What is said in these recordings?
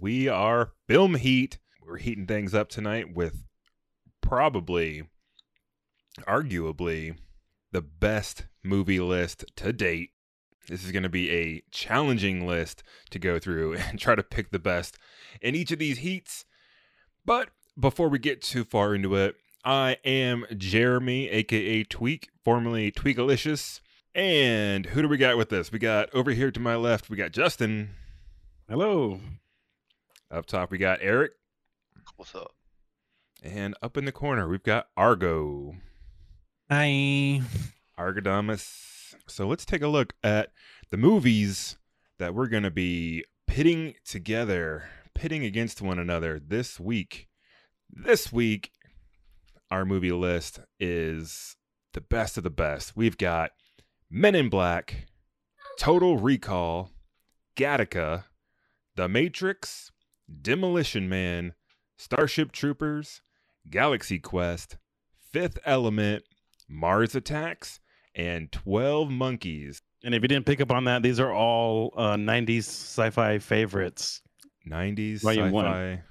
We are Film Heat. We're heating things up tonight with probably, arguably, the best movie list to date. This is going to be a challenging list to go through and try to pick the best in each of these heats. But before we get too far into it, I am Jeremy, aka Tweak, formerly Tweakalicious. And who do we got with this? We got over here to my left, we got Justin. Hello. Up top, we got Eric. What's up? And up in the corner, we've got Argo. Hi. Argodamus. So let's take a look at the movies that we're going to be pitting together, pitting against one another this week. This week, our movie list is the best of the best. We've got Men in Black, Total Recall, Gattaca, The Matrix, Demolition Man, Starship Troopers, Galaxy Quest, Fifth Element, Mars Attacks, and 12 Monkeys. And if you didn't pick up on that, these are all uh, 90s sci fi favorites. 90s Volume sci-fi. one.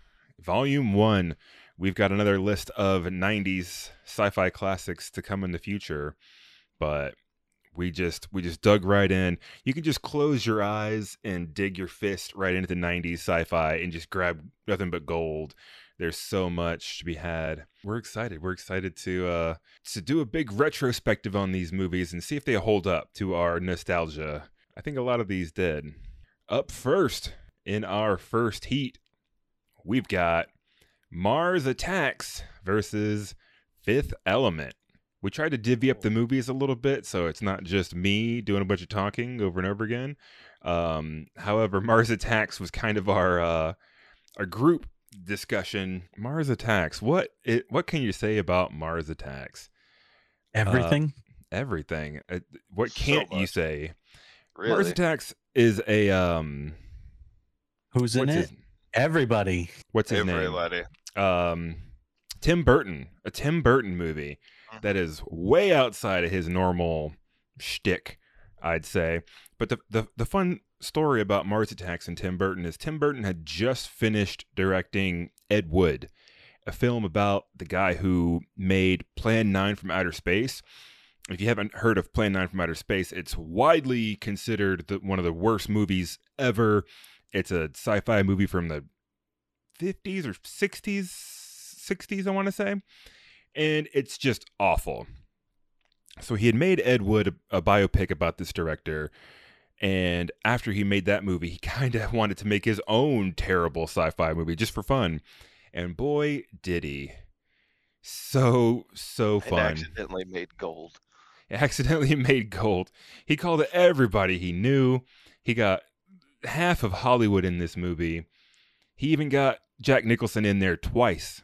Volume 1. We've got another list of 90s sci-fi classics to come in the future, but we just we just dug right in. You can just close your eyes and dig your fist right into the 90s sci-fi and just grab nothing but gold. There's so much to be had. We're excited. We're excited to uh to do a big retrospective on these movies and see if they hold up to our nostalgia. I think a lot of these did. Up first in our first heat, we've got Mars Attacks versus Fifth Element. We tried to divvy up the movies a little bit so it's not just me doing a bunch of talking over and over again. Um, however, Mars Attacks was kind of our uh, our group discussion. Mars Attacks. What it, what can you say about Mars Attacks? Everything? Everything. Uh, what can't you say? Really? Mars Attacks is a um. Who's in it? his Everybody. what's his name? Everybody. um Tim Burton, a Tim Burton movie that is way outside of his normal shtick, I'd say. But the, the the fun story about Mars Attacks and Tim Burton is Tim Burton had just finished directing Ed Wood, a film about the guy who made Plan 9 from Outer Space. If you haven't heard of Plan 9 from Outer Space, it's widely considered the, one of the worst movies ever. It's a sci-fi movie from the 50s or 60s 60s i want to say and it's just awful so he had made ed wood a, a biopic about this director and after he made that movie he kind of wanted to make his own terrible sci-fi movie just for fun and boy did he so so And fun accidentally made gold. accidentally made gold. He called everybody he knew. He got half of Hollywood in this movie. He even got Jack Nicholson in there twice.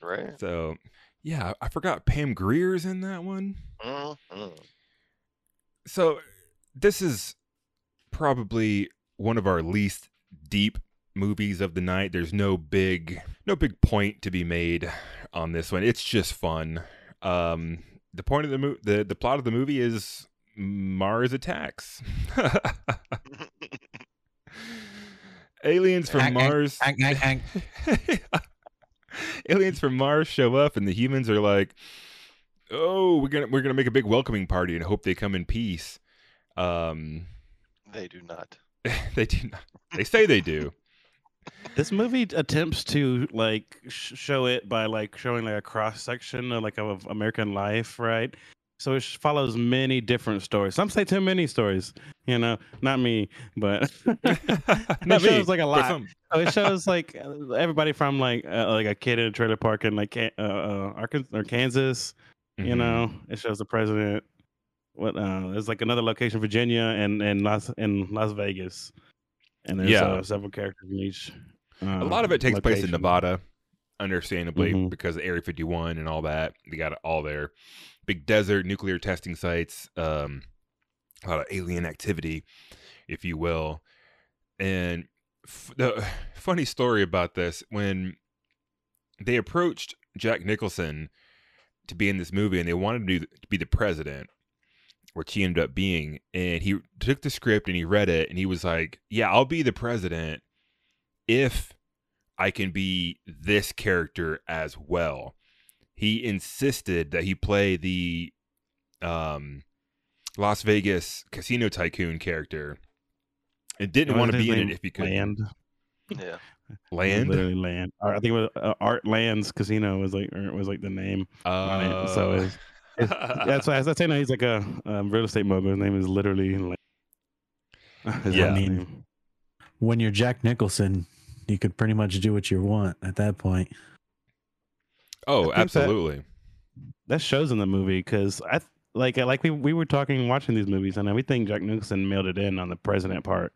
Right? So, yeah, I forgot Pam Grier's in that one. Mm-hmm. So, this is probably one of our least deep movies of the night. There's no big no big point to be made on this one. It's just fun. Um the point of the mo- the the plot of the movie is Mars attacks. Aliens from Mars ang- ang- ang. Aliens from Mars show up and the humans are like, "Oh, we're going to we're going to make a big welcoming party and hope they come in peace." Um They do not. they do not. They say they do. This movie attempts to like sh- show it by like showing like a cross section of like of American life, right? So it follows many different stories. Some say too many stories, you know, not me, but it shows like a lot. So it shows like uh, everybody from like uh, like a kid in a trailer park in like uh, uh, Arkansas or Kansas. You Mhm. know, it shows the president. What uh, there's like another location, Virginia and and Las in Las Vegas, and there's Yeah. uh, several characters in each. Uh, a lot of it takes place in. Nevada, understandably, Mhm. because of Area 51 and all that. They got it all there. Big desert, nuclear testing sites, um, a lot of alien activity, if you will. And f- the funny story about this when they approached Jack Nicholson to be in this movie and they wanted to, to be the president, which he ended up being. And he took the script and he read it and he was like, Yeah, I'll be the president if I can be this character as well. He insisted that he play the um, Las Vegas casino tycoon character and didn't want to be in it if he could. Land. Yeah. Land? Literally land. I think it was uh, Art Lands Casino was like or it was like the name. on it. So Uh, it's, it's, that's why I why I know he's like a um, real estate mogul. His name is literally Land. His Yeah. I mean, name. When you're Jack Nicholson, you could pretty much do what you want at that point. Oh, think that- absolutely. that shows in the movie because I like like we we were talking watching these movies and we think Jack Nicholson mailed it in on the president part.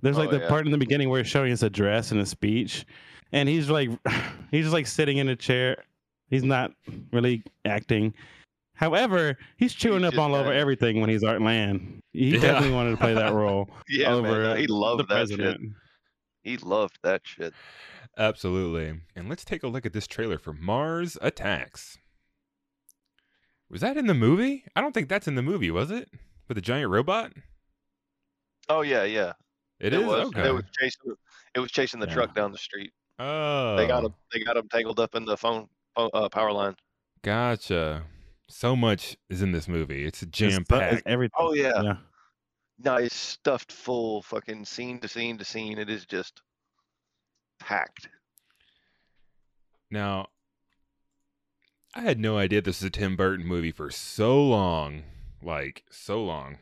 There's oh, like Oh, the yeah. part in the beginning where he's showing his address and his speech, and he's like he's just like sitting in a chair. He's not really acting. However, he's chewing He's up all over everything when he's Art Land. He Yeah. definitely wanted to play that role Yeah, over man. He the loved that president. shit. He loved that shit. Absolutely. And let's take a look at this trailer for Mars Attacks. Was that in the movie? I don't think that's in the movie, was it? With the giant robot? Oh yeah, yeah. it is. was. Okay. It was chasing. It was chasing the Yeah. truck down the street. oh, They got him. They got him tangled up in the phone, phone uh, power line. Gotcha. So much is in this movie. It's It's jam packed. everything. Oh yeah. yeah. Nice stuffed full, fucking scene to scene to scene. It is just packed. Now, I had no idea this was a Tim Burton movie for so long, like so long,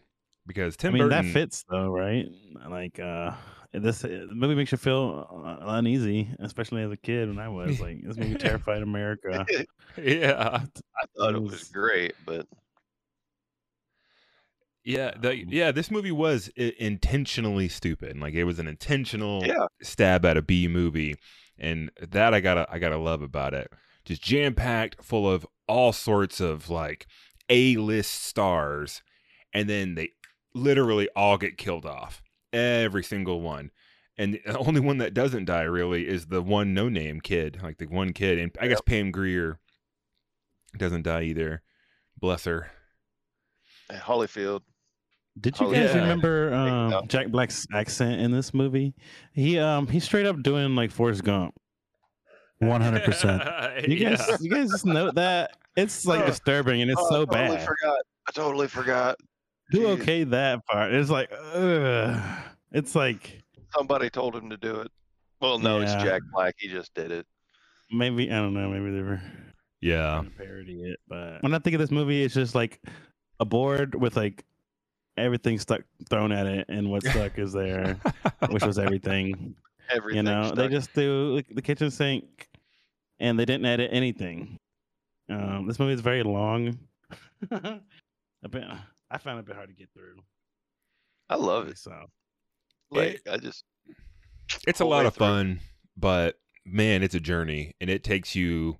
because Tim I mean Burton. that fits though, right? Like uh this uh, the movie makes you feel uh, uneasy, especially as a kid when I was like this movie terrified America. Yeah, I thought it was was- great, but yeah, the, Um, yeah. This movie was I- intentionally stupid. Like it was an intentional yeah, stab at a B movie, and that I gotta I gotta love about it. Just jam packed, full of all sorts of like A list stars, and then they literally all get killed off, every single one. And the only one that doesn't die really is the one no name kid, like the one kid, and I guess Pam Grier doesn't die either. Bless her. and Holyfield. Did you Oh, guys yeah. remember um. Jack Black's accent in this movie? He um he's straight up doing like Forrest Gump. 100%. You guys Yeah. you guys just note that? It's like Oh. disturbing and it's Oh, so I totally bad. forgot. I totally forgot. Who Jeez. okay that part? It's like ugh. It's like Somebody told him to do it. Well, no, Yeah. it's Jack Black. He just did it. maybe I don't know, maybe they were Yeah. trying to parody it. But when I think of this movie, it's just like a board with like everything stuck thrown at it, and what stuck is there, which was everything. Everything. you know, they just do like, the kitchen sink, and they didn't edit anything. Um, this movie is very long. a bit, I found it a bit hard to get through. I love it. So Like I just. it's a lot of through. fun, but man, it's a journey, and it takes you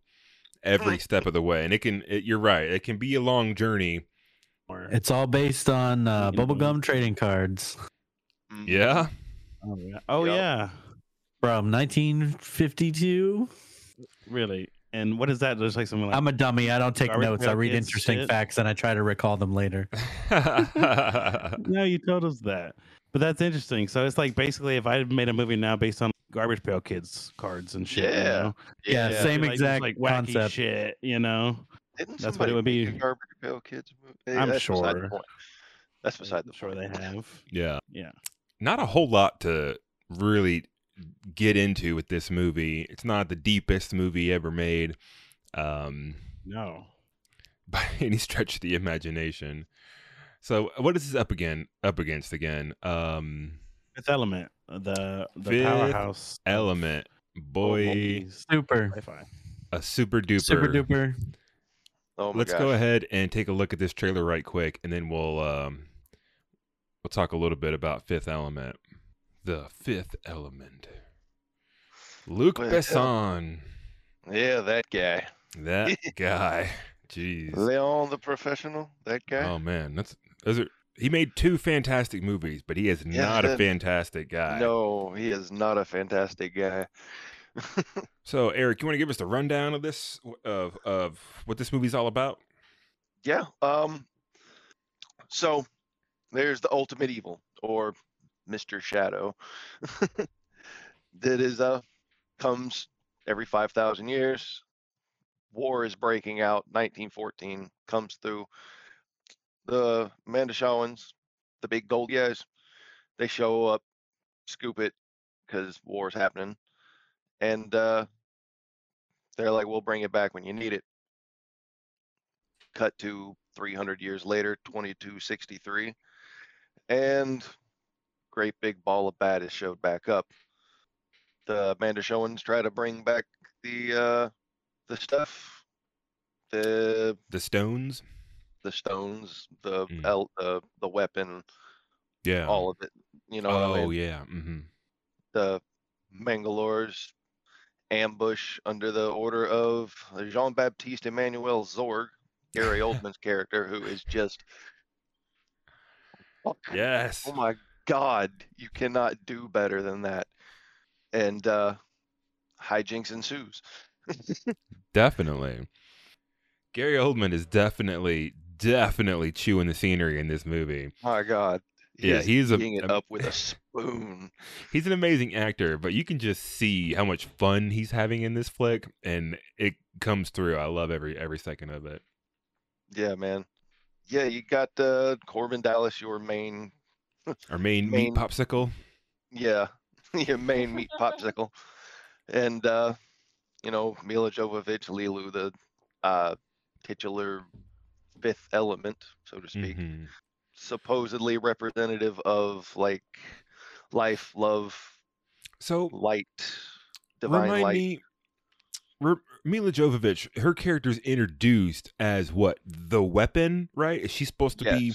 every step of the way. And it can, it, you're right, it can be a long journey. Or It's all based on uh, bubblegum trading cards mm, Yeah, oh yeah, oh Yup. yeah, from 1952. really. And what is that? Just like something like I'm a dummy. I don't take Garbage notes. I read interesting shit. facts and I try to recall them later. No, you told us that. But that's interesting. So it's like basically if I made a movie now based on Garbage Pail Kids cards and shit. you Yeah. know? Yeah, Yeah. same Like, exact like wacky concept. shit, you know. Didn't That's what it would be. Garbage Pail Kids movie? I'm that's beside the sure. point. That's beside the I'm sure point. they have. yeah, Yeah. not a whole lot to really get into with this movie. It's not the deepest movie ever made, um, No. by any stretch of the imagination. So, what is this up again? Up against again? Um, Fifth Element, the the Fifth powerhouse Element, boy, Super. sci-fi. a super duper. Super duper. Oh my Let's gosh. go ahead and take a look at this trailer right quick, and then we'll um, we'll talk a little bit about Fifth Element. The Fifth Element. Luc Well, Besson, Yeah, that guy. that guy. Jeez. Leon the professional. That guy. Oh man, that's those are. He made two fantastic movies, but he is Yeah, not a fantastic guy. no, he is not a fantastic guy. So, Eric, you want to give us the rundown of this of of what this movie's all about? Yeah. Um. So there's the ultimate evil, or Mister Shadow. that is uh comes every 5000 years war is breaking out 1914 comes through the Mondoshawans the big gold guys they show up scoop it because war's happening and uh they're like we'll bring it back when you need it cut to 300 years later 2263 and great big ball of bat is showed back up the Mondoshawans try to bring back the uh the stuff the The Stones. the stones the Mm. el- the the weapon Yeah. all of it you know what I oh mean? yeah. hmm the Mangalores ambush under the order of Jean Baptiste Emmanuel Zorg, Gary Oldman's character, who is just fuck, Yes. oh my god, you cannot do better than that. And uh hijinks ensues. Definitely. Gary Oldman is definitely, definitely chewing the scenery in this movie. My god. Yeah, he's a- eating it a- up with a spoon. He's an amazing actor, but you can just see how much fun he's having in this flick, and it comes through. I love every every second of it. Yeah, man. Yeah, you got uh Korben Dallas, your main Our main, Main- meat popsicle. Yeah, your main meat popsicle, and uh, you know Milla Jovovich, Leeloo, the uh, titular fifth element, so to speak, Mhm. Supposedly representative of like life, love, So light, divine remind light. me, Milla Jovovich, her character is introduced as what the weapon, right? Is she supposed to be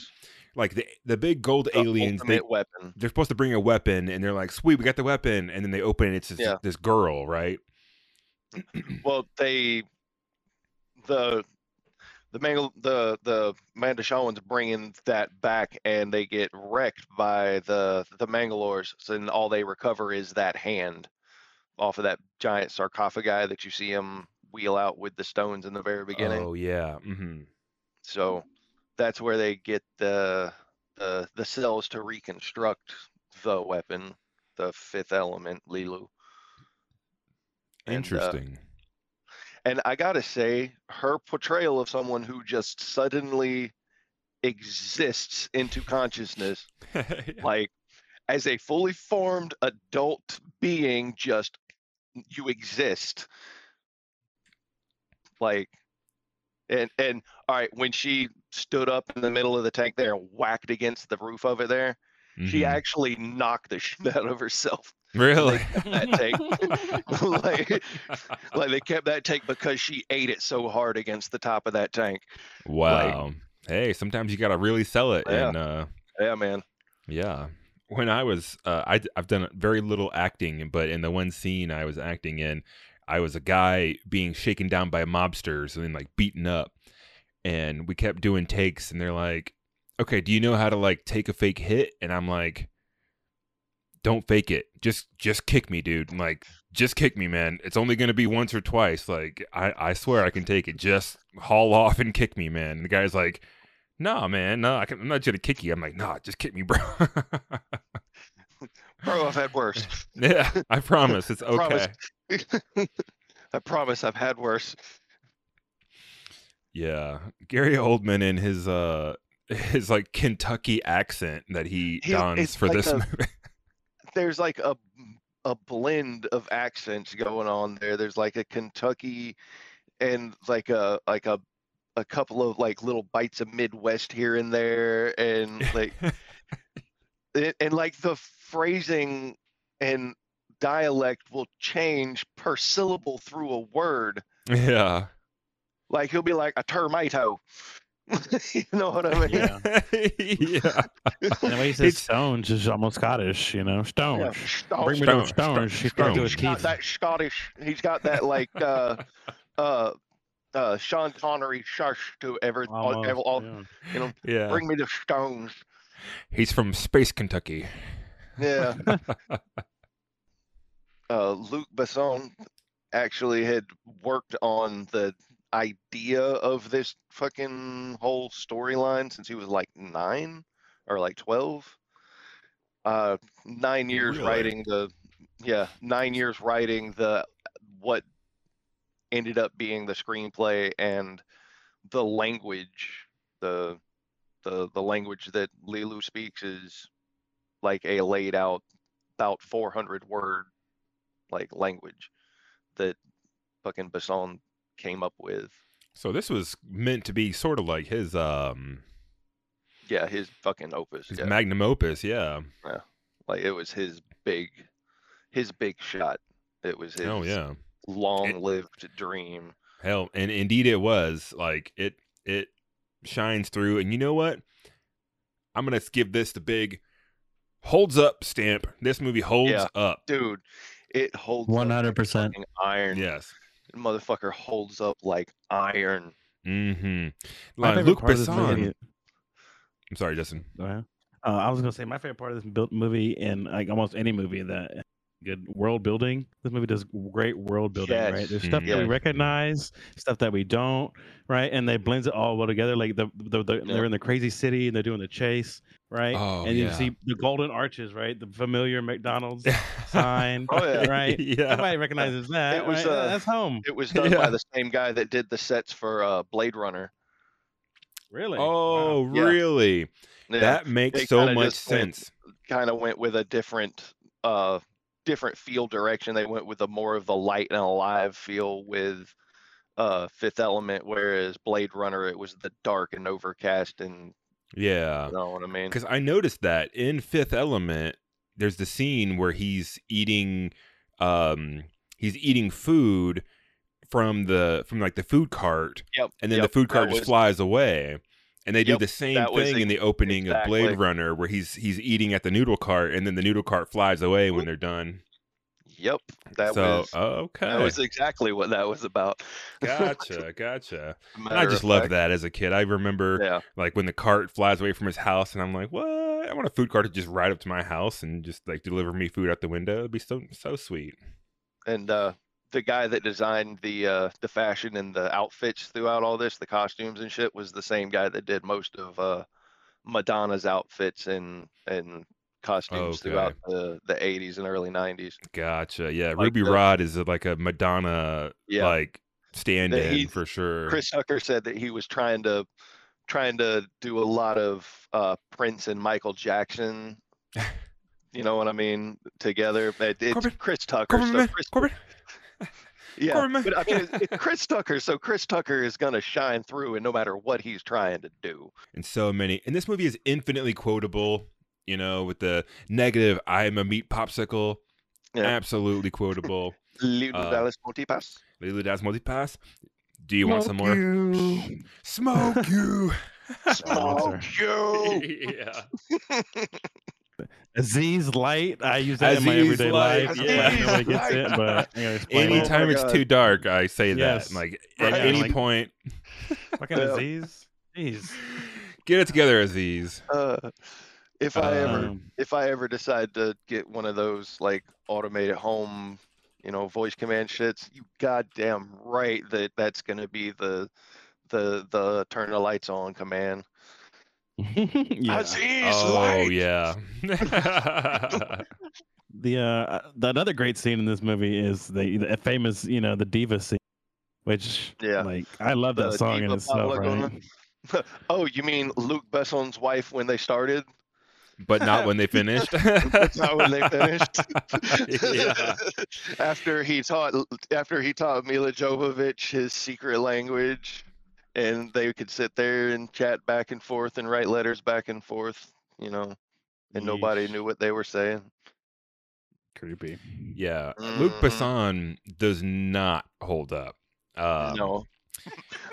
like the the big gold the aliens? They, weapon. They're supposed to bring a weapon, and they're like, "Sweet, we got the weapon," and then they open it. It's this, Yeah. this girl, right? Well, they the the Mangal the the Mondoshawans bringing that back, and they get wrecked by the the Mangalores. So then all they recover is that hand off of that giant sarcophagi that you see him wheel out with the stones in the very beginning. Oh yeah. hmm So that's where they get the the the cells to reconstruct the weapon, the fifth element, Leeloo. And, uh, Interesting. And I gotta say, her portrayal of someone who just suddenly exists into consciousness, like as a fully formed adult being, just you exist. Like, and and all right, when she stood up in the middle of the tank there and whacked against the roof over it there, she actually knocked the shit out of herself. really That tank, like, like they kept that tank because she ate it so hard against the top of that tank. wow. hey, sometimes you gotta really sell it, Yeah. and uh, Yeah, man. Yeah. When I was, uh, I, have done very little acting, but in the one scene I was acting in, I was a guy being shaken down by mobsters and then like beaten up. And we kept doing takes, and they're like, okay, do you know how to like take a fake hit? And I'm like, don't fake it. Just, just kick me, dude. I'm like, just kick me, man. It's only going to be once or twice. Like, I, I swear I can take it. Just haul off and kick me, man. And the guy's like, no, man, no, I can, I'm not to kick you. I'm like, nah, just kick me, bro. Bro, I've had worse. yeah, I promise. It's okay. I promise I've had worse. Yeah, Gary Oldman and his uh his like Kentucky accent that he He- dons for like this a- movie. There's like a a blend of accents going on there. There's like a Kentucky and like a like a a couple of like little bites of Midwest here and there and like and, and like the phrasing and dialect will change per syllable through a word. yeah. Like he'll be like a tomato. you know what I mean? Yeah. yeah. And the way he says It's- stones is almost Scottish, you know. Yeah, Stones. Stone- Bring me Stone- those stones. Stone- She's got Stones. he's got that Scottish. He's got that like uh uh uh Sean Connery shush to ever all, Almost, ever- all- yeah. you know Yeah. bring me the stones. He's from Space Kentucky. Yeah. uh Luc Besson actually had worked on the idea of this fucking whole storyline since he was like nine or like 12 uh nine years Really? writing the yeah, nine years writing the what ended up being the screenplay and the language, the the the language that Leeloo speaks is like a laid out about 400 word like language that fucking Besson came up with. So this was meant to be sort of like his um Yeah, his fucking opus. his yeah. magnum opus, yeah. like it was his big his big shot. It was his Oh yeah. long lived dream. Hell, and indeed it was. Like it it shines through and you know what? I'm going to give this the big holds up stamp. This movie holds Yeah. up. Dude, it holds up 100%. iron. Yes. Motherfucker holds up like iron. Mhm. My Like favorite Luc part of this movie- Besson. I'm sorry, Justin. Go ahead. Uh, I was gonna say my favorite part of this built movie, and like almost any movie that good world building. This movie does great world building, right? There's stuff that we recognize, stuff that we don't, right? And they blends it all well together. Like the, the, the Yeah. they're in the crazy city and they're doing the chase, right? Oh, and you see the golden arches, right? The familiar McDonald's sign, Oh, yeah. right? yeah. Everybody recognizes that. It was, right? uh, That's home. It was done Yeah. by the same guy that did the sets for uh, Blade Runner. Really? Oh, Yeah. really? Yeah, That makes It so much sense. kind of went with a different uh different feel direction. They went with a more of the light and alive feel with uh Fifth Element, whereas Blade Runner it was the dark and overcast and Yeah. you know what I mean? Because I noticed that in Fifth Element, there's the scene where he's eating, um, he's eating food from the from like the food cart, Yep. and then yep, the food cart just was- flies away. And they do the same thing in the opening of Blade. Runner, where he's he's eating at the noodle cart, and then the noodle cart flies away when they're done. Yep. That so was oh, okay, that was exactly what that was about. gotcha, gotcha. And I just loved fact. that as a kid. I remember Yeah. like when the cart flies away from his house, and I'm like, what? I want a food cart to just ride up to my house and just like deliver me food out the window. It'd be so so sweet. And uh the guy that designed the uh the fashion and the outfits throughout all this, the costumes and shit, was the same guy that did most of uh Madonna's outfits and and costumes throughout the the 80s and early 90s. Gotcha. Yeah, Like Ruby the- Rhod is uh, like a Madonna Yeah. like stand-in he- for sure. Chris Tucker said that he was trying to trying to do a lot of uh Prince and Michael Jackson. You know what I mean? Together, but it's Korben, Chris Tucker. Korben, so Chris, Korben. Yeah, but I mean, it's, it's Chris Tucker, so Chris Tucker is gonna shine through, and no matter what he's trying to do. and so many. And this movie is infinitely quotable. You know, with the negative "I am a meat popsicle," Yeah. absolutely quotable. Little Uh, Dallas Multipass. Leeloo das multipass. Do you want some more? You. Smoke you. Smoke you. yeah. Aziz Light. I use that in my everyday Light, life. yeah. Nobody gets it, but I'm gonna explain it. Anytime my it's God. too dark, I say Yes. that. Like at any Like- point, Fucking Yeah. Aziz. Jeez. get it together, Aziz. Uh, if I ever Um, if I ever decide to get one of those like automated home, you know, voice command shits, you goddamn right that that's gonna be the the the turn the lights on command. yeah. Aziz Oh light. yeah. The uh, the another great scene in this movie is the, the famous, you know, the diva scene, which Yeah. like I love that The song in Diva itself, Laguna. right? oh, you mean Luc Besson's wife when they started? but not when they finished. Not when they finished. Yeah. after he taught after he taught Milla Jovovich his secret language, and they could sit there and chat back and forth and write letters back and forth, you know, and nobody knew what they were saying. Creepy. yeah, Luc Mhm. Besson does not hold up. Um, no,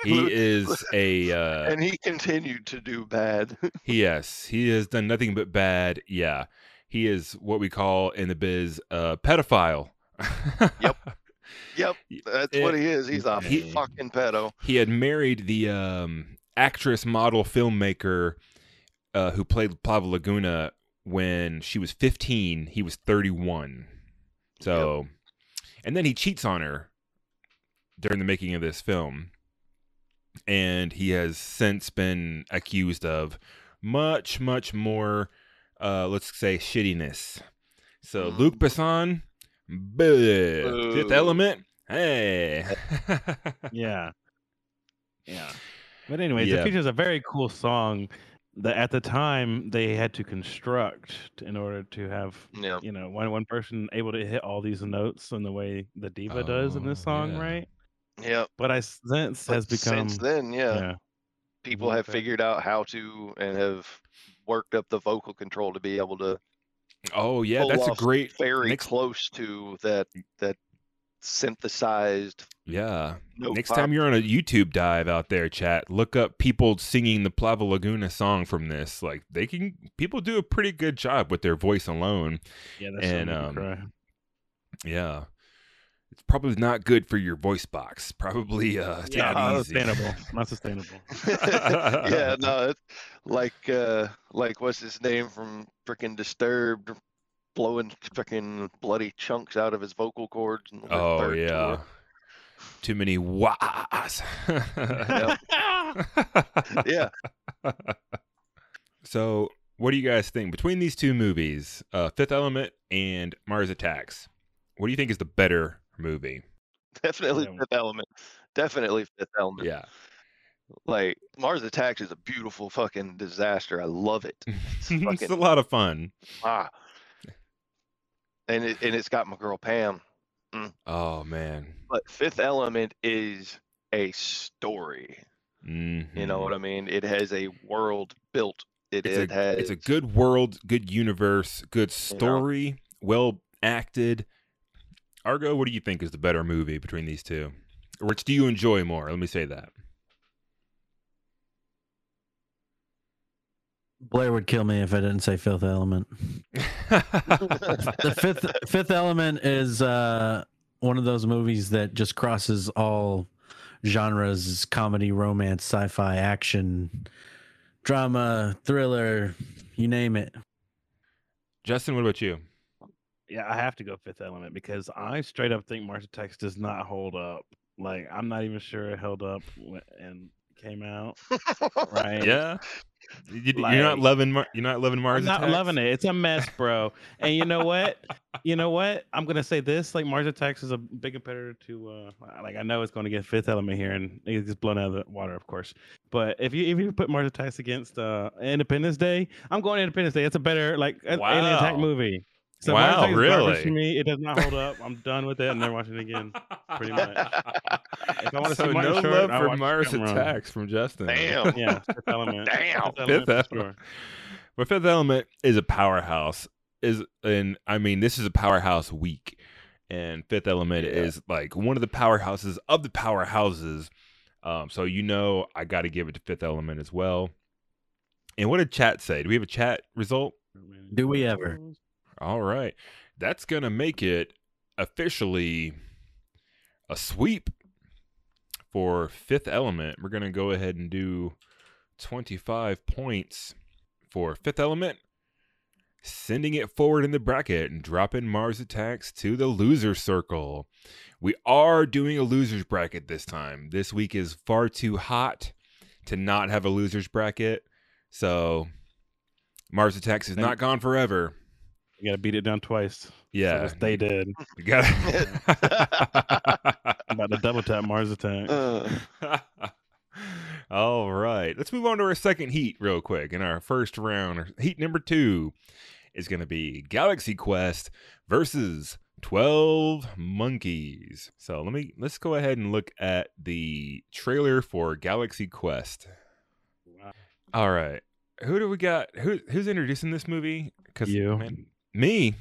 he is a uh, and he continued to do bad. yes, he has done nothing but bad. Yeah, he is what we call in the biz a pedophile. Yep. Yep, that's what he is. He's a he- fucking pedo. he had married the um, actress, model, filmmaker uh, who played Plava Laguna when she was 15. He was 31. So, and then he cheats on her during the making of this film. And he has since been accused of much, much more, uh, let's say, shittiness. So, Luc Mm. Besson, Boo. Fifth Element. Hey. Yeah. Yeah. But anyways, Yeah. it features a very cool song that at the time they had to construct in order to have Yeah. you know one one person able to hit all these notes in the way the diva does in this Oh, song, yeah. right? Yeah. But I since But has become since then, yeah, yeah. people have figured out how to and have worked up the vocal control to be able to oh yeah, that's a great. very next- close to that that synthesized Yeah. note Next pop. time you're on a YouTube dive out there, chat, look up people singing the Plava Laguna song from this. Like they can, people do a pretty good job with their voice alone. Yeah, that's And, and, um, cry. Yeah. It's probably not good for your voice box. Probably uh Yeah, not sustainable. Not sustainable. yeah, no, it's like uh like what's his name from freaking Disturbed blowing freaking bloody chunks out of his vocal cords. in Oh yeah. tour. Too many wahs. Yeah. So, what do you guys think between these two movies, uh, Fifth Element and Mars Attacks? What do you think is the better movie? Definitely Yeah. Fifth Element. Definitely Fifth Element. Yeah, Like Mars Attacks is a beautiful fucking disaster. I love it. it's fucking- a lot of fun. Ah. And it and it's got my girl Pam. Oh man, But Fifth Element is a story. Mhm. You know what I mean? It has a world built. It, It's it a has it's a good world, good universe, good story, well acted. Argo, what do you think is the better movie between these two? Which do you enjoy more? Let me say that. Blair would kill me if I didn't say Fifth Element. The fifth Fifth Element is uh, one of those movies that just crosses all genres: comedy, romance, sci-fi, action, drama, thriller, you name it. Justin, what about you? Yeah, I have to go Fifth Element because I straight up think Mars Attacks does not hold up. Like I'm not even sure it held up and came out. Right? Yeah, you, are not loving Mar- you're not loving Mars I'm not Attacks? loving it. It's a mess, bro. and you know what? You know what? I'm gonna say this: like Mars Attacks is a big competitor to, uh, like I know it's going to get Fifth Element here, and it gets blown out of the water, of course. But if you if you put Mars Attacks against uh, Independence Day, I'm going Independence Day. It's a better like a- alien attack movie. So Wow, Mars Attacks is garbage really? For me, it does not hold up. I'm done with it. I'm never watching it again. pretty much. If I wanna see so Martin no Short, love for Mars Attacks from Justin. Damn. Yeah, Fifth Element. Damn. Fifth Fifth Element for Element. sure. But Fifth Element is a powerhouse. Is and I mean this is a powerhouse week, and Fifth Element Yeah. is like one of the powerhouses of the powerhouses. Um, so you know I got to give it to Fifth Element as well. And what did chat say? Do we have a chat result? Do we ever? All right, that's gonna make it officially a sweep for Fifth Element. We're gonna go ahead and do twenty-five points for Fifth Element, sending it forward in the bracket and dropping Mars Attacks to the loser circle. We are doing a losers bracket this time. This week is far too hot to not have a losers bracket, so Mars Attacks is not gone forever. You gotta beat it down twice. Yeah, So stay dead. you got about to double tap Mars Attack. Uh, All right, let's move on to our second heat real quick. In our first round, heat number two is going to be Galaxy Quest versus Twelve Monkeys. So let me let's go ahead and look at the trailer for Galaxy Quest. Wow. All right, who do we got? Who who's introducing this movie? Because You. Me.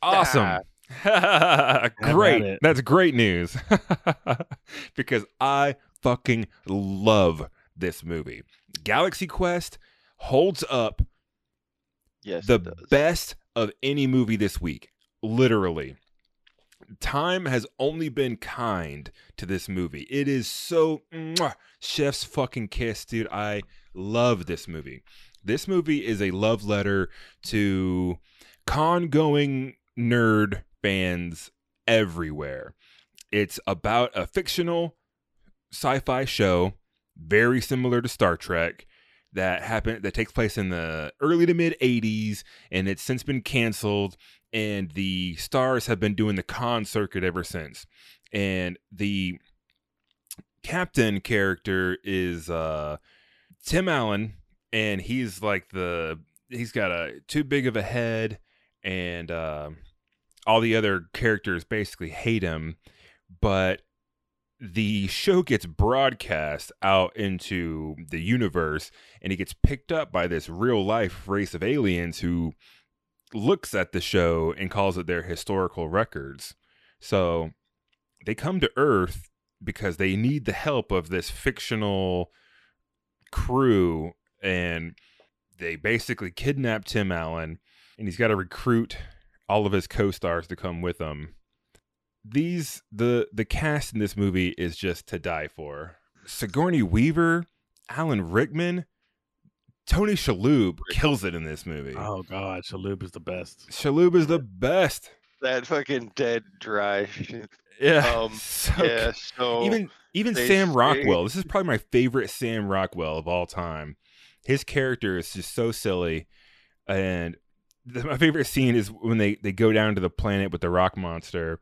Awesome. at great. That's great news. because I fucking love this movie. Galaxy Quest holds up yes, the best of any movie this week. Literally. Time has only been kind to this movie. It is so mwah, chef's fucking kiss, dude. I love this movie. This movie is a love letter to con going nerd fans everywhere. It's about a fictional sci fi show, very similar to Star Trek, that happened that takes place in the early to mid 80s and it's since been canceled and the stars have been doing the con circuit ever since and the captain character is uh tim allen and he's like the he's got a too big of a head and uh, all the other characters basically hate him but the show gets broadcast out into the universe and he gets picked up by this real life race of aliens who looks at the show and calls it their historical records. So they come to Earth because they need the help of this fictional crew and they basically kidnap Tim Allen and he's got to recruit all of his co-stars to come with him these the the cast in this movie is just to die for. Sigourney Weaver, Alan Rickman, Tony Shalhoub kills it in this movie. Oh God, Shalhoub is the best. Shalhoub is the best. That fucking dead dry shit. Yeah. Um, so yeah, so even even they Sam say- Rockwell. This is probably my favorite Sam Rockwell of all time. His character is just so silly, and the, my favorite scene is when they they go down to the planet with the rock monster,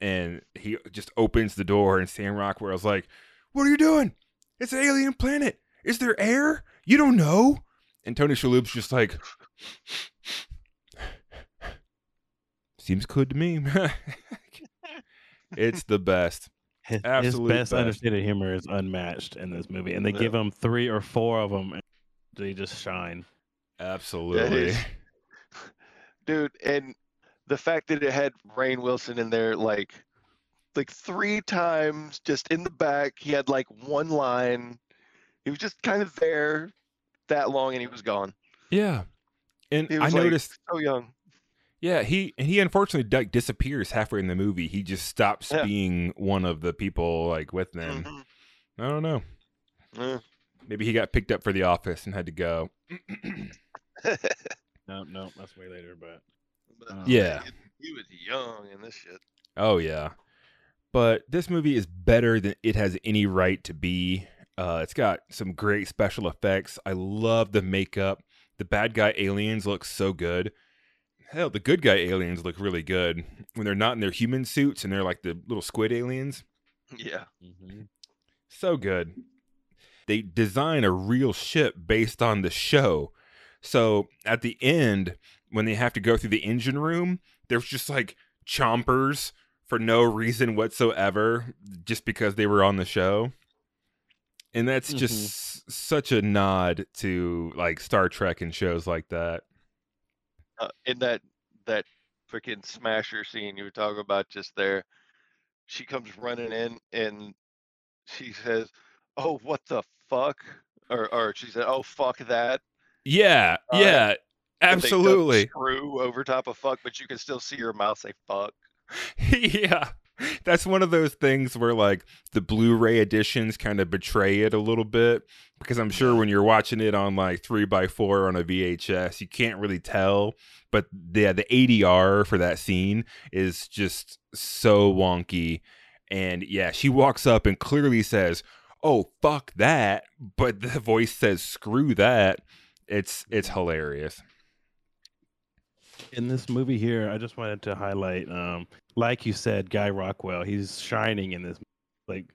and he just opens the door, and Sam Rockwell's like, "What are you doing? It's an alien planet. Is there air? You don't know." And Tony Shalhoub's just like, "Seems good to me." it's the best. His, his Absolute best, best. understated humor is unmatched in this movie, and they Yeah. give him three or four of them, and they just shine. Absolutely. Dude, and the fact that it had Rainn Wilson in there like like three times just in the back. He had like one line. He was just kind of there that long and he was gone. Yeah. And I like noticed so young. yeah, he and he unfortunately like disappears halfway in the movie. He just stops Yeah. being one of the people like with them. Mhm. I don't know. Yeah. Maybe he got picked up for the office and had to go. No, no, that's way later. But But, Uh, Yeah. he, he was young in this shit. oh yeah. But this movie is better than it has any right to be. Uh, it's got some great special effects. I love the makeup. The bad guy aliens look so good. Hell, the good guy aliens look really good when they're not in their human suits and they're like the little squid aliens. Yeah. So good. They design a real ship based on the show. So at the end, when they have to go through the engine room, there's just like chompers for no reason whatsoever, just because they were on the show. And that's just such a nod to like Star Trek and shows like that. Uh, in that that freaking smasher scene you were talking about just there, she comes running in and she says, "Oh, what the fuck?" Or or she said, "Oh, fuck that." Yeah, Uh, yeah, And they dub absolutely. Screw over top of fuck, but you can still see your mouth say fuck. yeah. That's one of those things where like the Blu-ray editions kind of betray it a little bit because I'm sure when you're watching it on like three by four on a VHS, you can't really tell. But yeah, the ADR for that scene is just so wonky. And yeah, she walks up and clearly says, "Oh fuck that," but the voice says, "Screw that." It's it's hilarious. in this movie here, I just wanted to highlight, um, like you said, Guy Rockwell. He's shining in this, like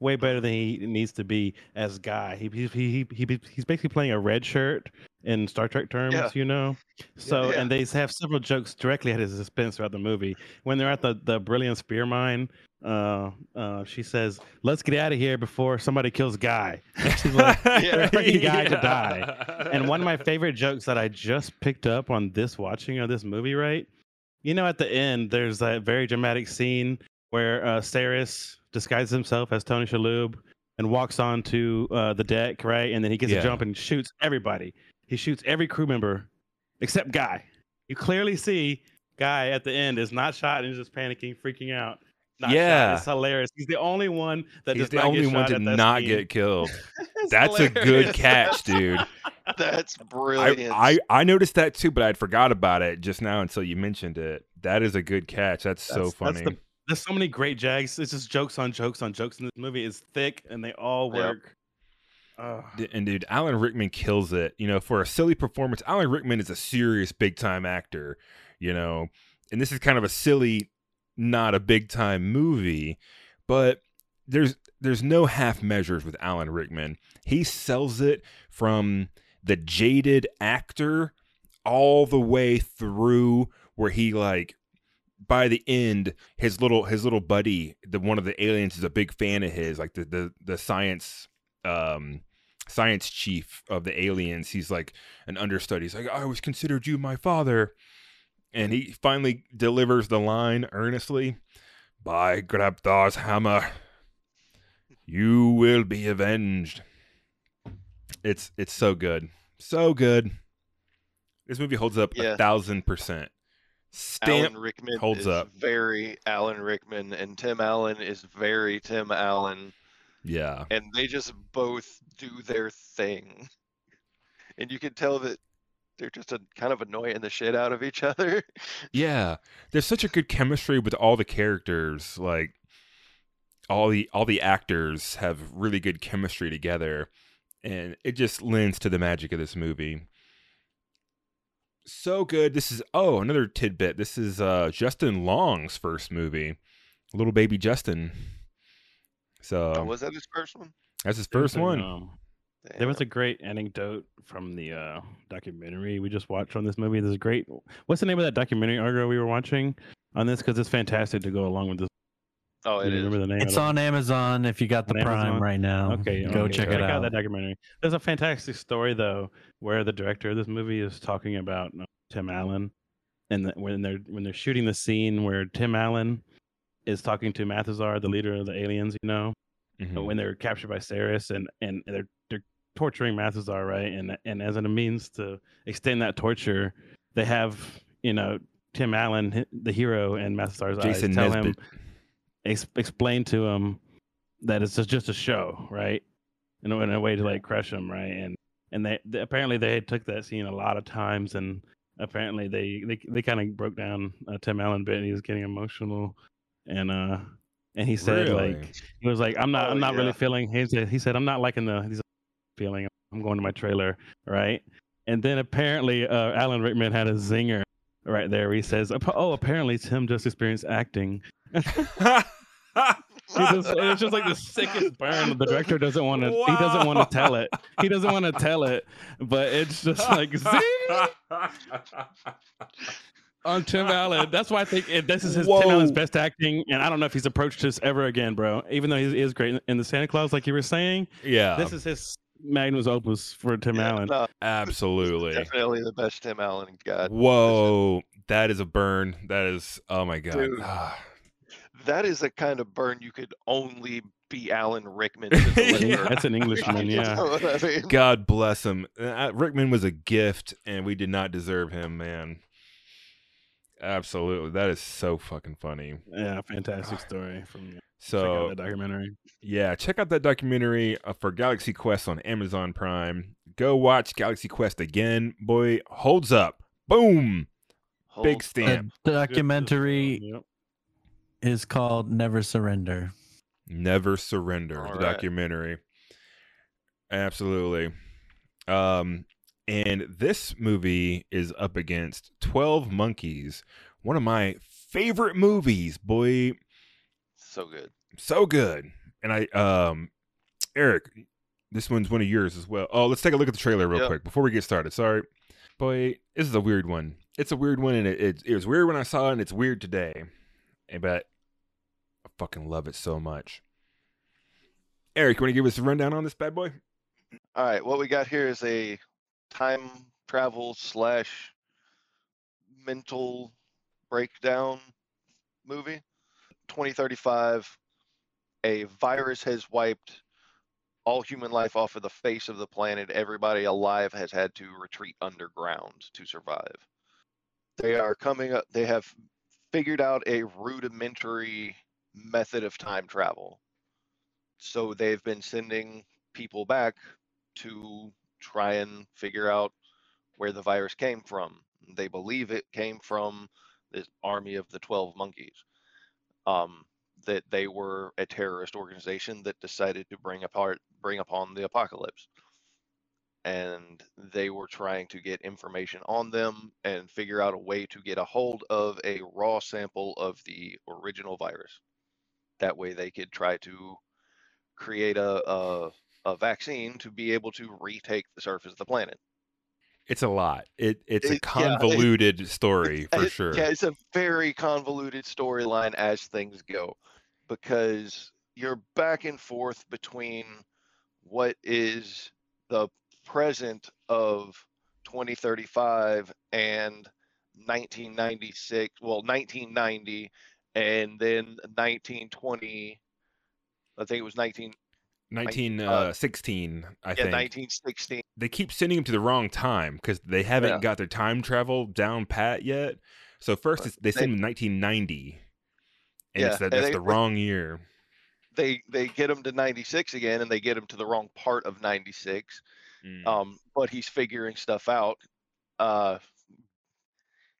way better than he needs to be as Guy. He he he, he he's basically playing a red shirt in Star Trek terms, Yeah. you know. So yeah. and they have several jokes directly at his expense throughout the movie. When they're at the the beryllium sphere mine, uh, uh, she says, "Let's get out of here before somebody kills Guy." She's like, Yeah. expecting Guy to die. and one of my favorite jokes that I just picked up on this watching of this movie, right? You know, at the end, there's that very dramatic scene where uh, Sarris disguises himself as Tony Shalhoub and walks onto uh, the deck, right? And then he gets Yeah. a jump and shoots everybody. He shoots every crew member except Guy. You clearly see Guy at the end is not shot and is just panicking, freaking out. Not shot. Yeah. it's hilarious. He's the only one that He's the only one to not scene. get killed. It's That's a good catch, dude. That's brilliant. I I noticed that too, but I'd forgot about it just now until you mentioned it. That is a good catch. That's, so funny. that's the- there's so many great jags. It's just jokes on jokes on jokes in this movie. It's thick and they all Yep. work. Oh, D- And dude, Alan Rickman kills it. You know, for a silly performance, Alan Rickman is a serious big time actor, you know. And this is kind of a silly, not a big time movie, but there's there's no half measures with Alan Rickman. He sells it from the jaded actor all the way through where he like by the end his little his little buddy the one of the aliens is a big fan of his like the the, the science um science chief of the aliens. He's like an understudy. He's like i always considered you my father and he finally delivers the line earnestly by grabthar's hammer you will be avenged it's it's so good so good this movie holds up Yeah. a thousand percent stamp Alan Rickman holds is up. very Alan Rickman, and Tim Allen is very Tim Allen, yeah and they just both do their thing. And you can tell that they're just a, kind of annoying the shit out of each other. Yeah, there's such a good chemistry with all the characters. Like all the all the actors have really good chemistry together, and it just lends to the magic of this movie. So good. This is oh another tidbit. This is uh Justin Long's first movie, little baby Justin. So Oh, was that his first one? that's his first one. a, one. um, There was a great anecdote from the uh, documentary we just watched on this movie. This is great. What's the name of that documentary, Argo, we were watching on this? Because it's fantastic to go along with this. Oh, Do it you is. remember the name? It's on Amazon if you got the On Prime Amazon? right now. Okay, go okay, check it out out. that documentary. There's a fantastic story though, where the director of this movie is talking about uh, Tim Allen, and the, when they're when they're shooting the scene where Tim Allen is talking to Mathesar, the leader of the aliens, you know, Mhm. when they're captured by Sarris, and and they're they're torturing Mathesar, right? And and as a means to extend that torture, they have you know Tim Allen, the hero, and Mathesar's Jason eyes tell him ex- explain to him that it's just- just a show, right? In a, in a way to like crush him, right? And and they, they apparently they had took that scene a lot of times, and apparently they they, they kind of broke down uh, Tim Allen bit. And he was getting emotional, and uh and he said Really? like he was like I'm not Oh, I'm not yeah. really feeling. He said he said I'm not liking the he's feeling. I'm going to my trailer, right? And then apparently uh, Alan Rickman had a zinger right there. Where he says, "Oh, apparently Tim just experienced acting." Just- it's just like the sickest burn. The director doesn't want to. He doesn't want to tell it. He doesn't want to tell it. But it's just like zing on Tim Allen. That's why I think it, this is his Tim Allen's best acting. And I don't know if he's approached this ever again, bro. Even though he is great in the Santa Claus, like you were saying, yeah, this is his magnus opus for Tim Yeah, Allen. no, absolutely. definitely the best Tim Allen got. Whoa, that is a burn. That is oh my god. Dude. Ah. That is a kind of burn you could only be Alan Rickman to deliver. That's an Englishman, yeah. know what I mean? God bless him. Uh, Rickman was a gift, and we did not deserve him, man. Absolutely, that is so fucking funny. Yeah, fantastic story from check out So that documentary. yeah, check out that documentary uh, for Galaxy Quest on Amazon Prime. Go watch Galaxy Quest again, boy. Holds up. Boom. Big Hold- stamp. The documentary Yep. is called Never Surrender. Never Surrender, All the right. documentary. Absolutely. Um, and this movie is up against 12 Monkeys, one of my favorite movies, boy. So good. So good. And I, um, Eric, this one's one of yours as well. Oh, let's take a look at the trailer real Yep. quick before we get started. Sorry. Boy, this is a weird one. It's a weird one, and it, it, it was weird when I saw it, and it's weird today. But I fucking love it so much. Eric, you want to give us a rundown on this bad boy? All right, what we got here is a time travel slash mental breakdown movie. 2035, a virus has wiped all human life off of the face of the planet. Everybody alive has had to retreat underground to survive. They are coming up, they have figured out a rudimentary method of time travel. So they've been sending people back to try and figure out where the virus came from. They believe it came from this army of the 12 monkeys. Um, that they were a terrorist organization that decided to bring apart bring upon the apocalypse. And they were trying to get information on them and figure out a way to get a hold of a raw sample of the original virus. That way they could try to create a, a, a vaccine to be able to retake the surface of the planet It's a lot. It it's a It- yeah, it- convoluted story for It- sure. Yeah, it's a very convoluted storyline as things go because you're back and forth between what is the present of 2035 and 1996, well, 1990, and then 1920. I think it was 19, Nineteen uh, uh, sixteen, I think. yeah, think. 1916. they keep sending him to the wrong time because they haven't Yeah. got their time travel down pat yet. So first they they- send him 1990, and Yeah, it's that, that's they- the wrong year. They they get him to 96 again, and they get him to the wrong part of 96. Mm. um, but he's figuring stuff out. Uh,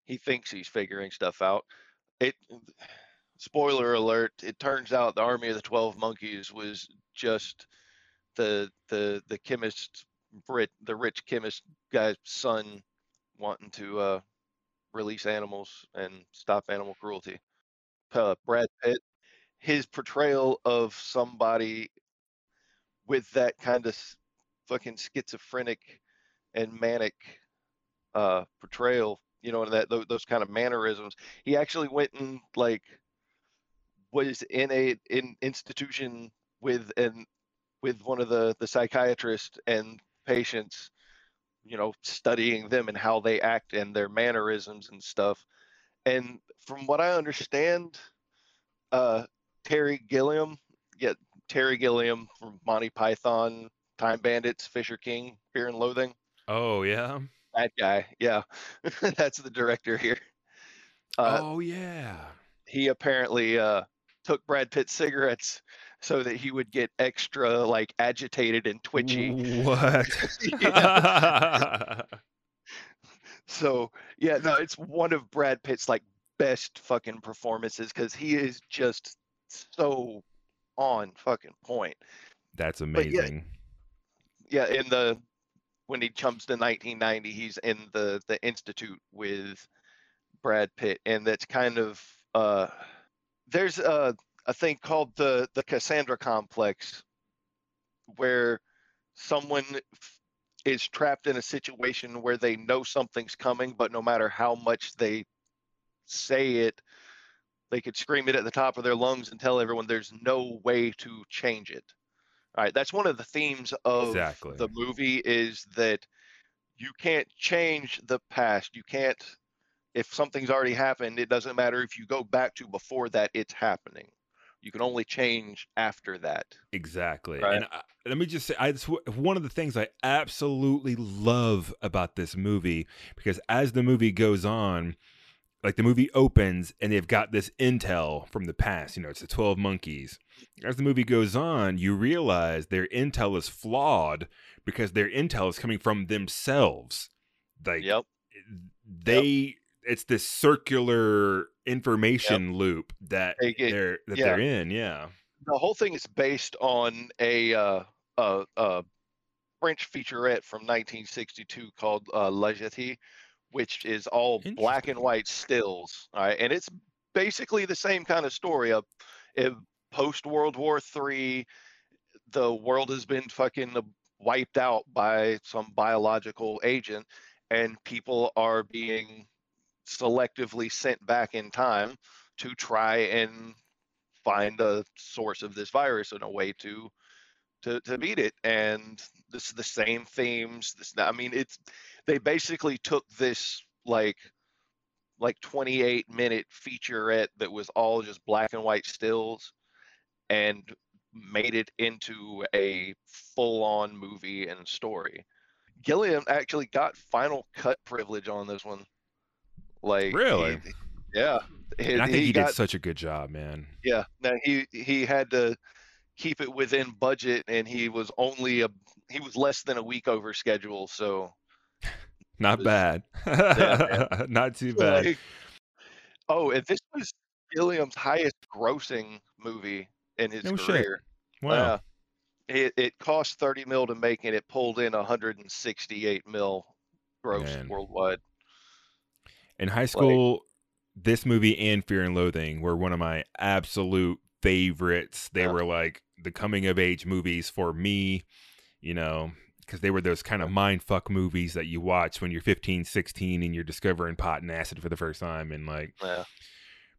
he thinks he's figuring stuff out. It. Spoiler alert! It turns out the army of the Twelve Monkeys was just the the the chemist, Brit, the rich chemist guy's son, wanting to uh, release animals and stop animal cruelty. Uh, Brad Pitt, his portrayal of somebody with that kind of fucking schizophrenic and manic uh portrayal you know and that tho- those kind of mannerisms he actually went and like was in a in institution with and with one of the the psychiatrists and patients you know studying them and how they act and their mannerisms and stuff and from what i understand uh terry gilliam yeah terry gilliam from monty python time bandits fisher king fear and loathing Oh yeah. that guy yeah that's the director here uh, oh yeah. he apparently uh, took brad pitt's cigarettes so that he would get extra like agitated and twitchy What? so yeah no it's one of brad pitt's like best fucking performances because he is just so on fucking point That's yeah, amazing. yeah in the when he jumps to 1990 he's in the the institute with brad pitt and that's kind of uh there's a a thing called the the cassandra complex where someone is trapped in a situation where they know something's coming but no matter how much they say it they could scream it at the top of their lungs and tell everyone there's no way to change it all right that's one of the themes of Exactly. the movie is that you can't change the past you can't if something's already happened it doesn't matter if you go back to before that it's happening you can only change after that Exactly. Right. And I, let me just say, I, one of the things I absolutely love about this movie because as the movie goes on, like the movie opens and they've got this intel from the past, you know, it's the 12 monkeys. As the movie goes on, you realize their intel is flawed because their intel is coming from themselves. Like, yep they it's this circular information loop that They get- they're that yeah. they're in yeah the whole thing is based on a uh, a, a French featurette from 1962 called uh, La Jetée, which is all black and white stills. All right, and it's basically the same kind of story. Of post World War Three, the world has been fucking wiped out by some biological agent, and people are being selectively sent back in time to try and find a source of this virus and a way to to to beat it. And this is the same themes this i mean it's they basically took this like like 28 minute featurette that was all just black and white stills and made it into a full on movie and story. Gilliam actually got final cut privilege on this one like he- Really? yeah and i think he, he got did such a good job man yeah, no, he he had to keep it within budget, and he was only a he was less than a week over schedule. So not was- bad yeah. not too bad like- oh, and this was Gilliam's highest grossing movie in his No shit. career. Wow. Uh, it, it cost 30 mil to make and it pulled in 168 mil gross Man. worldwide. In high school, this movie and Fear and Loathing were one of my absolute favorites. They Yeah. were like the coming of age movies for me, you know, because they were those kind of mind fuck movies that you watch when you're 15, 16 and you're discovering pot and acid for the first time. And like, Yeah.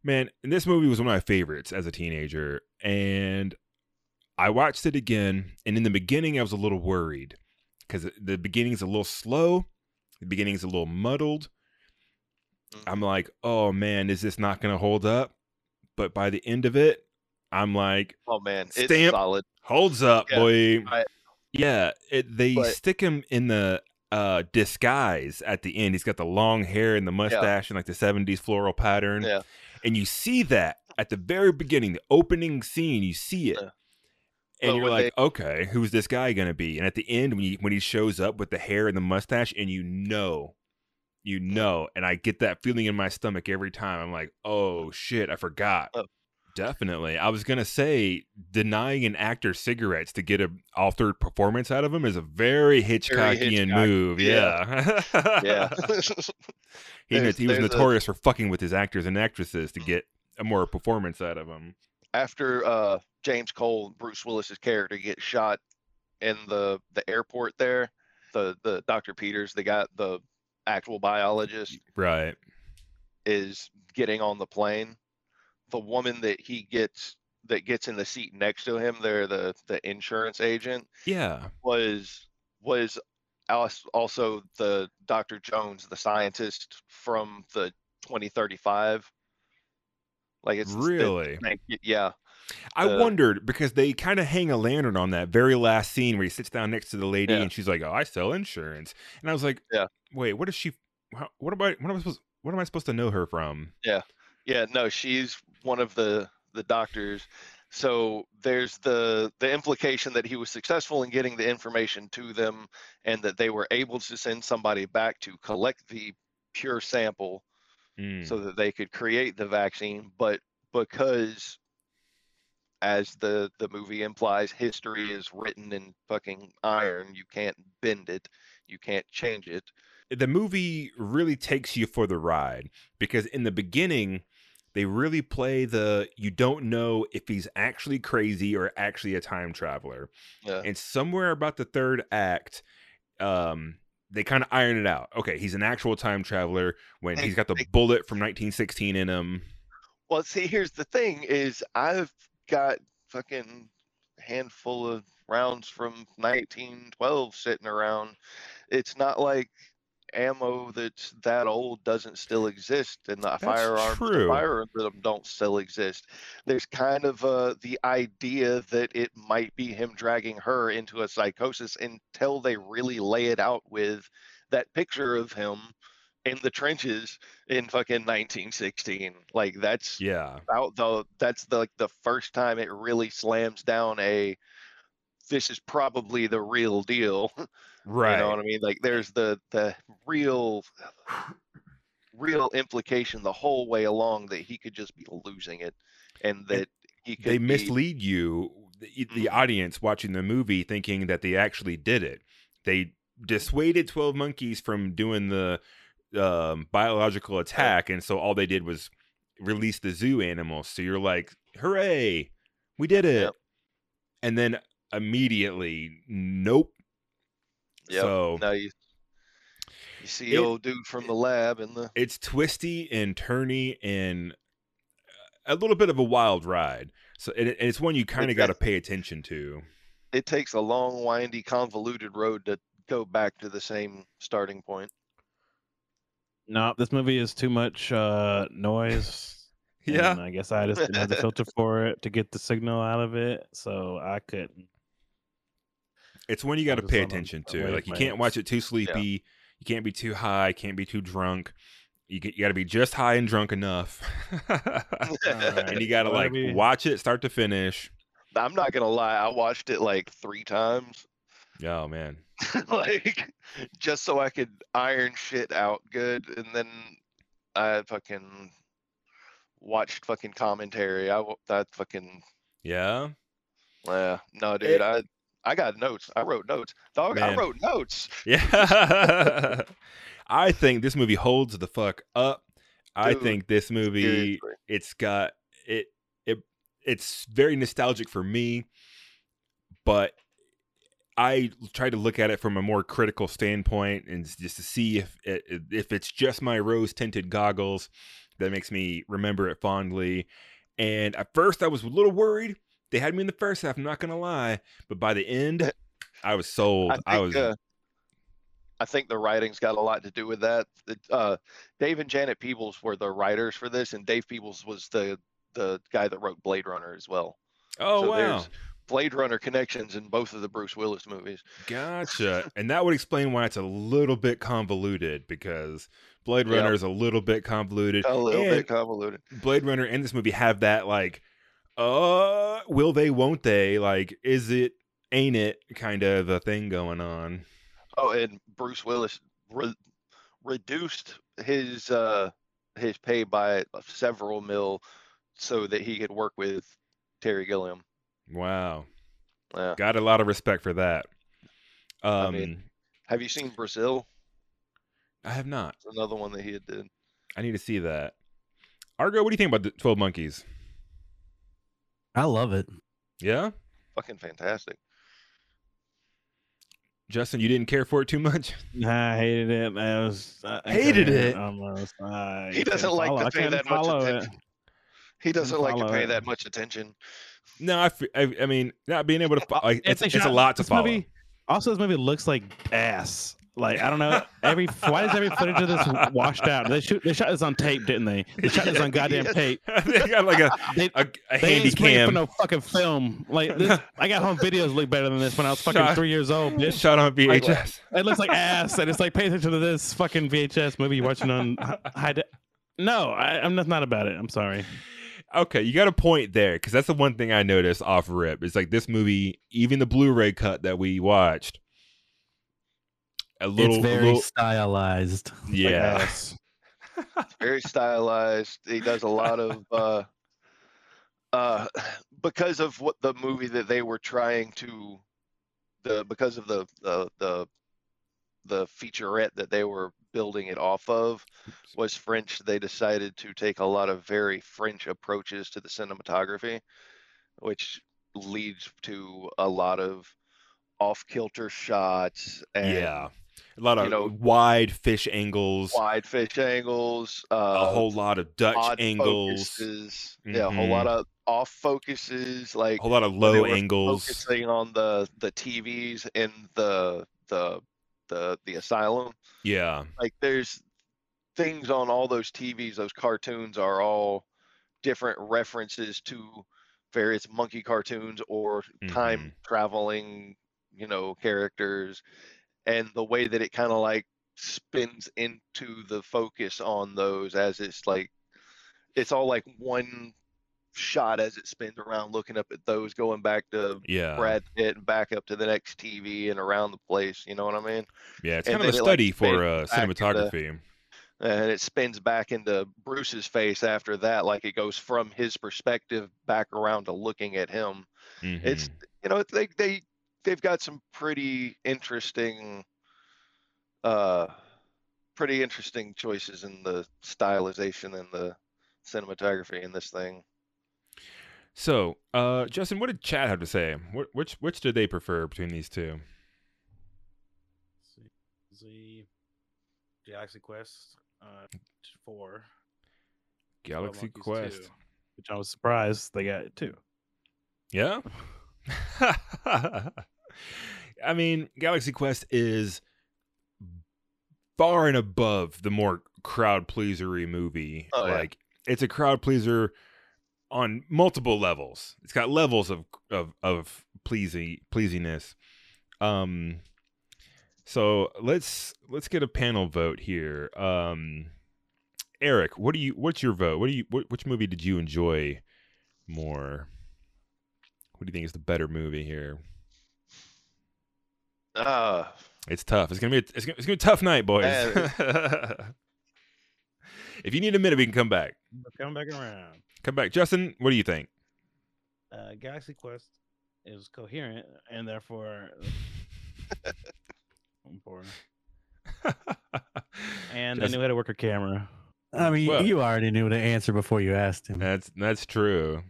man, and this movie was one of my favorites as a teenager. And I watched it again. And in the beginning, I was a little worried because the beginning's a little slow, the beginning's a little muddled. I'm like, oh man, is this not going to hold up? But by the end of it, I'm like, Oh man, it's Stamp. solid. holds up, Yeah, boy. I- yeah, it, they But- stick him in the uh, disguise at the end. He's got the long hair and the mustache and like the 70s floral pattern. Yeah. And you see that at the very beginning, the opening scene, you see it. Yeah. And But you're like, okay, who's this guy gonna be? And at the end, when he when he shows up with the hair and the mustache, and you know, you know, and I get that feeling in my stomach every time. I'm like, oh shit, I forgot. Oh. Definitely. I was gonna say denying an actor cigarettes to get a altered performance out of him is a very Hitchcockian Hitchcock. move. Yeah. Yeah. Yeah. he, was- he was there's a- notorious for fucking with his actors and actresses to get a more performance out of them. After uh, James Cole, Bruce Willis's character, gets shot in the the airport there, the the Dr. Peters, they got the actual biologist, Right. is getting on the plane. The woman that he gets that gets in the seat next to him, there, the the insurance agent, Yeah. was was als- also the Dr. Jones, the scientist from the 2035. Like it's Really? y- yeah, I Uh, wondered because they kind of hang a lantern on that very last scene where he sits down next to the lady Yeah. and she's like, "Oh, I sell insurance," and I was like, Yeah. wait, what is she? What am I? What am I supposed? What am I supposed to know her from?" Yeah, yeah. No, she's one of the the doctors. So there's the the implication that he was successful in getting the information to them, and that they were able to send somebody back to collect the pure sample Mm, so that they could create the vaccine but because as the the movie implies history is written in fucking iron. You can't bend it. You can't change it. The movie really takes you for the ride because in the beginning they really play the you don't know if he's actually crazy or actually a time traveler. Yeah. And somewhere about the third act um they kind of iron it out. Okay he's an actual time traveler when he's got the bullet from 1916 in him. Well see here's the thing is i've got fucking handful of rounds from 1912 sitting around. It's not like ammo that's that old doesn't still exist and the That's firearms true. the firearms that don't still exist. There's kind of uh, the idea that it might be him dragging her into a psychosis until they really lay it out with that picture of him in the trenches in fucking 1916 like that's yeah. out the that's the like the first time it really slams down a this is probably the real deal right you know what i mean? Like there's the the real real implication the whole way along that he could just be losing it and that he could they be- mislead you the, the Mhm. audience watching the movie thinking that they actually did it. They dissuaded 12 monkeys from doing the um, biological attack and so all they did was release the zoo animals. So you're like hooray we did it. Yep. and then immediately nope. Yep. so now you you see It- old dude from the lab and the it's twisty and turny and a little bit of a wild ride. So and, it- and it's one you kind of got to pay attention to. It takes a long windy convoluted road to go back to the same starting point No, this movie is too much uh, noise. yeah and I guess I just didn't have the filter for it to get the signal out of it, so I couldn't. It's one you got to pay attention a to. Like you can't watch it too sleepy. You can't be too high. Can't be too drunk. You get, you got to be just high and drunk enough, and you got to like Whatever you- watch it start to finish. i'm not gonna lie i watched it like three times Oh man, like just so I could iron shit out good, and then I fucking watched fucking commentary. I that fucking Yeah. yeah. No, dude, It- I I got notes. I wrote notes. Dog, I wrote notes. Yeah. I think this movie holds the fuck up. I think this movie Seriously. it's got it it it's very nostalgic for me, but I try to look at it from a more critical standpoint and just to see if it, if it's just my rose tinted goggles that makes me remember it fondly. And at first, I was a little worried. They had me in the first half. I'm not gonna lie, but by the end, I was sold. I think, I, was uh, I think the writing's got a lot to do with that. Uh, Dave and Janet Peoples were the writers for this, and Dave Peoples was the the guy that wrote Blade Runner as well. oh so wow. Blade Runner connections in both of the Bruce Willis movies. Gotcha. and that would explain why it's a little bit convoluted because Blade Yep. Runner is a little bit convoluted. A little and bit convoluted. Blade Runner and this movie have that like, uh, will they, won't they? Like, is it, ain't it kind of a thing going on? Oh, and Bruce Willis re- reduced his uh his pay by several mil so that he could work with Terry Gilliam. Wow. Yeah. Got a lot of respect for that. Um, I I, mean- Have you seen Brazil? I have not. It's another one that he had did. I need to see that. Argo, what do you think about the 12 Monkeys? I love it. Yeah? Fucking fantastic. Justin, you didn't care for it too much? I hated it. I was I, I Hated it? Almost. I He doesn't like follow- to pay that much follow it. attention. He doesn't like to pay it. that much attention. No, I, I mean, not being able to, like, it's, they it's a lot to this follow. Movie, also, this movie looks like ass. Like I don't know. Every why does every footage of this washed out? They shoot. They shot this on tape, didn't they? They shot this on goddamn Yes. tape. they got like a, They, a, a they handy spraying for cam no fucking film. Like this, I got home videos look better than this when I was fucking Shot- three years old. Bitch. shot on VHS. It looks like ass, and it's like pay attention to this fucking VHS movie you're watching on hi- high. De- no, I, I'm just not about it. I'm sorry. Okay, you got a point there because that's the one thing I noticed off rip. It's like this movie, even the Blu-ray cut that we watched, a little, it's very little stylized. Like yeah, ass. Very stylized. He does a lot of uh uh because of what the movie that they were trying to the because of the the the the featurette that they were building it off of was French. They decided to take a lot of very French approaches to the cinematography, which leads to a lot of off kilter shots and yeah, a lot of you know, wide fish angles, wide fish angles. Uh, a whole lot of Dutch angles, focuses. Yeah, a whole lot Mhm. of off focuses, like a whole lot of low angles. focusing on the the TVs in the the the the asylum. Yeah, Like there's things on all those TVs, those cartoons are all different references to various monkey cartoons or time Mhm. traveling, you know, characters and the way that it kind of like spins into the focus on those as it's like it's all like one shot as it spins around looking up at those going back to yeah, Brad Pitt and back up to the next TV and around the place, you know what I mean? yeah. It's and kind of a it, like, study for uh, into- cinematography. and it spins back into Bruce's face after that, like it goes from his perspective back around to looking at him. It's Mhm. you know they they they've got some pretty interesting, uh, pretty interesting choices in the stylization and the cinematography in this thing. So, uh, Justin, what did Chad have to say? Wh- which which did they prefer between these two? Z Galaxy Quest uh, four. Galaxy Monkeys Quest. 2, which I was surprised they got it too. Yeah. I mean, Galaxy Quest is far and above the more crowd pleasery movie. Oh, yeah. like it's a crowd pleaser on multiple levels. It's got levels of of of pleasing pleasiness. Um so let's let's get a panel vote here. Um Eric, what do you what's your vote? What do you what, which movie did you enjoy more? What do you think is the better movie here? Uh, It's tough. It's gonna be a, it's gonna, it's gonna be a tough night, boys. if you need a minute, we can come back. Come back around. Come back, Justin. What do you think? Uh, Galaxy Quest is coherent and therefore important. And Just- they knew how to work a camera. I mean, Well- you already knew the answer before you asked him. That's that's true.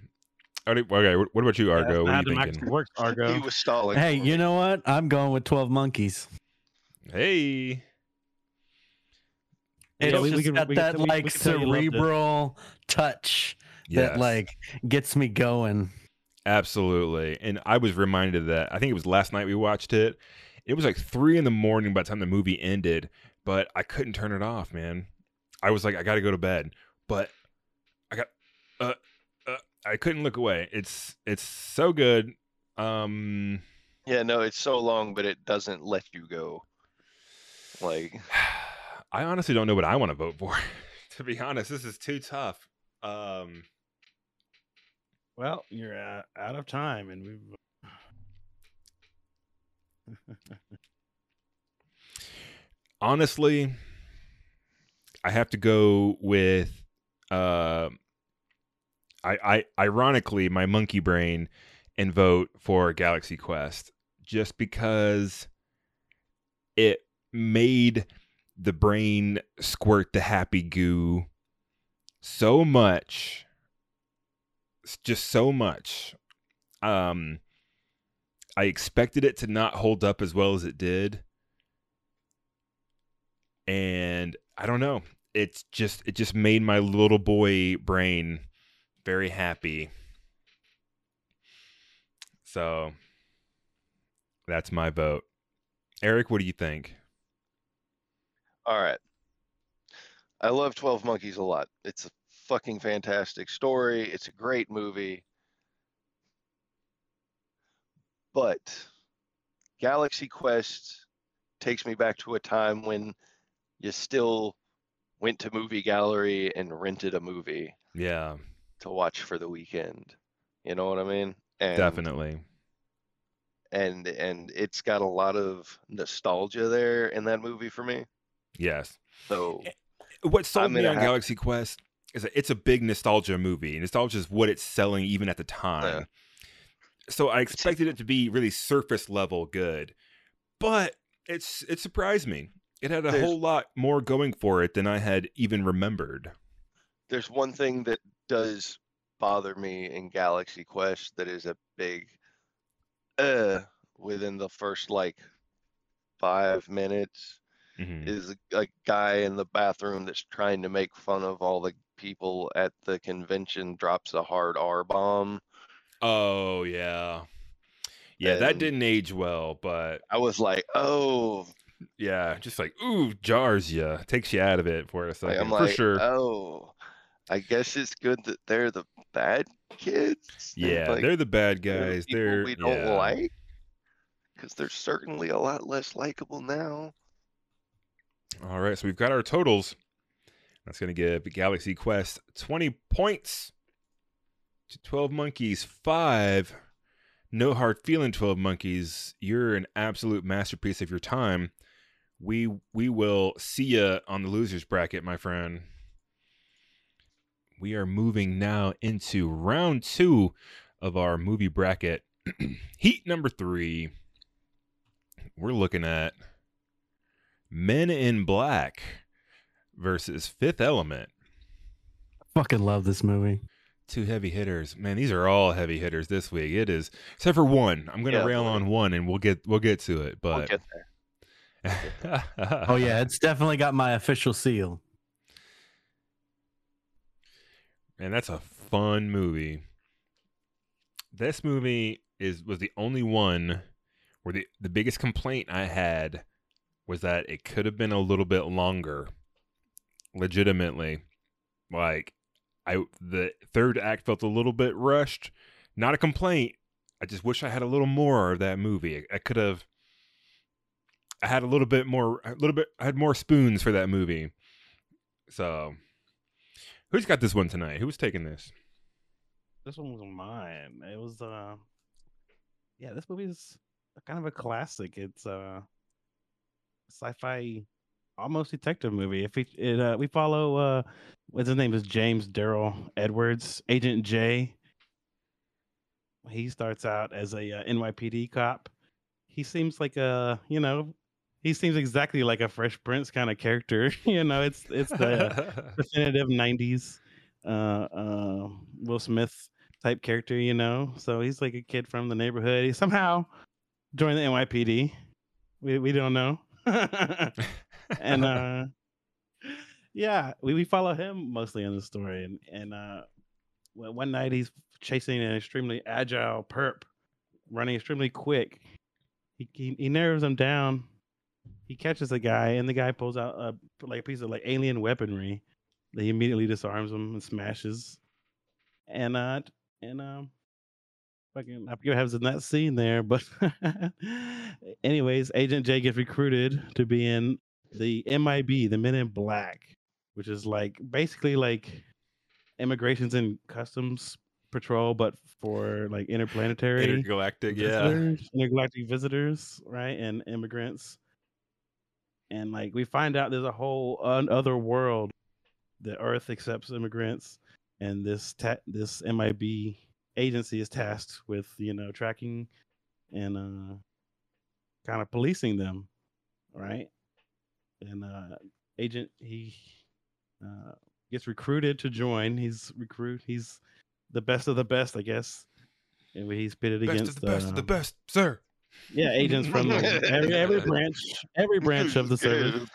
Okay, okay, what what about you, Argo? That's What are you the thinking? Max works, Argo. He was stalling. Hey, you me. know what? I'm going with 12 Monkeys. Hey, It's Yeah, we- we just can- got we that we- we like can tell you loved it. cerebral touch yes, that like gets me going. absolutely. And I was reminded of that. I think it was last night we watched it. It was like three in the morning by the time the movie ended, but I couldn't turn it off, man. I was like, I got to go to bed, but I got, uh, uh, I couldn't look away. It's it's so good. Um, Yeah, no, it's so long, but it doesn't let you go. Like, I honestly don't know what I want to vote for. to be honest, this is too tough. Um, Well, you're uh, out of time, and we've. honestly, I have to go with uh I I ironically my monkey brain and vote for Galaxy Quest just because it made the brain squirt the happy goo so much just so much um I expected it to not hold up as well as it did and I don't know. It's just it just made my little boy brain very happy. So that's my vote. Eric, what do you think? all right. I love 12 Monkeys a lot. It's a fucking fantastic story. It's a great movie. But Galaxy Quest takes me back to a time when you still went to movie gallery and rented a movie Yeah, to watch for the weekend. You know what I mean? And definitely. and and it's got a lot of nostalgia there in that movie for me. Yes. So eh, eh, What sold I'm me on have- Galaxy Quest is that it's a big nostalgia movie. Nostalgia is what it's selling even at the time. So I expected it to be really surface level good. But it's it surprised me. It had a There's- whole lot more going for it than I had even remembered. there's one thing that does bother me in Galaxy Quest that is a big uh within the first like five minutes Mhm. is a, a guy in the bathroom that's trying to make fun of all the people at the convention drops a hard R bomb. Oh yeah. Yeah, that didn't age well, but I was like, oh, yeah, just like ooh, jars you, takes you out of it for a second, I'm for like, sure. oh, I guess it's good that they're the bad kids. yeah, like, they're the bad they're guys. They're we don't yeah. like because they're certainly a lot less likable now. All right, so we've got our totals. That's going to give Galaxy Quest 20 points to 12 Monkeys 5. No hard feeling 12 Monkeys. You're an absolute masterpiece of your time. We we will see you on the losers bracket, my friend. We are moving now into round 2 of our movie bracket. Heat number 3. We're looking at Men in Black versus Fifth Element. Fucking love this movie. Two heavy hitters. Man, these are all heavy hitters this week. It is except for one. I'm gonna Yeah, rail on one and we'll get we'll get to it. We'll But get there. Oh yeah, it's definitely got my official seal. And that's a fun movie. This movie is was the only one where the, the biggest complaint I had was that it could have been a little bit longer. Legitimately. Like I the third act felt a little bit rushed. Not a complaint. I just wish I had a little more of that movie. I could have I had a little bit more a little bit I had more spoons for that movie. So Who's got this one tonight? Who's taking this? This one was mine. It was uh yeah, this movie is kind of a classic. It's uh sci-fi almost detective movie. If we it, uh, we follow uh, what's his name is James Darrell Edwards, Agent J. He starts out as a uh, NYPD cop. He seems like a you know he seems exactly like a Fresh Prince kind of character. you know, it's it's the definitive '90s uh, uh, Will Smith type character. You know, so he's like a kid from the neighborhood. He somehow joined the NYPD. We we don't know. and uh yeah, we, we follow him mostly in the story. And and uh one night he's chasing an extremely agile perp, running extremely quick. He he, he narrows him down. He catches the guy, and the guy pulls out a like a piece of like alien weaponry. That he immediately disarms him and smashes. And uh and um fucking I forget what happens in that scene there, but anyways, Agent J gets recruited to be in the MIB, the Men in Black, which is like basically like immigrations and customs patrol, but for like interplanetary Intergalactic, yeah. visitors, intergalactic visitors, right, and immigrants. And like we find out there's a whole other world that Earth accepts immigrants, and this ta- this MIB agency is tasked with you know tracking and uh kind of policing them, right? And uh agent he uh gets recruited to join. He's recruit. He's the best of the best, I guess. And he's pitted Best against of the best uh, of the best, sir. yeah agents from the, every every branch every branch of the service,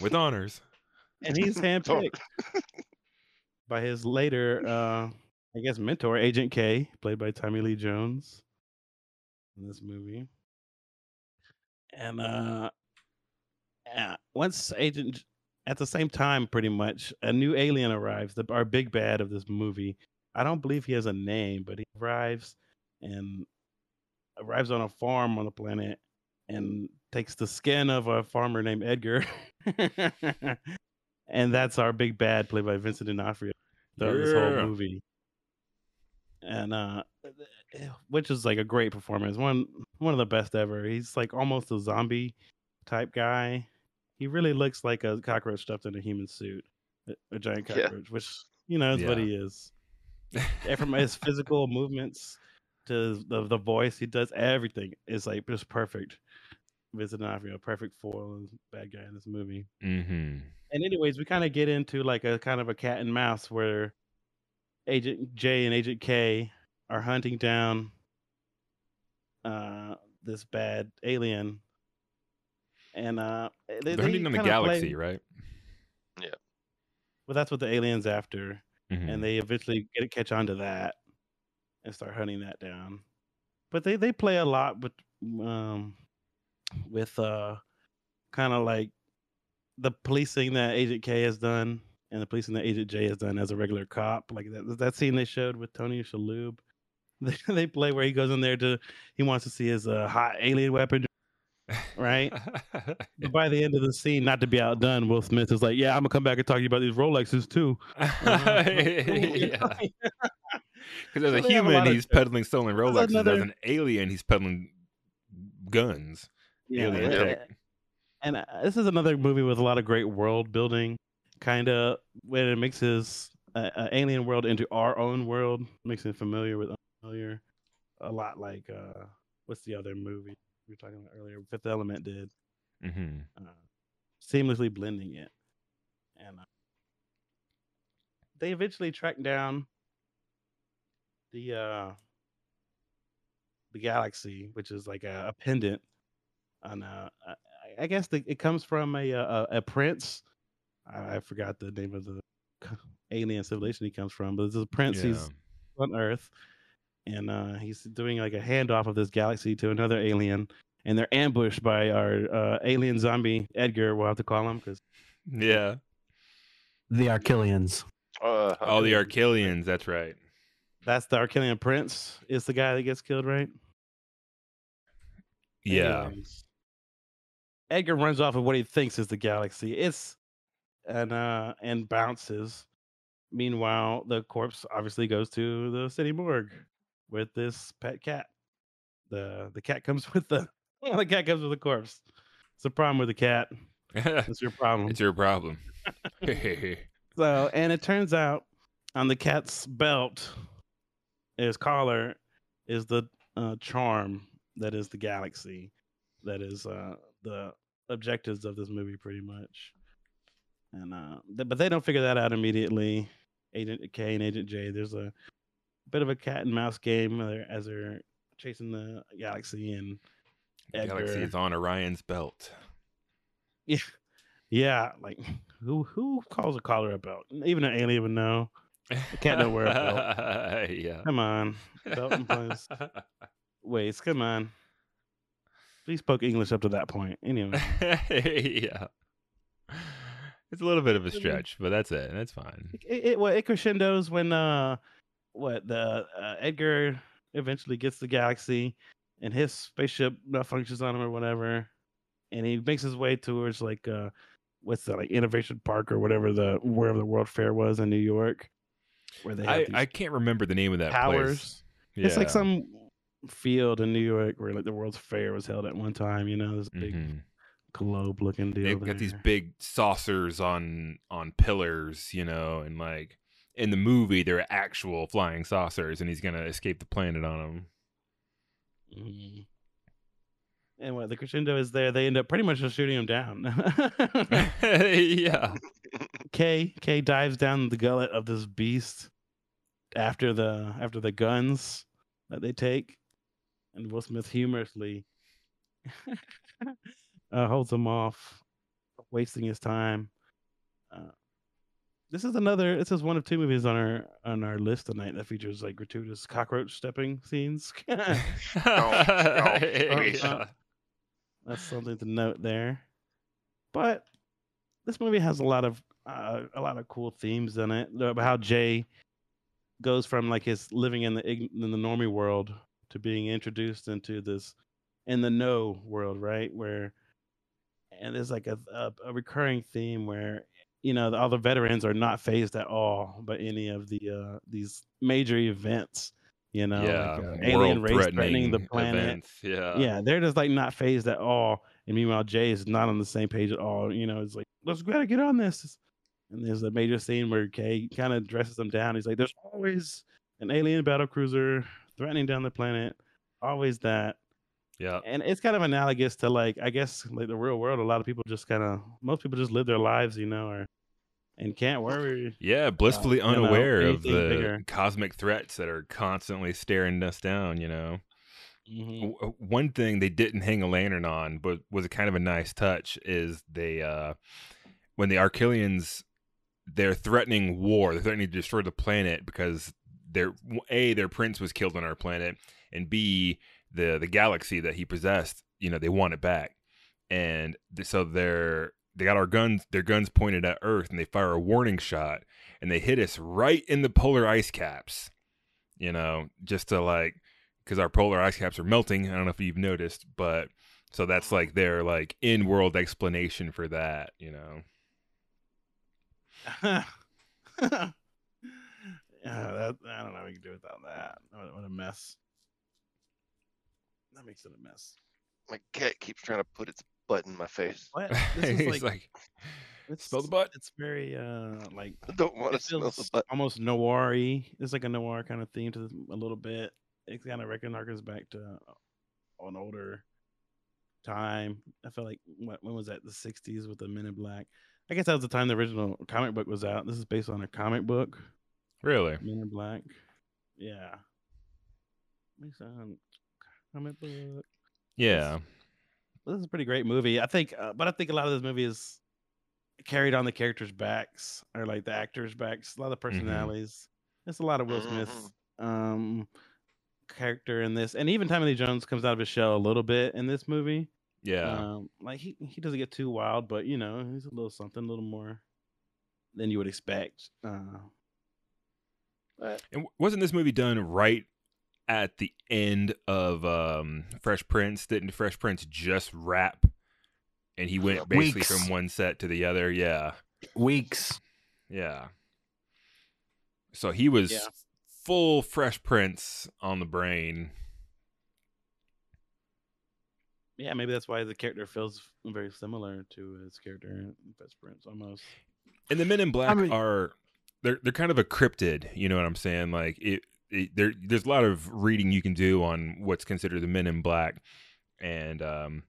With honors. and he's handpicked by his later, uh I guess, mentor Agent K, played by Tommy Lee Jones in this movie. And uh, yeah, once Agent at the same time, pretty much, a new alien arrives. The our big bad of this movie. I don't believe he has a name, but he arrives and arrives on a farm on the planet and takes the skin of a farmer named Edgar. and that's our big bad, played by Vincent D'Onofrio. Throughout this whole movie. And uh which is like a great performance. One one of the best ever. He's like almost a zombie type guy. He really looks like a cockroach stuffed in a human suit. A, a giant Yeah. cockroach, which you know is what he is. And from his physical movements to the the voice, he does everything. It's like just perfect. Vincent D'Onofrio, perfect foil and bad guy in this movie. Mm-hmm. And anyways, we kind of get into like a kind of a cat and mouse where Agent J and Agent K are hunting down uh this bad alien. And uh they, They're they hunting on the kinda play- galaxy, right? Yeah. Well, that's what the alien's after. Mhm. and they eventually get a catch on to that and start hunting that down. But they they play a lot with um with uh kind of like the policing that Agent K has done and the policing that Agent J has done as a regular cop. Like that that scene they showed with Tony Shalhoub. They, they play where he goes in there to he wants to see his uh, hot alien weapon. Right. But by the end of the scene, not to be outdone, Will Smith is like, "Yeah, I'm gonna come back and talk to you about these Rolexes too." Yeah. Because as So a they a human, lot of- he's peddling stolen Rolexes. As an alien, he's peddling guns. alien uh, tech. and uh, this is another movie with a lot of great world building, kind of when it mixes uh, uh, alien world into our own world, makes it familiar with unfamiliar, a lot like uh, what's the other movie we were talking about earlier? Fifth Element did, hmm uh, seamlessly blending it, and uh, they eventually track down the uh, the galaxy, which is like a, a pendant on uh, I- I guess the, it comes from a, a a prince. I, I forgot the name of the alien civilization he comes from, but it's a prince. Yeah. He's on Earth, and uh, he's doing like a handoff of this galaxy to another alien, and they're ambushed by our uh, alien zombie Edgar. We'll have to call him because Yeah. The Arquillians. Uh, Oh, the Arquillians. That's right. that's the Arquillian prince. Is the guy that gets killed, right? Yeah. Anyways, Edgar runs off of what he thinks is the galaxy. It's and uh and bounces. Meanwhile, the corpse obviously goes to the city morgue with this pet cat. The the cat comes with the the cat comes with the corpse. It's a problem with the cat. it's It's your problem. It's your problem. So, and it turns out on the cat's belt, his collar, is the uh, charm that is the galaxy, that is uh, the objectives of this movie, pretty much. And uh, th- but they don't figure that out immediately. Agent K and Agent J. There's a bit of a cat and mouse game as they're chasing the galaxy and Galaxy is on Orion's belt. yeah, yeah. Like who who calls a collar a belt? Even an alien would know. cat don't wear a belt. yeah. Come on, belt and place. ways. Come on. Please spoke English up to that point. Anyway, yeah. It's a little bit of a stretch, but that's it. That's fine. it, it well it crescendos when uh what the uh, Edgar eventually gets the galaxy and his spaceship malfunctions on him or whatever, and he makes his way towards like uh what's that like Innovation Park or whatever the wherever the World Fair was in New York, where they I, I can't remember the name of that towers. place. It's like some field in New York where like the World's Fair was held at one time. You know, this big Mhm. globe looking deal. They've got these big saucers on on pillars, you know, and like in the movie they're actual flying saucers, and he's gonna escape the planet on them. Mhm. And what the crescendo is there, they end up pretty much just shooting him down. yeah. Kay Kay dives down the gullet of this beast after the after the guns that they take, and Will Smith humorously uh, holds him off, wasting his time. Uh, this is another. This is one of two movies on our on our list tonight that features like gratuitous cockroach stepping scenes. yeah. That's something to note there. But this movie has a lot of uh, a lot of cool themes in it about how Jay goes from like his living in the in the normie world to being introduced into this in the know world, right? Where and there's like a, a, a recurring theme where you know all the veterans are not phased at all by any of the uh, these major events. You know, yeah. like, uh, alien race threatening the planet events, Yeah. yeah, they're just like not phased at all. And meanwhile, Jay is not on the same page at all. You know, it's like, let's gotta get on this. And there's a major scene where Kay kind of dresses them down. He's like, there's always an alien battle cruiser threatening down the planet. Always that. Yeah. And it's kind of analogous to like, I guess, like the real world. A lot of people just kind of, most people just live their lives, you know, or and can't worry. Yeah, blissfully you know, unaware of the bigger. cosmic threats that are constantly staring us down, you know. Mhm. W- uh, one thing they didn't hang a lantern on, but was a kind of a nice touch, is they uh when the Arquillians they're threatening war, they're threatening to destroy the planet because their a their prince was killed on our planet, and b the the galaxy that he possessed, you know, they want it back, and so they're they got our guns, their guns pointed at Earth, and they fire a warning shot, and they hit us right in the polar ice caps, you know, just to like because our polar ice caps are melting. I don't know if you've noticed, but so that's like their like in world explanation for that, you know. yeah, that, I don't know. what We can do without that. What, what a mess. That makes it a mess. My cat keeps trying to put its butt in my face. What? This is He's like, like, it's, "Smell the butt." It's very uh like I don't want to smell the butt. almost noir-y. It's like a noir kind of theme to this a little bit. It kind of harkens back to an older time. I feel like what when was that? The '60s with the Men in Black. I guess that was the time the original comic book was out. This is based on a comic book. really? Men in Black. Yeah. Based on comic book. Yeah. Well, this is a pretty great movie. I think, uh, but I think a lot of this movie is carried on the characters' backs or like the actors' backs. A lot of personalities. There's a lot of Will Smith um, character in this, and even Tommy Lee Jones comes out of his shell a little bit in this movie. Yeah. Um, like he he doesn't get too wild, but you know he's a little something, a little more than you would expect. Uh, but and wasn't this movie done right at the end of um Fresh Prince? Didn't Fresh Prince just wrap and he went basically Weeks. from one set to the other? Yeah. Weeks. Yeah. So he was Yeah. full Fresh Prince on the brain. yeah, maybe that's why the character feels very similar to his character in Fresh Prince almost. And the Men in Black mean- are they're they're kind of a cryptid. You know what I'm saying? Like it, it there there's a lot of reading you can do on what's considered the Men in Black, and um,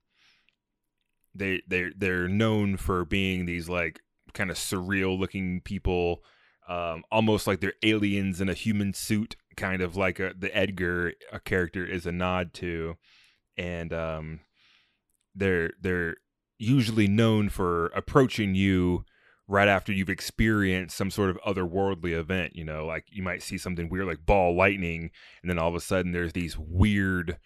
they they they're known for being these like kind of surreal looking people, um, almost like they're aliens in a human suit, kind of like a, the Edgar a character is a nod to, and um, they're they're usually known for approaching you right after you've experienced some sort of otherworldly event. You know, like you might see something weird like ball lightning, and then all of a sudden there's these weird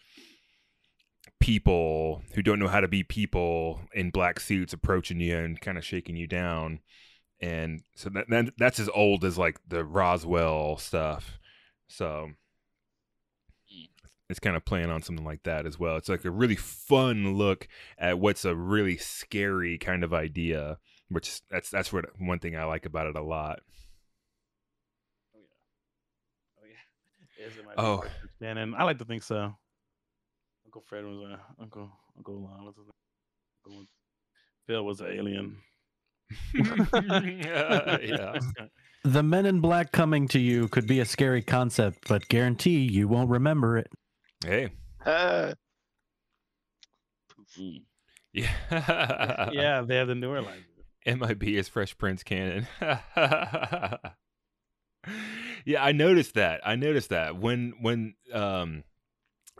people who don't know how to be people in black suits approaching you and kind of shaking you down. And so that, that that's as old as like the Roswell stuff. So mm. it's kind of playing on something like that as well. It's like a really fun look at what's a really scary kind of idea, which that's that's what one thing I like about it a lot. Oh yeah, oh yeah. Is it my Oh. favorite canon? I like to think so. Uncle Fred was a Uncle Uncle uh, what's his name? Uncle Phil was an alien. yeah. The Men in Black coming to you could be a scary concept, but guarantee you won't remember it. Hey. Mm. Yeah. yeah, they have the newer language. MIB is Fresh Prince canon. yeah, I noticed that. I noticed that when when um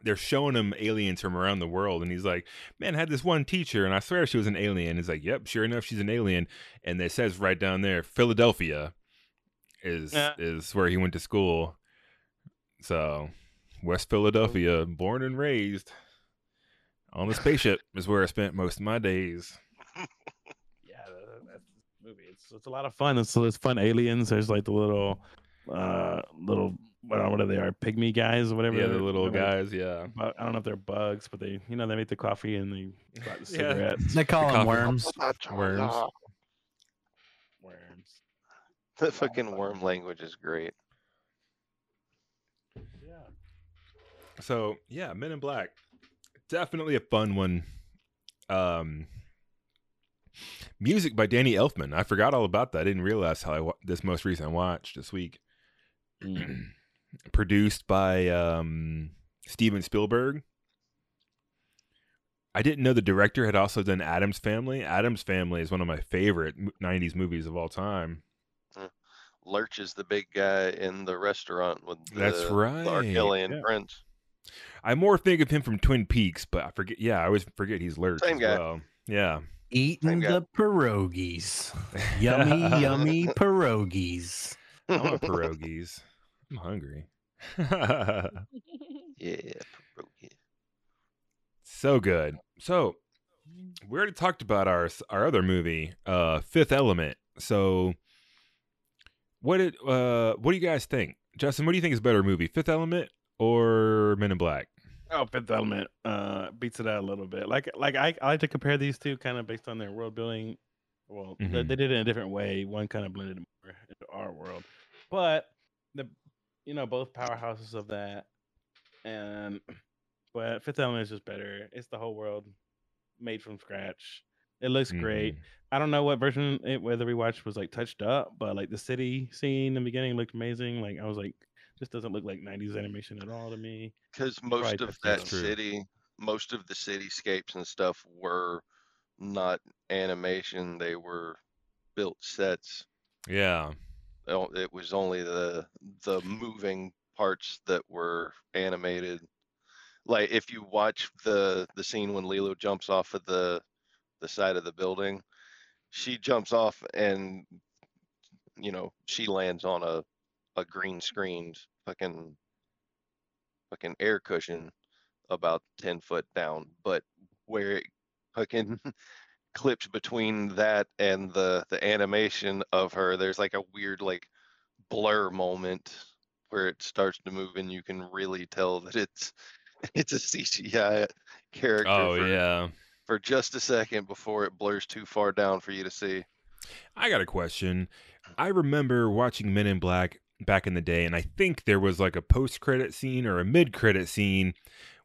they're showing him aliens from around the world, and he's like, "Man, I had this one teacher, and I swear she was an alien." He's like, "Yep, sure enough, she's an alien." And it says right down there, Philadelphia is is where he went to school. So, West Philadelphia, born and raised on the spaceship is where I spent most of my days. Yeah, that- that's the movie. It's it's a lot of fun. It's there's fun aliens. There's like the little uh little what what are they are pygmy guys or whatever. Yeah, the little whatever. guys. Yeah. I don't know if they're bugs, but they you know they make the coffee and they got the Yeah. They call them worms. Worms. Worms. The fucking worm language is great. Yeah. So yeah, Men in Black, definitely a fun one. Um, music by Danny Elfman. I forgot all about that. I didn't realize how I wa- this most recent watch this week. Mm. Produced by um, Steven Spielberg. I didn't know the director had also done Addams Family. Addams Family is one of my favorite '90s movies of all time. Lurch is the big guy in the restaurant with the, That's right. Arquillian Yeah. prince. I more think of him from Twin Peaks, but I forget. Yeah, I always forget he's Lurch Same guy. well. Yeah. Eating the pierogies. Yummy, yummy pierogies. I want pierogies. I'm hungry. Yeah, pierogi. so good. So we already talked about our our other movie, uh, Fifth Element. So what did uh what do you guys think, Justin? What do you think is a better movie, Fifth Element or Men in Black? Oh, Fifth Element uh, beats it out a little bit. Like, like I, I like to compare these two kind of based on their world building. Well, they, Mhm. they did it in a different way. One kind of blended more into our world, but the, you know, both powerhouses of that. And but Fifth Element is just better. It's the whole world made from scratch. It looks great. Mhm. I don't know what version it, whether we watched was like touched up, but like the city scene in the beginning looked amazing. Like I was like, this doesn't look like '90s mm. animation at all to me. Because most Right, of that true. city, most of the cityscapes and stuff were not animation. They were built sets. Yeah. Oh, It was only the the moving parts that were animated. Like if you watch the the scene when Leeloo jumps off of the the side of the building, she jumps off and you know she lands on a a green screened fucking fucking air cushion about 10 foot down but where it fucking clips between that and the the animation of her there's like a weird like blur moment where it starts to move and you can really tell that it's it's a CGI character Oh for, yeah. for just a second before it blurs too far down for you to see. I got a question. I remember watching Men in Black back in the day, and I think there was like a post credit scene or a mid credit scene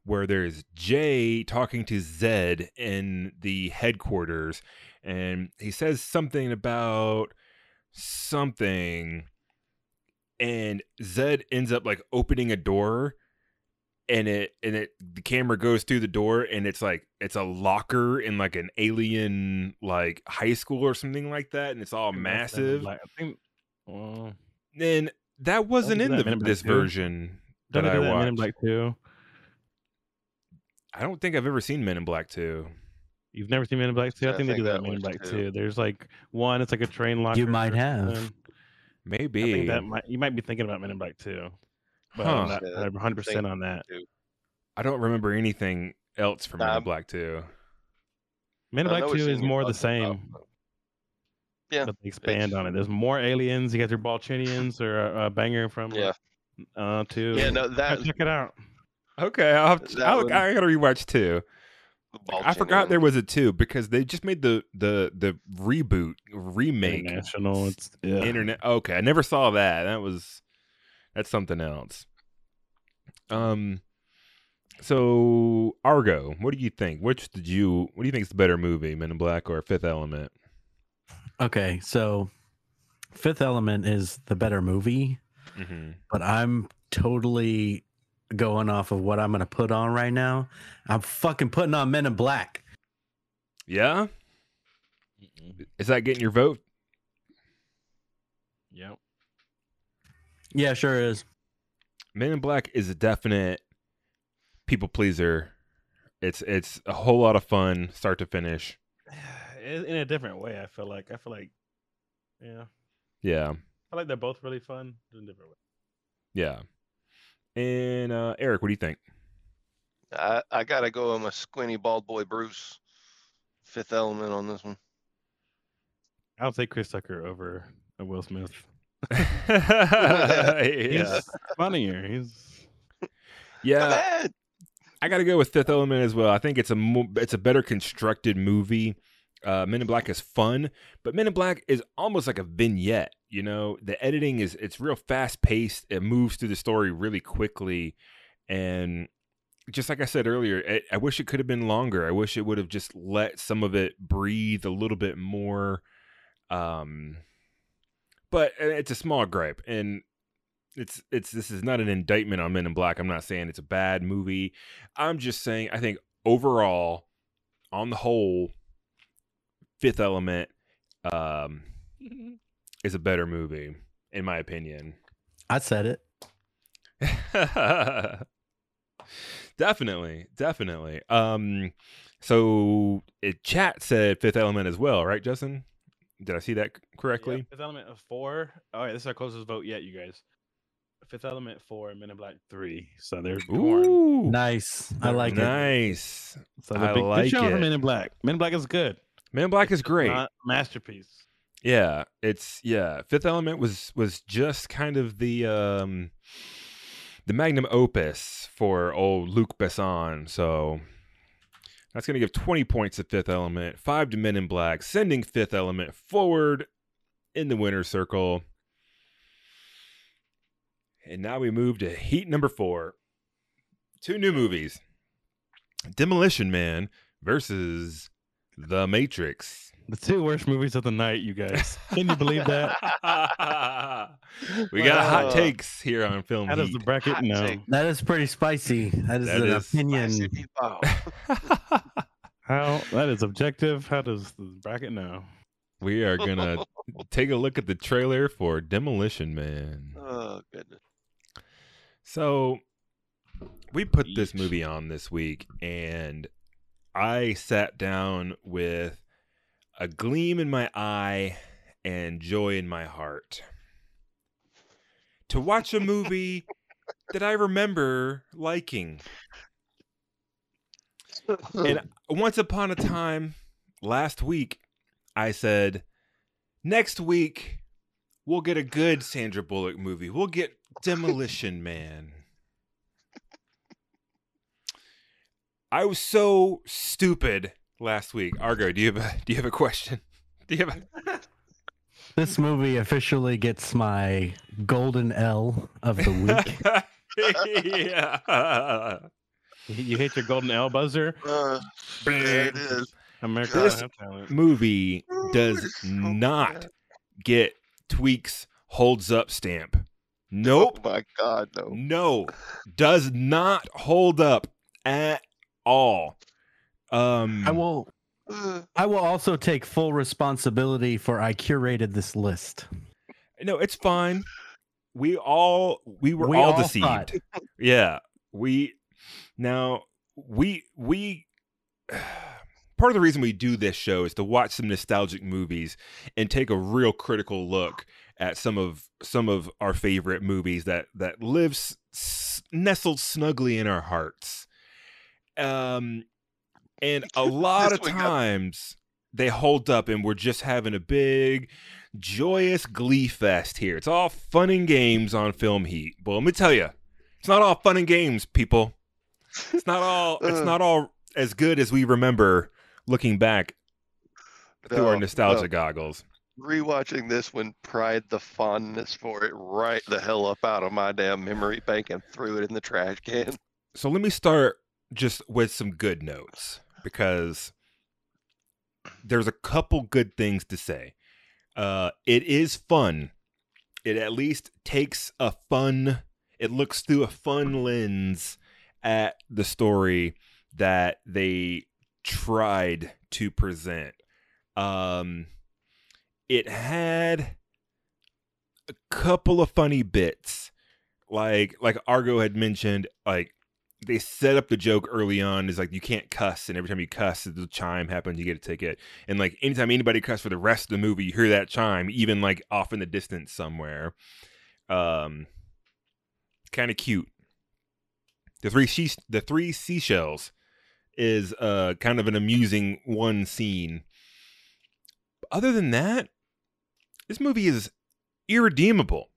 where there's Jay talking to Zed in the headquarters, and he says something about something, and Zed ends up like opening a door. And it and it the camera goes through the door and it's like it's a locker in like an alien like high school or something like that and it's all think that's Men in massive. I think. Well, And that wasn't in that the, in Men in Black this version don't that I do that in Men in watched. Black Two? I don't think I've ever seen Men in Black 2. You've never seen Men in Black Two? I Yeah, I think they do that that Men in Black two. Two. There's like one. It's like a train locker. You might have. Maybe. I think that might you might be thinking about Men in Black Two, but Huh. I'm 100 percent on that. I don't remember anything else from Men in Black 2. Men in Black Two is more the talking about, same, but- Yeah, but they expand it's- on it. There's more aliens. You got your Ballchinians or a, a banger from Yeah. uh two. Yeah, no, that check it out. Okay, I'll have to, I'll, one- I gotta rewatch 2. I forgot there was a 2 because they just made the the the reboot remake International. It's yeah. internet. Okay, I never saw that. That was that's something else. Um, so Argo, what do you think? Which did you? What do you think is the better movie, Men in Black or Fifth Element? Okay, so Fifth Element is the better movie, Mm-hmm. but I'm totally going off of what I'm going to put on right now. I'm fucking putting on Men in Black. Yeah, is that getting your vote? Yep. Yeah, sure is. Men in Black is a definite people pleaser. It's it's a whole lot of fun, start to finish. In in a different way, I feel like. I feel like, yeah. Yeah, I feel like they're both really fun in different ways. yeah. And uh, Eric, what do you think? I, I gotta go with my squinty bald boy Bruce. Fifth element on this one. I'll take Chris Tucker over uh, Will Smith. yeah. He's funnier. He's Yeah, I got to go with Fifth Element as well. I think it's a mo- it's a better constructed movie. Uh, Men in Black is fun, but Men in Black is almost like a vignette. You know, the editing is it's real fast paced. It moves through the story really quickly, and just like I said earlier, I, I wish it could have been longer. I wish it would have just let some of it breathe a little bit more. Um, but uh, it's a small gripe, and it's it's this is not an indictment on Men in Black. I'm not saying it's a bad movie. I'm just saying I think overall, on the whole, Fifth Element um, is a better movie in my opinion. I said it. definitely, definitely. Um, so it, chat said Fifth Element as well, right, Justin? Did I see that correctly? Yep, Fifth Element of four. All right, this is our closest vote yet, you guys. Fifth Element four, Men in Black three. So they're. Ooh, Nice. I like it. nice. So I the big, like good show for it. Men in Black. Men in Black is good. Men in Black is great. Masterpiece. Yeah, it's yeah. Fifth Element was was just kind of the um the magnum opus for old Luc Besson. So that's gonna give twenty points to Fifth Element, five to Men in Black, sending Fifth Element forward in the winner's circle. And now we move to heat number four. Two new movies. Demolition Man versus The Matrix. The two worst movies of the night, you guys. Can you believe that? we got hot takes here on Film How does the bracket Hot no? take. That is pretty spicy. That is That an is opinion. How that is objective. How does the bracket know? we are gonna take a look at the trailer for Demolition Man. Oh goodness. So we put this movie on this week, and I sat down with a gleam in my eye and joy in my heart to watch a movie that I remember liking. And once upon a time, last week, I said, next week, we'll get a good Sandra Bullock movie. We'll get Demolition Man. I was so stupid last week. Argo, do you have a, do you have a question? Do you have a, This movie officially gets my golden L of the week. yeah. You, you hit your golden L buzzer. Uh, there it is. America This- movie does Ooh, not bad. get Tweaks holds up stamp. Nope. Oh my God, no. No, does not hold up at all. Um, I will. I will also take full responsibility for I curated this list. No, it's fine. We all we were We all, all deceived. thought. Yeah, we now we we part of the reason we do this show is to watch some nostalgic movies and take a real critical look at some of some of our favorite movies that that lives s- nestled snugly in our hearts. Um and a lot of times they hold up and we're just having a big joyous glee fest here. It's all fun and games on Film Heat. But let me tell you, it's not all fun and games, people. It's not all. It's not all as good as we remember looking back through our nostalgia no. goggles. Rewatching this one pried the fondness for it right the hell up out of my damn memory bank and threw it in the trash can. So let me start just with some good notes because there's a couple good things to say. Uh, it is fun. It at least takes a fun. It looks through a fun lens at the story that they tried to present. Um, it had a couple of funny bits, like like Argo had mentioned, like they set up the joke early on is like you can't cuss and every time you cuss the chime happens you get a ticket. And like anytime anybody cuss for the rest of the movie you hear that chime even like off in the distance somewhere. Um kind of cute. The three she- the three seashells is uh kind of an amusing one scene. Other than that this movie is irredeemable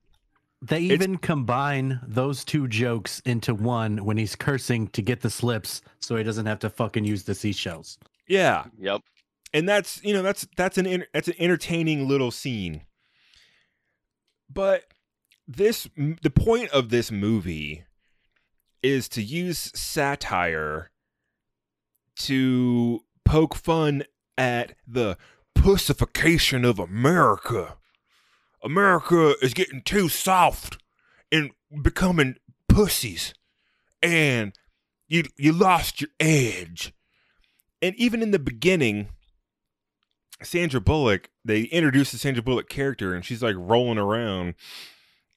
They It's- even combine those two jokes into one when he's cursing to get the slips so he doesn't have to fucking use the seashells. yeah Yep. and that's you know that's that's an that's an entertaining little scene but this the point of this movie is to use satire to poke fun at the pussification of America. America is getting too soft and becoming pussies. And you you lost your edge. And even in the beginning, Sandra Bullock, they introduced the Sandra Bullock character and she's like rolling around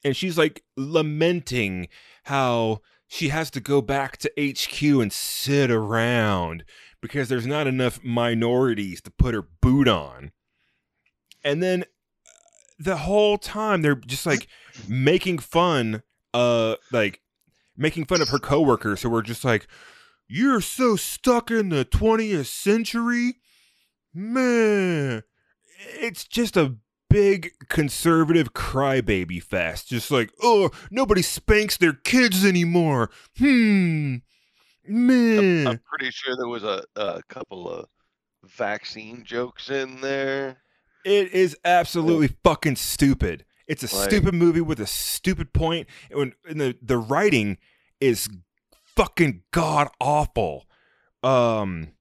and she's like lamenting how she has to go back to HQ and sit around because there's not enough minorities to put her boot on. And then the whole time they're just like making fun uh like making fun of her coworkers who were just like you're so stuck in the 20th century? Man it's just a big conservative crybaby fest. Just like oh nobody spanks their kids anymore. Hmm man. I'm pretty sure there was a, a couple of vaccine jokes in there. It is absolutely fucking stupid. It's a Like- stupid movie with a stupid point, and the the writing is fucking god awful. Um,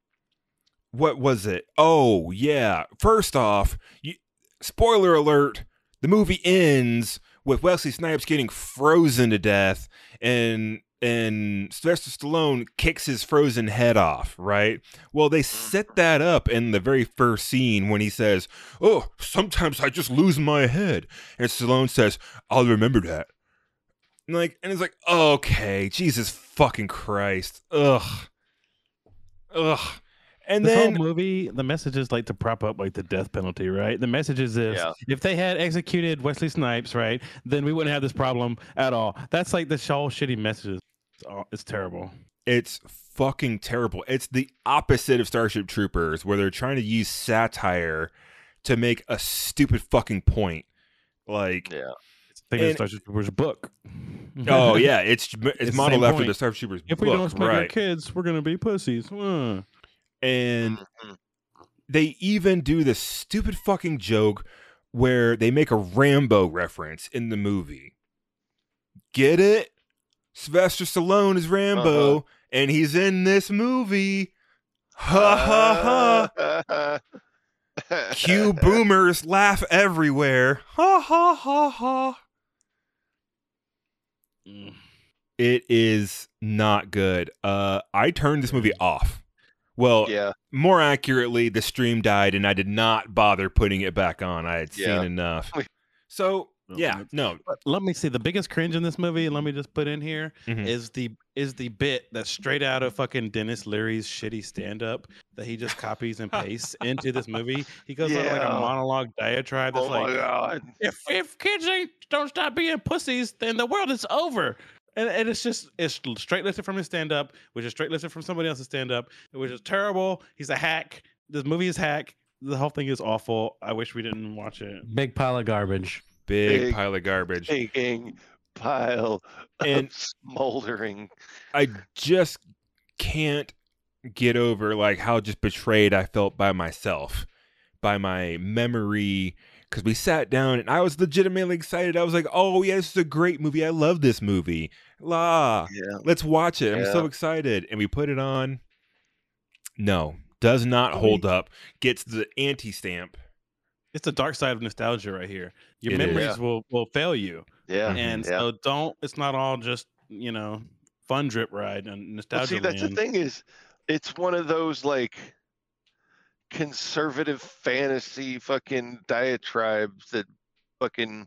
what was it? Oh yeah. First off, you, spoiler alert: the movie ends with Wesley Snipes getting frozen to death, and and Sylvester Stallone kicks his frozen head off. Right. Well, they set mm-hmm. that up in the very first scene when he says, "Oh, sometimes I just lose my head," and Stallone says, "I'll remember that." And like, and it's like, okay, Jesus fucking Christ, ugh, ugh, and this then whole movie, the message is like to prop up like the death penalty, right? The message is this: Yeah. if they had executed Wesley Snipes, right, then we wouldn't have this problem at all. That's like the whole shitty messages. It's, all, it's terrible. It's fucking terrible. It's the opposite of Starship Troopers, where they're trying to use satire to make a stupid fucking point. Like, Yeah. I think And- Starship Troopers book. oh yeah, it's it's, It's modeled after point. the Starship Troopers If we book, don't spank our kids, we're gonna be pussies. Uh. And Mhm. they even do this stupid fucking joke where they make a Rambo reference in the movie. Get it? Sylvester Stallone is Rambo, Uh-huh. and he's in this movie. Ha ha ha. Cue boomers laugh everywhere. Ha ha ha ha. Mm. It is not good. Uh I turned this movie off. Well, Yeah, more accurately, the stream died and I did not bother putting it back on. I had Yeah. seen enough. So, yeah, that's- no. But let me see. The biggest cringe in this movie, let me just put in here, is Mhm. the is the bit that's straight out of fucking Denis Leary's shitty stand up that he just copies and pastes into this movie. He goes on like a monologue diatribe that's oh my like god. if if kids ain't don't stop being pussies, then the world is over. And, and it's just it's straight listed from his stand up, which is straight listed from somebody else's stand up, which is terrible. He's a hack. This movie is hack. The whole thing is awful. I wish we didn't watch it. Big pile of garbage. Big, Big, pile of garbage. Taking pile And- smoldering. I just can't get over like how just betrayed I felt by myself, by my memory. Because we sat down and I was legitimately excited. I was like, "Oh yeah, this is a great movie. I love this movie. La, Yeah. let's watch it. I'm so excited." And we put it on. No, does not hold up. Gets the anti stamp. It's the dark side of nostalgia right here. Your It is. memories will will fail you, Yeah. Mhm. and Yeah. so don't. It's not all just you know fun drip ride and Well, nostalgia. see, that's the thing is, it's one of those like conservative fantasy fucking diatribes that fucking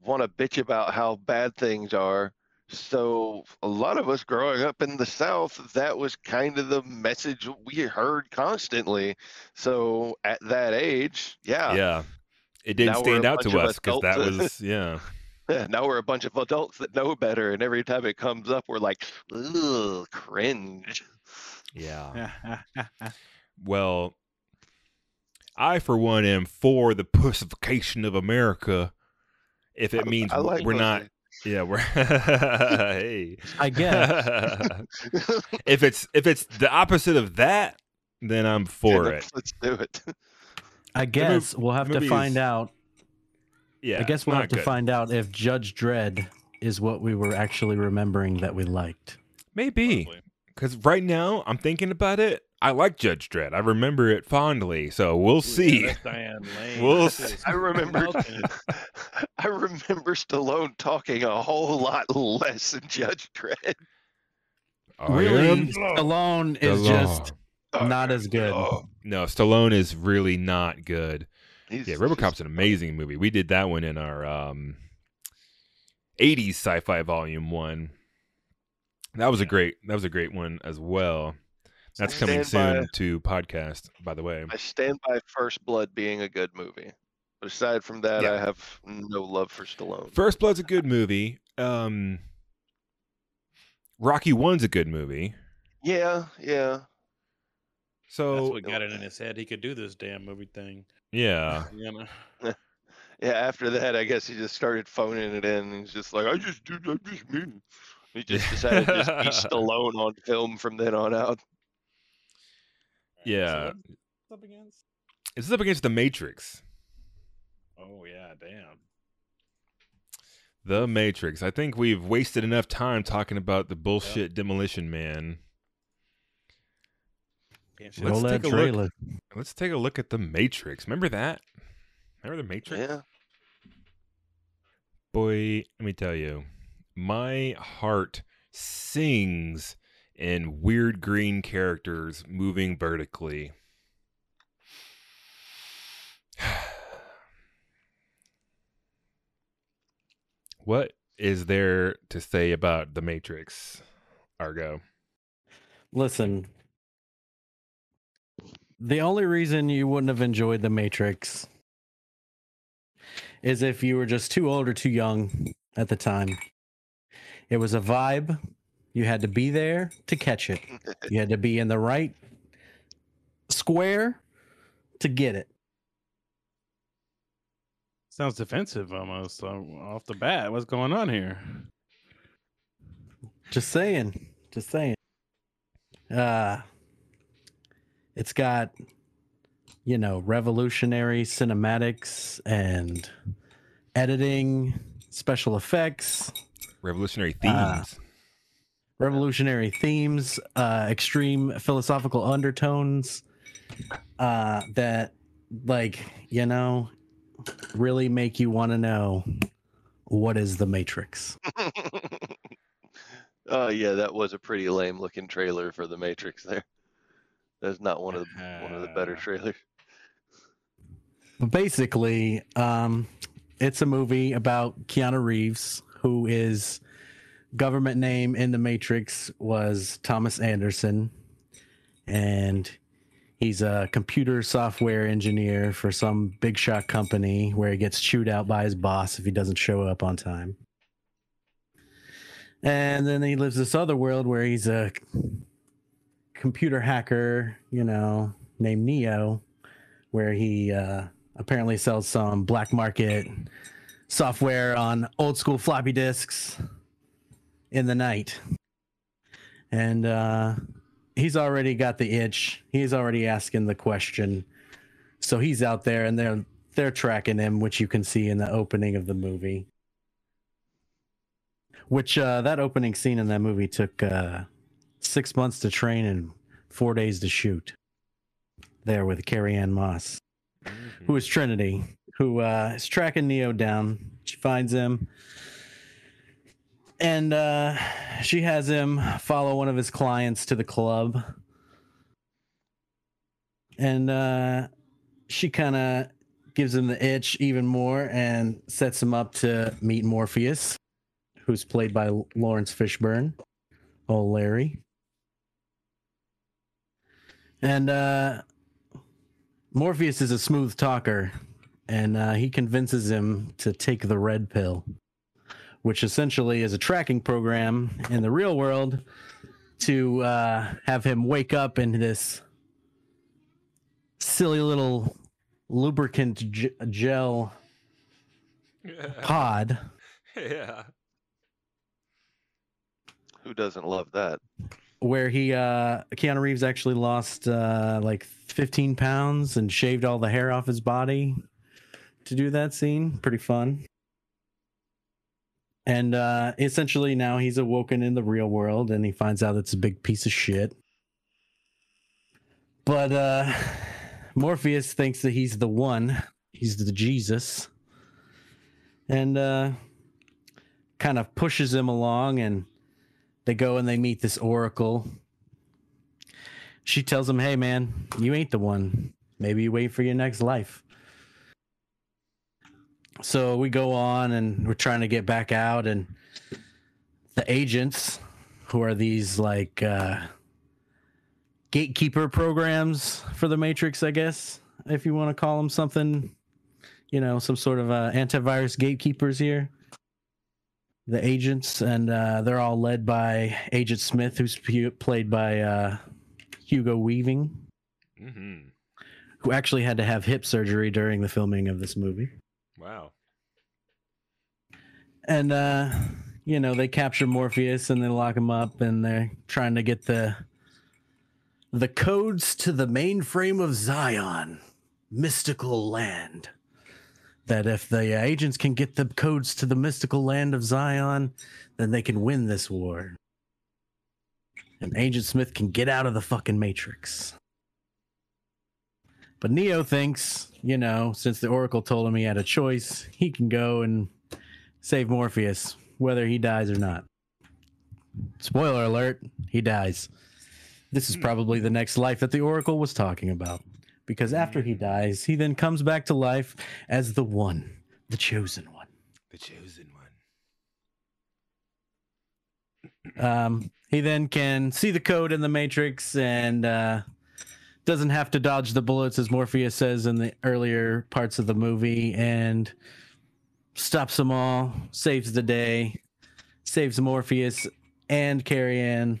want to bitch about how bad things are. So a lot of us growing up in the South, that was kind of the message we heard constantly. So at that age, yeah, yeah, it didn't stand out to us because that was yeah. now we're a bunch of adults that know better, and every time it comes up, we're like, ugh, cringe. Yeah. Well, I for one am for the pussification of America. If it means I like we're pussy. not, yeah, we're hey. I guess. if it's if it's the opposite of that, then I'm for Yeah, it. let's- Let's do it. I guess we'll have to find is- out. Yeah, I guess we'll not have to good. find out if Judge Dredd is what we were actually remembering that we liked. maybe because right now I'm thinking about it. I like Judge Dredd. I remember it fondly. So we'll Ooh, see. Yeah, Lane. We'll see. I remember. I remember Stallone talking a whole lot less than Judge Dredd. I really, am Stallone is law. just not as good. Oh, no. Stallone is really not good. he's Yeah, just- RoboCop's an amazing movie. We did that one in our um 80s sci-fi volume 1. That was a great that was a great one as well. That's coming soon by- to podcast, by the way. I stand by First Blood being a good movie. But aside from that, Yeah. I have no love for Stallone. First Blood's a good movie. Um Rocky 1's a good movie. Yeah, yeah. So That's So what got it in his head. He could do this damn movie thing. yeah. You know. Yeah, after that, I guess he just started phoning it in. He's just like, I just do I just mean. He just decided to just be Stallone on film from then on out. Yeah. So what's up against? It's up against The Matrix. Oh yeah, damn. The Matrix. I think we've wasted enough time talking about the bullshit Demolition Man. Let's Roll that take a look. Let's take a look at The Matrix. Remember that? Remember The Matrix? Yeah. Boy, let me tell you, my heart sings in weird green characters moving vertically. what is there to say about The Matrix, Argo? Listen, the only reason you wouldn't have enjoyed The Matrix is if you were just too old or too young at the time. It was a vibe. You had to be there to catch it. You had to be in the right square to get it. Sounds defensive almost uh, off the bat. What's going on here? Just saying. Just saying. Uh it's got you know, revolutionary cinematics and editing, special effects, Revolutionary themes. Ah. Revolutionary themes, uh, extreme philosophical undertones uh, that, like, you know, really make you want to know what is the Matrix. Oh yeah, that was a pretty lame looking trailer for the Matrix there. That's not one of the one of the better Uh. trailers. Basically, um, it's a movie about Keanu Reeves, who is government name in the Matrix was Thomas Anderson, and he's a computer software engineer for some big shot company where he gets chewed out by his boss if he doesn't show up on time. And then he lives this other world where he's a computer hacker, you know, named Neo, where he uh, apparently sells some black market software on old school floppy disks in the night. And uh, he's already got the itch. He's already asking the question. So he's out there and they're they're tracking him, which you can see in the opening of the movie. Which uh, that opening scene in that movie took uh, six months to train and four days to shoot. There with Carrie-Anne Moss Mhm. who is Trinity, who uh, is tracking Neo down. She finds him, and uh, she has him follow one of his clients to the club. And uh, she kind of gives him the itch even more and sets him up to meet Morpheus, who's played by Laurence Fishburne, old Larry. And uh, Morpheus is a smooth talker, and uh, he convinces him to take the red pill, which essentially is a tracking program in the real world to uh, have him wake up in this silly little lubricant g- gel pod. yeah. Who doesn't love that? where he uh Keanu Reeves actually lost uh like 15 pounds and shaved all the hair off his body to do that scene. Pretty fun. And uh essentially now he's awoken in the real world and he finds out it's a big piece of shit. But uh Morpheus thinks that he's the one. He's the Jesus. And uh kind of pushes him along and they go and they meet this oracle. She tells him, "Hey man, you ain't the one. Maybe you wait for your next life." So we go on and we're trying to get back out and the agents who are these like uh gatekeeper programs for the matrix, I guess, if you want to call them something, you know, some sort of uh, antivirus gatekeepers here. The agents, and uh, they're all led by Agent Smith, who's played by uh, Hugo Weaving, hmm who actually had to have hip surgery during the filming of this movie. Wow. And uh, you know, they capture Morpheus and they lock him up, and they're trying to get the the codes to the mainframe of Zion, mystical land. That if the uh, agents can get the codes to the mystical land of Zion, then they can win this war. And Agent Smith can get out of the fucking Matrix. But Neo thinks, you know, since the Oracle told him he had a choice, he can go and save Morpheus, whether he dies or not. Spoiler alert, he dies. This is probably the next life that the Oracle was talking about. Because after he dies, he then comes back to life as the one, the chosen one. The chosen one. Um, he then can see the code in the Matrix and uh, doesn't have to dodge the bullets, as Morpheus says in the earlier parts of the movie, and stops them all, saves the day, saves Morpheus and Carrie-Anne,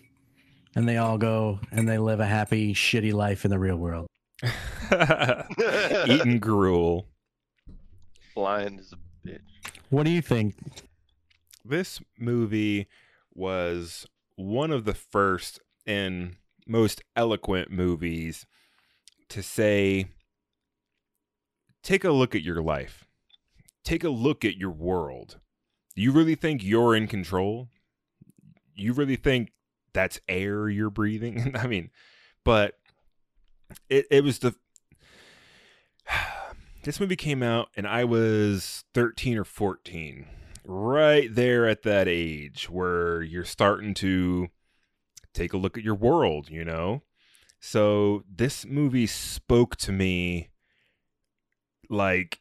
and they all go and they live a happy, shitty life in the real world. Eating gruel. Blind as a bitch. What do you think? This movie was one of the first and most eloquent movies to say take a look at your life. Take a look at your world. You really think you're in control? You really think that's air you're breathing. I mean, but it it was the this movie came out and I was 13 or 14. Right there at that age where you're starting to take a look at your world, you know? So this movie spoke to me like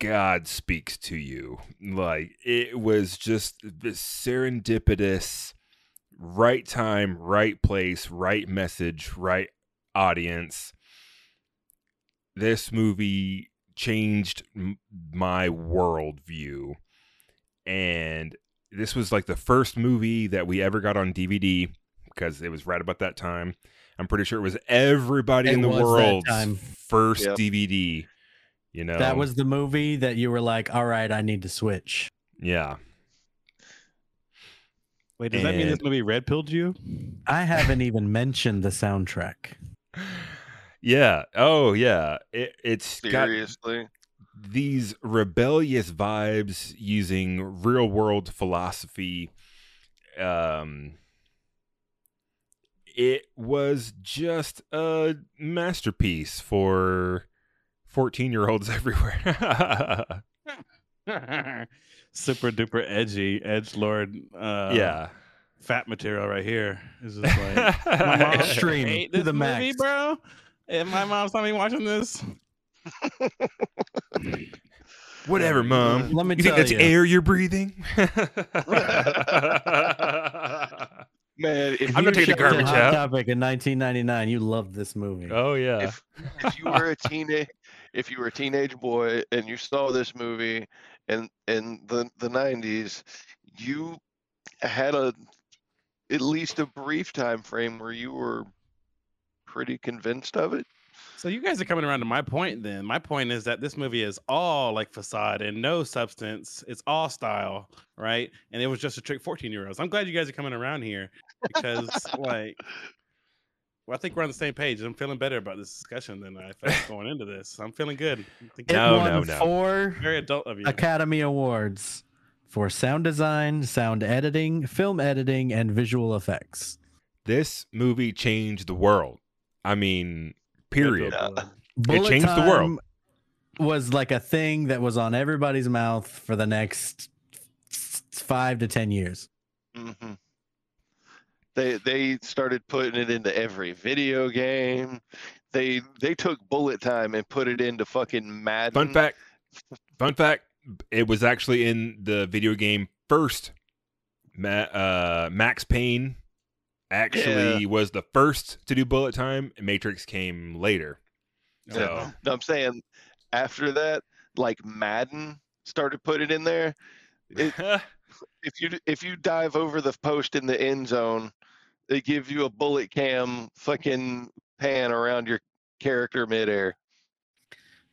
God speaks to you. Like it was just this serendipitous, right time, right place, right message, right audience. This movie changed my worldview. And this was like the first movie that we ever got on DVD because it was right about that time. I'm pretty sure it was everybody It in the was that world's first Yep. DVD. You know, That was the movie that you were like, all right, I need to switch. yeah. Wait, does that mean this And- movie red pilled you? I haven't even mentioned the soundtrack. Yeah. Oh, yeah. It, it's got Seriously. these rebellious vibes using real world philosophy. Um, it was just a masterpiece for 14 year olds everywhere. Super duper edgy, edge lord. Uh, yeah. fat material right here. It's just like my mom Extreme to this the movie, max. bro. And my mom's not me watching this. Whatever, mom. Let me you think that's you. air you're breathing? Man, if I'm you gonna take the showed- garbage Hot out. Topic in 1999. You loved this movie. oh yeah. If if you were a teenage if you were a teenage boy and you saw this movie in in the the 90s, you had a at least a brief time frame where you were pretty convinced of it. So you guys are coming around to my point then. My point is that this movie is all like facade and no substance. It's all style, right? And it was just a trick 14 year olds. I'm glad you guys are coming around here because like well, I think we're on the same page. I'm feeling better about this discussion than I felt going into this. I'm feeling good. I think It No, won no, no. four very adult of you. Academy Awards for sound design, sound editing, film editing, and visual effects. this movie changed the world. I mean, period. Yeah. Bullet changed the world. Was like a thing that was on everybody's mouth for the next five to ten years. hmm They they started putting it into every video game. They they took bullet time and put it into fucking Madden. Fun fact. Fun fact. It was actually in the video game first. Ma- uh, Max Payne actually was the first to do bullet time. Matrix came later. So Yeah. No, I'm saying after that, like Madden started putting it in there. It, if you if you dive over the post in the end zone, they give you a bullet cam fucking pan around your character midair.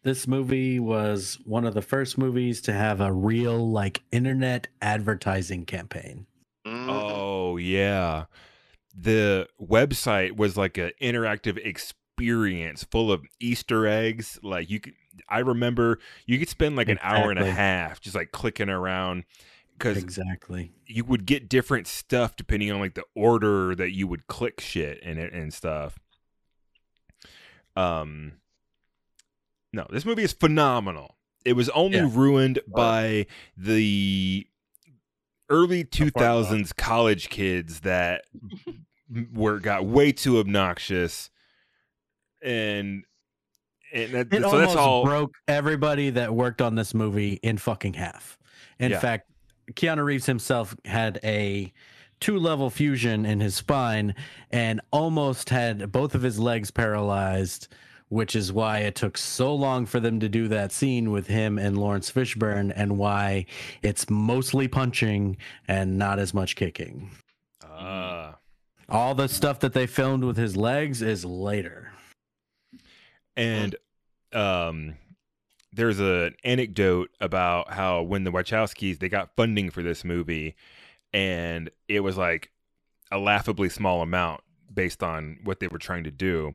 This movie was one of the first movies to have a real like internet advertising campaign. Mhm. Oh yeah. The website was like an interactive experience full of Easter eggs. Like you could I remember you could spend like an hour and a half just like clicking around because Exactly. you would get different stuff depending on like the order that you would click shit and it and stuff. Um No, this movie is phenomenal. It was only Yeah. ruined Wow. by the early 2000s college kids that were got way too obnoxious and and that, It so almost that's all broke everybody that worked on this movie in fucking half. In Yeah. fact, Keanu Reeves himself had a two level fusion in his spine and almost had both of his legs paralyzed, which is why it took so long for them to do that scene with him and Laurence Fishburne, and why it's mostly punching and not as much kicking. Ah. All the stuff that they filmed with his legs is later. And um there's an anecdote about how when the Wachowskis they got funding for this movie and it was like a laughably small amount based on what they were trying to do.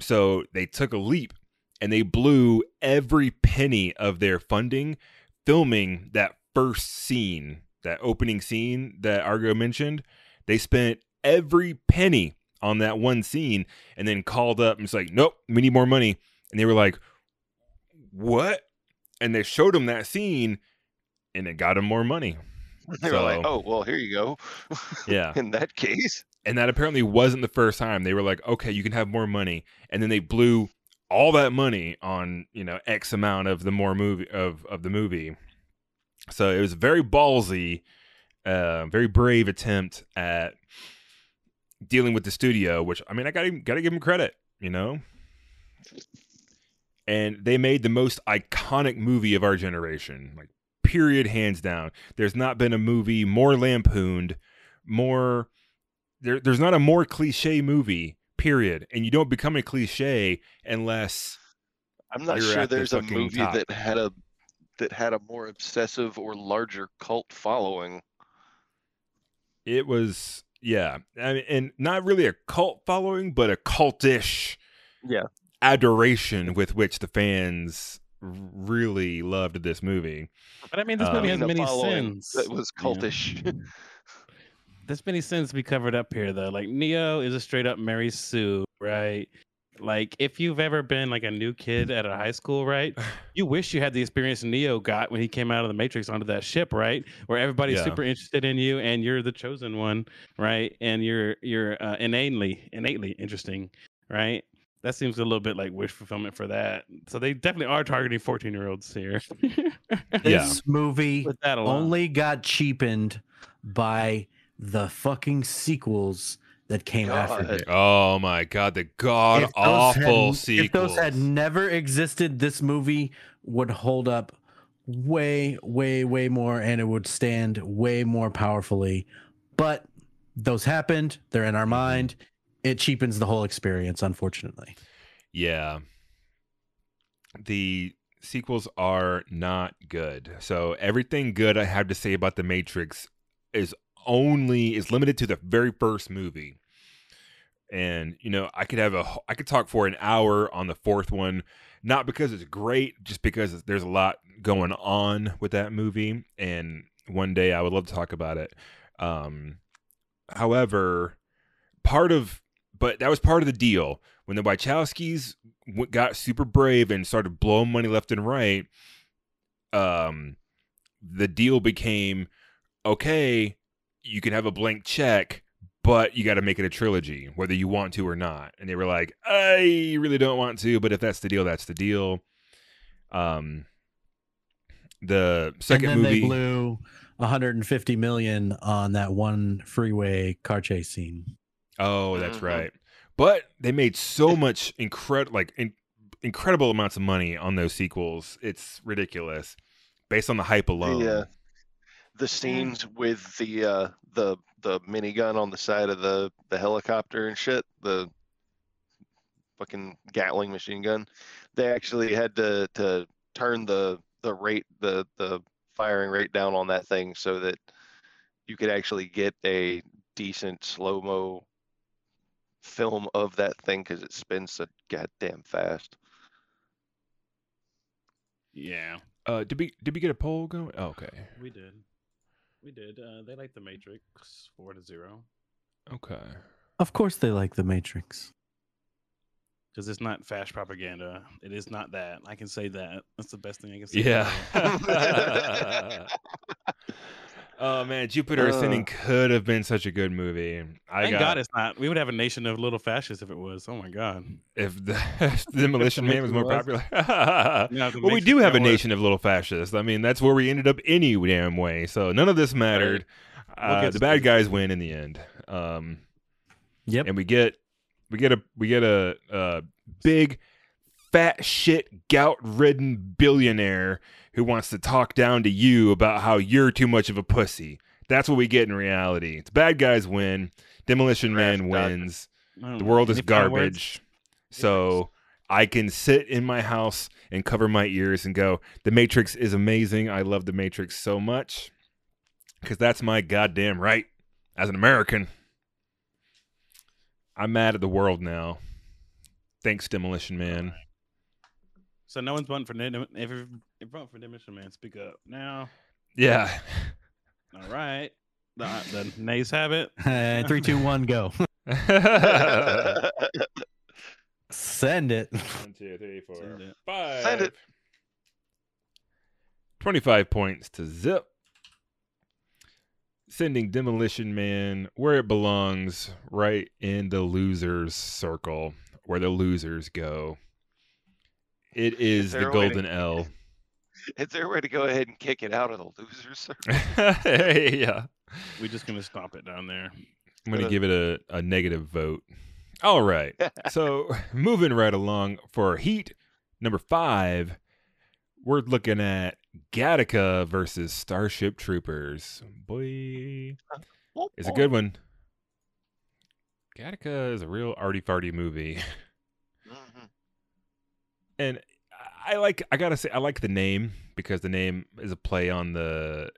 So they took a leap and they blew every penny of their funding filming that first scene, that opening scene that Argo mentioned. They spent every penny on that one scene and then called up and was like, nope, we need more money. And they were like, what? And they showed him that scene and it got him more money. They were like, "Oh, well, here you go." Yeah. In that case, And that apparently wasn't the first time. They were like, okay, you can have more money. And then they blew all that money on, you know, X amount of the more movie of, of the movie. So it was a very ballsy, uh, very brave attempt at dealing with the studio, which I mean, I gotta gotta give him credit, you know. And they made the most iconic movie of our generation, like period, hands down. There's not been a movie more lampooned, more there, there's not a more cliche movie period and you don't become a cliche unless I'm not sure at the there's a movie top. that had a that had a more obsessive or larger cult following. it was yeah I mean, and not really a cult following but a cultish Yeah. Adoration with which the fans really loved this movie But I mean, this Um, movie I has many sins. that was Yeah. cultish. There's many sins to be covered up here, though. Like Neo is a straight up Mary Sue, right? Like if you've ever been like a new kid at a high school, right? You wish you had the experience Neo got when he came out of the Matrix onto that ship, right? Where everybody's Yeah. super interested in you and you're the chosen one, right? And you're you're uh, innately innately interesting, right? That seems a little bit like wish fulfillment for that. So they definitely are targeting 14 year olds here. Yeah. This movie that only got cheapened by the fucking sequels that came after God. it. oh my god the god If awful had- sequels If those had never existed, this movie would hold up way, way, way more, and it would stand way more powerfully. But those happened. They're Mm-hmm. in our mind. It cheapens the whole experience, unfortunately. Yeah. The sequels are not good. So everything good I have to say about The Matrix is only is limited to the very first movie. And you know, I could have a I could talk for an hour on the fourth one, not because it's great, just because there's a lot going on with that movie and one day I would love to talk about it. Um however, part of but that was part of the deal when the Wachowskis got super brave and started blowing money left and right. Um, the deal became okay. You can have a blank check, but you got to make it a trilogy, whether you want to or not. And they were like, I really don't want to, but if that's the deal, that's the deal. Um, the second and then movie, they blew 150 million on that one freeway car chase scene. Oh, that's Mhm. right. But they made so much incredible, like in- incredible amounts of money on those sequels. It's ridiculous, based on the hype alone. The, uh, the scenes with the uh, the the minigun on the side of the the helicopter and shit, the fucking Gatling machine gun, they actually had to to turn the the rate the the firing rate down on that thing so that you could actually get a decent slow mo film of that thing because it spins so goddamn fast. yeah. Uh, did we did we get a poll going? Oh, okay. We did. We did. Uh, they like the Matrix four to zero Okay. Of course, they like the Matrix. because it's not fast propaganda. It is not that. I can say that. That's the best thing I can say. Yeah. about it. oh man, Jupiter Ascending could have been such a good movie. I Thank got God it's not. We would have a nation of little fascists if it was. Oh my God. if the, if the Demolition Man was more Matrix popular. Yeah, well, we do have a got worse. nation of little fascists. I mean, that's where we ended up any damn way. So none of this mattered. We'll Uh, the bad to- guys win in the end. Um, Yep. and we get we get a we get a, a big fat shit gout ridden billionaire who wants to talk down to you about how you're too much of a pussy. That's what we get in reality. It's bad guys win. Demolition Crash Man wins. The world is any final words? garbage. So I can sit in my house and cover my ears and go, The Matrix is amazing. I love The Matrix so much. Because that's my goddamn right as an American. I'm mad at the world now. Thanks, Demolition Man. So no one's voting for Dem- if you're if you're voting for Demolition Man, speak up now. Yeah. All right. The, the nays have it. Uh, three, two, one, go. Send it. One, two, three, four, Send it. five. Send it. 25 points to Zip. Sending Demolition Man where it belongs, right in the losers circle, where the losers go. It is the there a way to- golden L. Is there a way to go ahead and kick it out of the losers? circle? yeah. We're just gonna stomp it down there. I'm going to Uh, give it a, a negative vote. All right. So moving right along for Heat number five, we're looking at Gattaca versus Starship Troopers. Boy, it's a good one. Gattaca is a real arty farty movie. Mhm. And I like I gotta say I like the name because the name is a play on the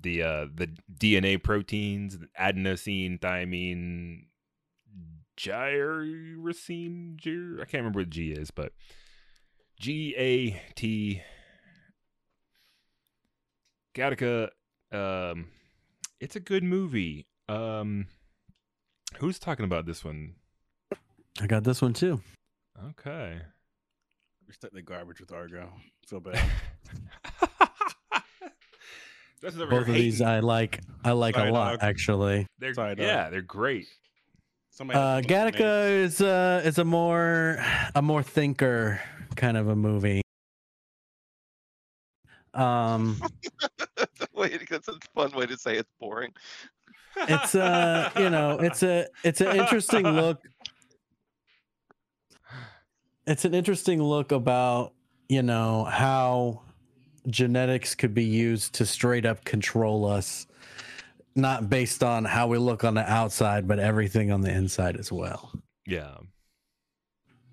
the uh the DNA proteins adenosine thymine gyrosine gyr- I can't remember what G is but G A T Gattaca um it's a good movie. Um who's talking about this one? I got this one too. okay We stuck in the garbage with Argo. Feel bad. That's Both here of these. I like. I like Sorry, a lot, dog. actually. They're, Sorry, dog. yeah, they're great. Somebody Uh, has to look at the Gattaca is uh is a more a more thinker kind of a movie. Um, Wait, that's a fun way to say it's boring. it's uh you know it's a it's an interesting look. It's an interesting look about you know how genetics could be used to straight up control us, not based on how we look on the outside, but everything on the inside as well. Yeah.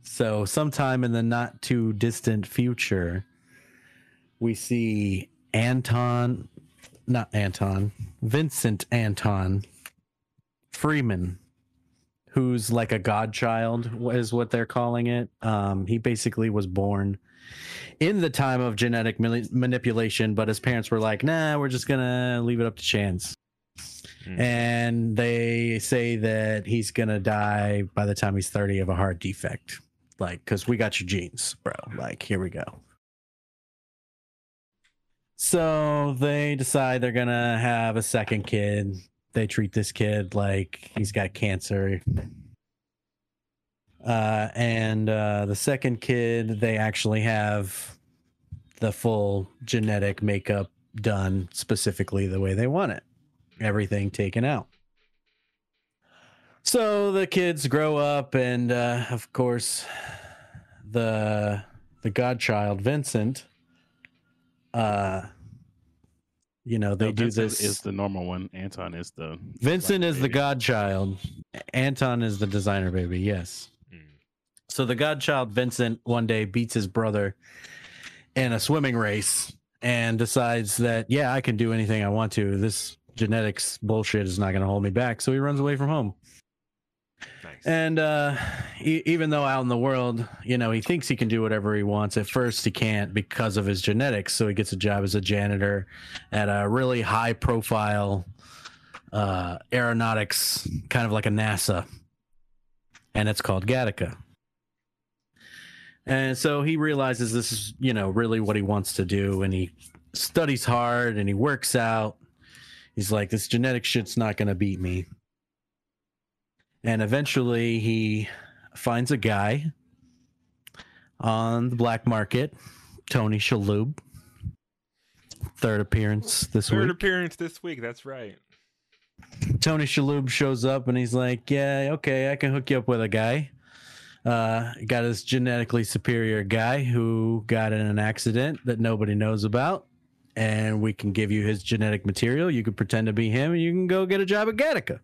So, sometime in the not too distant future, we see Anton, not Anton, Vincent Anton Freeman, who's like a godchild, is what they're calling it. Um, he basically was born in the time of genetic manipulation, but his parents were like, nah, we're just to leave it up to chance. Mm. And they say that he's to die by the time he's 30 of a heart defect like because we got your genes bro like here we go so they decide they're gonna have a second kid they treat this kid like he's got cancer. Uh, and uh, the second kid they actually have the full genetic makeup done specifically the way they want it. Everything taken out. So the kids grow up, and uh, of course, the the godchild Vincent, uh, you know, they No, do Vincent this. Is the normal one. Anton is the. Vincent designer is the godchild. Anton is the designer baby. Yes. Mm. So the godchild Vincent one day beats his brother in a swimming race and decides that yeah, I can do anything I want to. This genetics bullshit is not going to hold me back. So he runs away from home. Nice. And uh, e- even though out in the world, you know, he thinks he can do whatever he wants, at first he can't because of his genetics. So he gets a job as a janitor at a really high profile uh, aeronautics, kind of like a NASA. And it's called Gattaca. And so he realizes this is, you know, really what he wants to do. And he studies hard and he works out. He's like, this genetic shit's not going to beat me and eventually he finds a guy on the black market, Tony Shalhoub. Third appearance this Third week. appearance this week. That's right. Tony Shalhoub shows up and he's like, "Yeah, okay, I can hook you up with a guy. Uh, got this genetically superior guy who got in an accident that nobody knows about, and we can give you his genetic material. You can pretend to be him, and you can go get a job at Gattaca."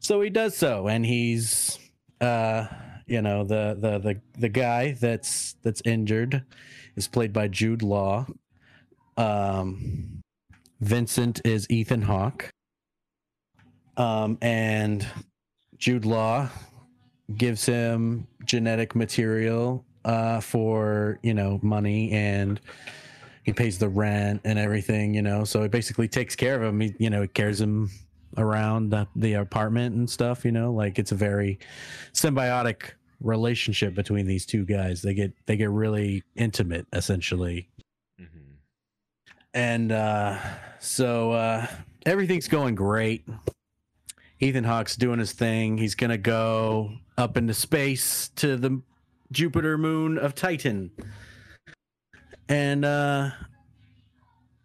So he does so, and he's, uh, you know, the the the the guy that's that's injured is played by Jude Law. Um, Vincent is Ethan Hawke. Um, and Jude Law gives him genetic material uh, for you know money and he pays the rent and everything, you know. So he basically takes care of him. He, you know, he carries him around the, the apartment and stuff, you know. Like it's a very symbiotic relationship between these two guys. They get they get really intimate essentially. Mhm. And uh so uh everything's going great. Ethan Hawke's doing his thing. He's gonna go up into space to the Jupiter moon of Titan. And uh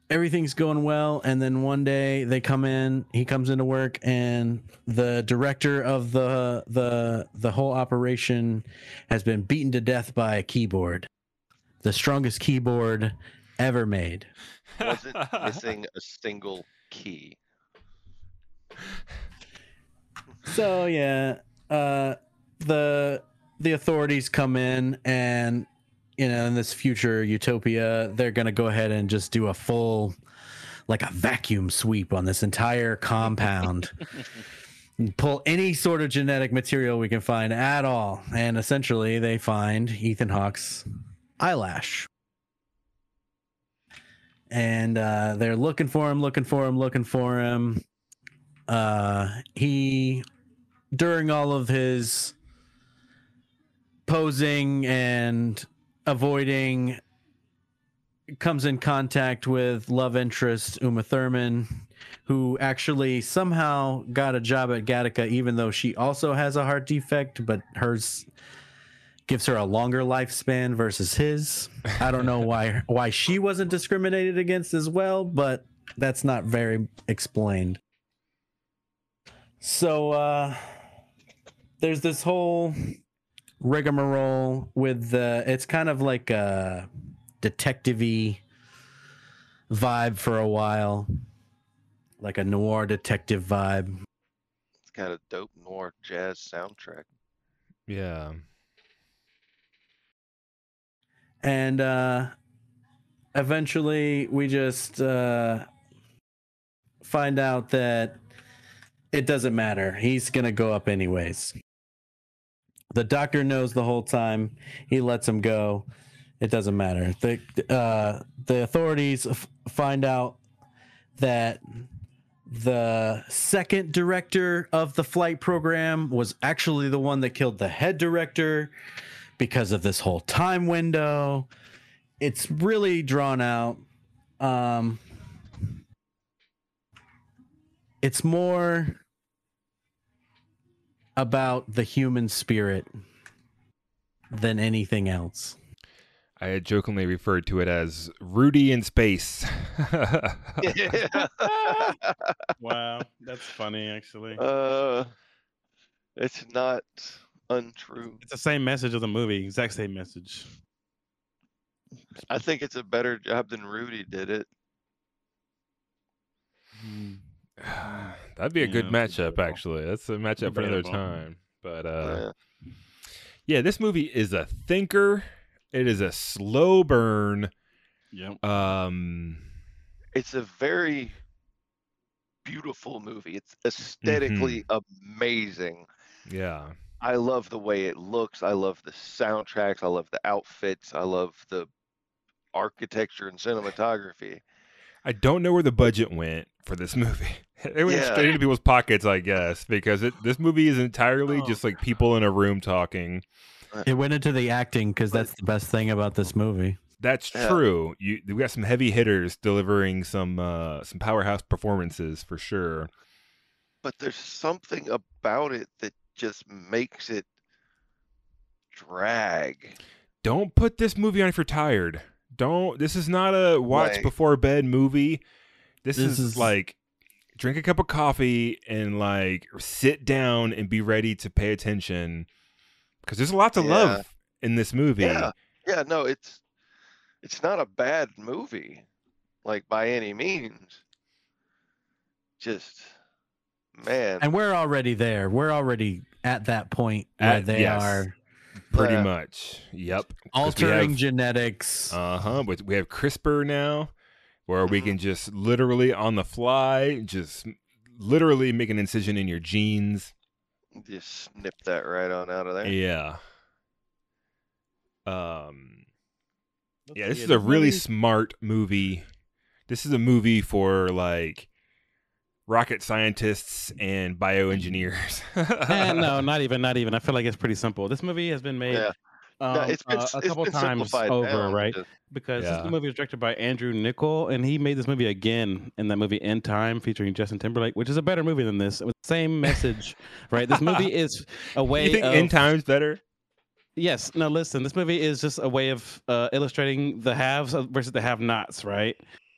everything's going well and then one day they come in he comes into work and the director of the the the whole operation has been beaten to death by a keyboard the strongest keyboard ever made Wasn't missing a single key. so yeah uh the the authorities come in and you know in this future utopia they're gonna go ahead and just do a full like a vacuum sweep on this entire compound. And pull any sort of genetic material we can find at all and essentially they find ethan hawke's eyelash. And uh, they're looking for him looking for him looking for him. Uh, he during all of his posing and avoiding comes in contact with love interest Uma Thurman who actually somehow got a job at Gattaca even though she also has a heart defect but hers gives her a longer lifespan versus his. I don't know why why she wasn't discriminated against as well but that's not very explained. So uh there's this whole rigmarole with the it's kind of like a detective-y vibe for a while like a noir detective vibe It's got a dope noir jazz soundtrack. yeah. and uh eventually we just uh find out that it doesn't matter he's gonna go up anyways the doctor knows the whole time he lets him go it doesn't matter the uh the authorities f- find out that the second director of the flight program was actually the one that killed the head director because of this whole time window. It's really drawn out. Um, it's more about the human spirit than anything else. I had jokingly referred to it as Rudy in space. Wow, that's funny actually. uh, it's not untrue. It's the same message of the movie, exact same message. I think it's a better job than Rudy did it. That'd be a good matchup, actually. That's a matchup for another time. But uh, Yeah. yeah, this movie is a thinker. It is a slow burn. Yep. Um, It's a very beautiful movie. It's aesthetically amazing. yeah. I love the way it looks. I love the soundtracks. I love the outfits. I love the architecture and cinematography. I don't know where the budget went for this movie. It went Yeah. straight into people's pockets, I guess, because it this movie is entirely Oh, just like people in a room talking. It went into the acting because that's the best thing about this movie. That's Yeah. true. You we got some heavy hitters delivering some uh some powerhouse performances for sure. But there's something about it that just makes it drag. Don't put this movie on if you're tired. Don't this is not a watch Like- before bed movie. This, This is, is- like drink a cup of coffee and like sit down and be ready to pay attention because there's a lot to Yeah. love in this movie. Yeah. Yeah, no, it's it's not a bad movie, like by any means. Just man, And we're already there. We're already at that point where At- they yes. are Pretty Yeah. much. Yep. altering have- genetics. Uh huh. But we have CRISPR now, where we Mhm. can just literally on the fly, just literally make an incision in your genes. just snip that right on out of there. Yeah. Um. Yeah, this is a really smart movie. This is a movie for like rocket scientists and bioengineers. Eh, no, not even, not even. I feel like it's pretty simple. This movie has been made Yeah. Um, No, it's been, uh, s- a it's couple been times over, down right? Because Yeah. this movie was directed by Andrew Niccol, and he made this movie again in that movie In Time, featuring Justin Timberlake, which is a better movie than this. With the same message, right? This movie is a way. you think of, In Time's better? Yes. No, listen. This movie is just a way of uh, illustrating the haves versus the have-nots, right?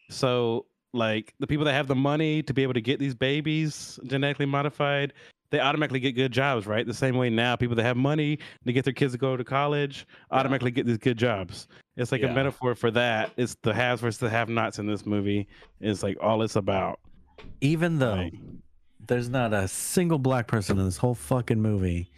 So, like the people that have the money to be able to get these babies genetically modified, they automatically get good jobs, right? The same way now, people that have money to get their kids to go to college automatically get these good jobs. It's like Yeah. a metaphor for that. It's the haves versus the have-nots in this movie. It's like all it's about. Even though Right. there's not a single black person in this whole fucking movie.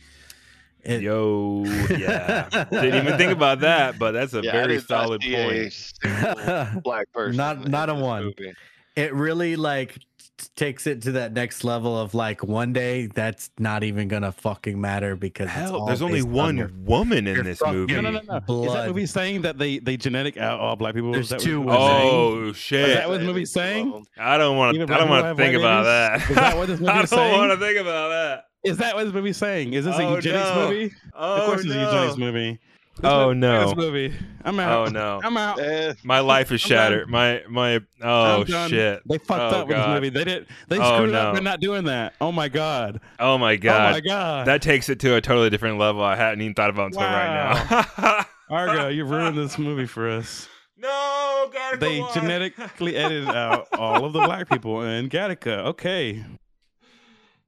It, Yo, yeah. Didn't even think about that, but that's a Yeah, very solid see a point. black person. Not- not a one. movie. It really like t- takes it to that next level of like one day that's not even gonna fucking matter because it's Hell, all there's only based on one your- woman in this fucking- movie. No, no, no, no. Is that movie saying that they they genetic out all black people? There's that two women. saying? Oh Is that what the movie's saying? I don't want to. I don't want to think about babies? that. Is that what this I don't want to think about that. Is that what this movie's saying? Is this a Oh, eugenics no. movie? Oh of course, it's a eugenics movie. This Oh movie- no! This movie. I'm out. Oh no! I'm out. eh, My life is shattered. My my. Oh shit! They fucked Oh, up with this God. movie. They did. They Oh, screwed no. up by not doing that. Oh my god. Oh my god! Oh my god. That takes it to a totally different level. I hadn't even thought about until right now. Argo, you ruined this movie for us. no, Gattaca They won. genetically edited out all of the black people in Gattaca. Okay.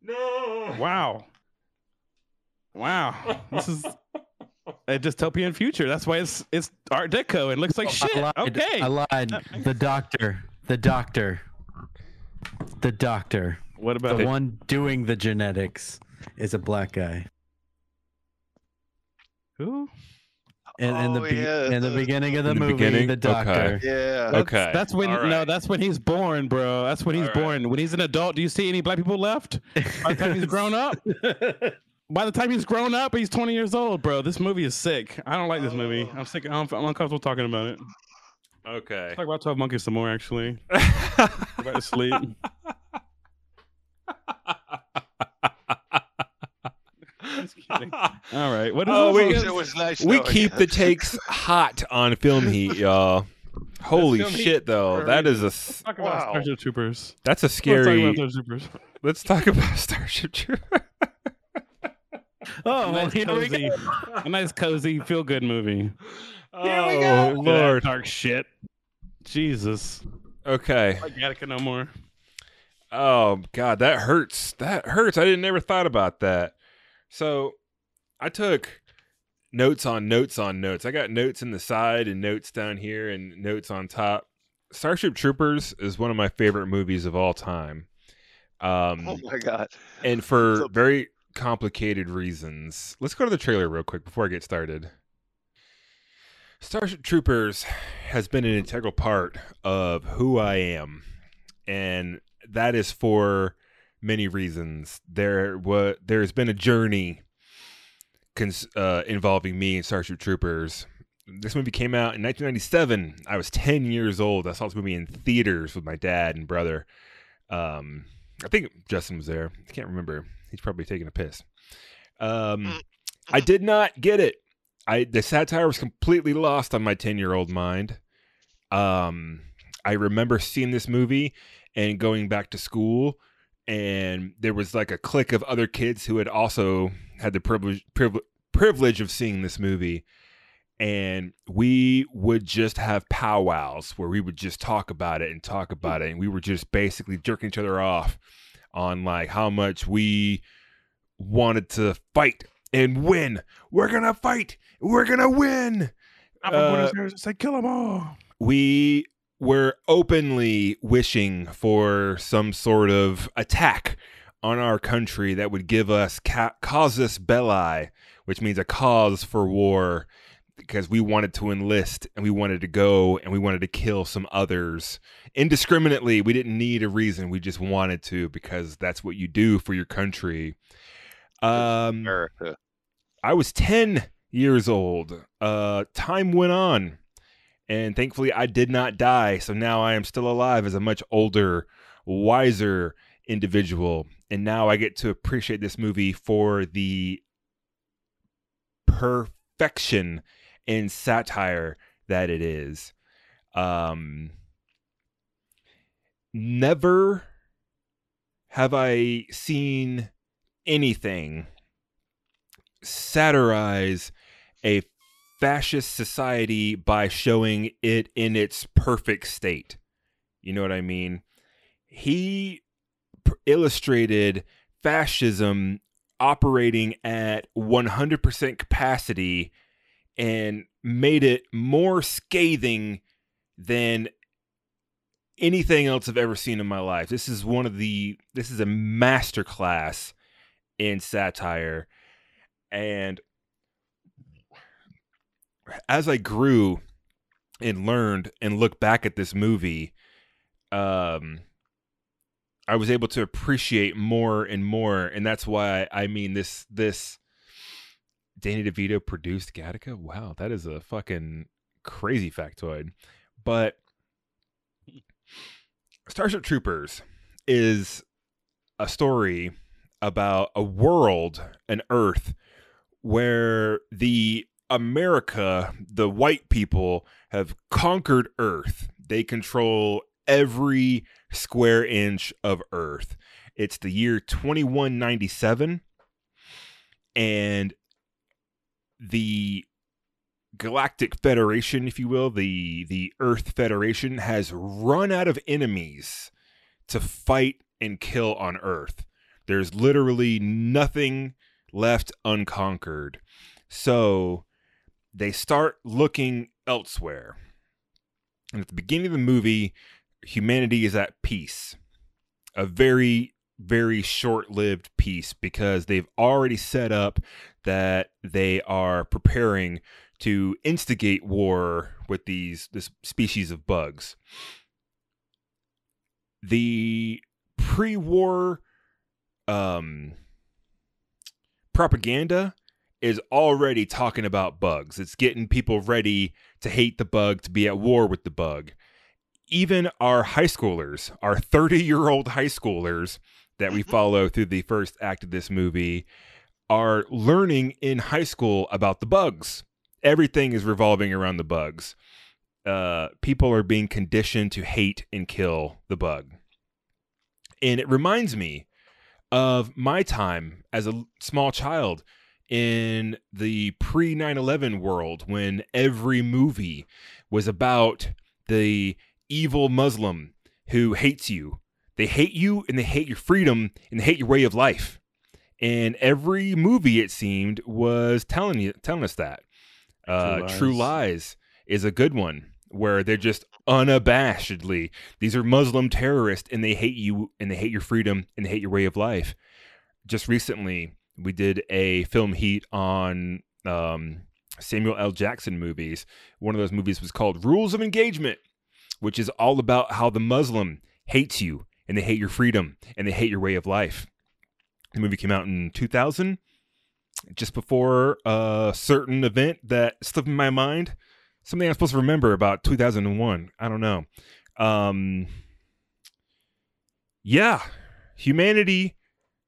No. Wow. Wow. This is a dystopian future. That's why it's it's Art Deco It looks like oh, shit. I lied. Okay. I lied. The doctor. The doctor. The doctor. What about the one doing the genetics is a black guy. who? In, in the Oh, be- yeah, in the the- beginning of the, the movie, beginning? the Okay. doctor. yeah. That's, Okay. That's when All no, that's when he's born, bro. That's when he's All right. born. When he's an adult, do you see any black people left? By the time he's grown up? By the time he's grown up, he's 20 years old, bro. This movie is sick. I don't like this movie. Oh. I'm sick. I'm, I'm uncomfortable talking about it. Okay. Talk about 12 Monkeys some more, actually. Go back to sleep. Just kidding. All right. What is Oh, this wait. again? It was nice. we keep the takes hot on film heat, y'all. Holy Film Heat shit, though. That is a That is a s- Talk about Wow. Starship Troopers. that's a Let's talk scary. about Starship Troopers. Let's talk about Starship Troopers. Oh, well, nice, here we cozy, go. a nice, cozy, feel good movie. oh Look at Lord. dark shit. Jesus. Okay. Like Gattaca no more. Oh God, that hurts. That hurts. I didn't never thought about that. So I took notes on notes on notes. I got notes in the side and notes down here and notes on top. Starship Troopers is one of my favorite movies of all time. Um, Oh my god. and for So- very complicated reasons. Let's go to the trailer real quick before I get started. Starship Troopers has been an integral part of who I am, and that is for many reasons. There what there has been a journey cons- uh, involving me and Starship Troopers. This movie came out in 1997. I was 10 years old. I saw this movie in theaters with my dad and brother. Um, I think Justin was there. I can't remember. He's probably taking a piss. Um, I did not get it. I the satire was completely lost on my 10 year old mind. Um, I remember seeing this movie and going back to school, and there was like a clique of other kids who had also had the privilege privilege privilege of seeing this movie. And we would just have powwows where we would just talk about it and talk about it. And we were just basically jerking each other off on like how much we wanted to fight and win. We're gonna fight. We're gonna win. I'm Uh, Aires. Say kill them all. We were openly wishing for some sort of attack on our country that would give us ca- casus belli, which means a cause for war, because we wanted to enlist and we wanted to go and we wanted to kill some others indiscriminately. We didn't need a reason. We just wanted to because that's what you do for your country. Um, America. I was 10 years old. Uh, time went on, And thankfully, I did not die. So now I am still alive as a much older, wiser individual. And now I get to appreciate this movie for the perfection in satire that it is. Um, never have I seen anything satirize a fascist society by showing it in its perfect state. You know what I mean? He p- illustrated fascism operating at 100% capacity and made it more scathing than anything else I've ever seen in my life. This is one of the this is a masterclass in satire and as I grew and learned and looked back at this movie um I was able to appreciate more and more and that's why I mean this this Danny DeVito produced Gattaca. Wow, that is a fucking crazy factoid. But Starship Troopers is a story about a world, an Earth, where the America, the white people, have conquered Earth. They control every square inch of Earth. It's the year 2197, and the Galactic Federation, if you will, the the Earth Federation has run out of enemies to fight and kill on Earth. There's literally nothing left unconquered. So they start looking elsewhere. And at the beginning of the movie, humanity is at peace. A very very short-lived peace because they've already set up that they are preparing to instigate war with these this species of bugs. The pre-war um, propaganda is already talking about bugs. It's getting people ready to hate the bug, to be at war with the bug. Even our high schoolers, our 30 year old high schoolers that we follow through the first act of this movie, are learning in high school about the bugs. Everything is revolving around the bugs. Uh, people are being conditioned to hate and kill the bug. And it reminds me of my time as a small child in the pre 9 11 world when every movie was about the evil Muslim who hates you. They hate you and they hate your freedom and they hate your way of life. And every movie, it seemed, was telling you telling us that. Uh, True Lies. True Lies is a good one where they're just unabashedly these are Muslim terrorists and they hate you and they hate your freedom and they hate your way of life. Just recently, we did a film heat on um, Samuel L. Jackson movies. One of those movies was called Rules of Engagement, which is all about how the Muslim hates you and they hate your freedom and they hate your way of life. The movie came out in 2000, just before a certain event that slipped in my mind. Something I'm supposed to remember about 2001. I don't know. Um, yeah, humanity,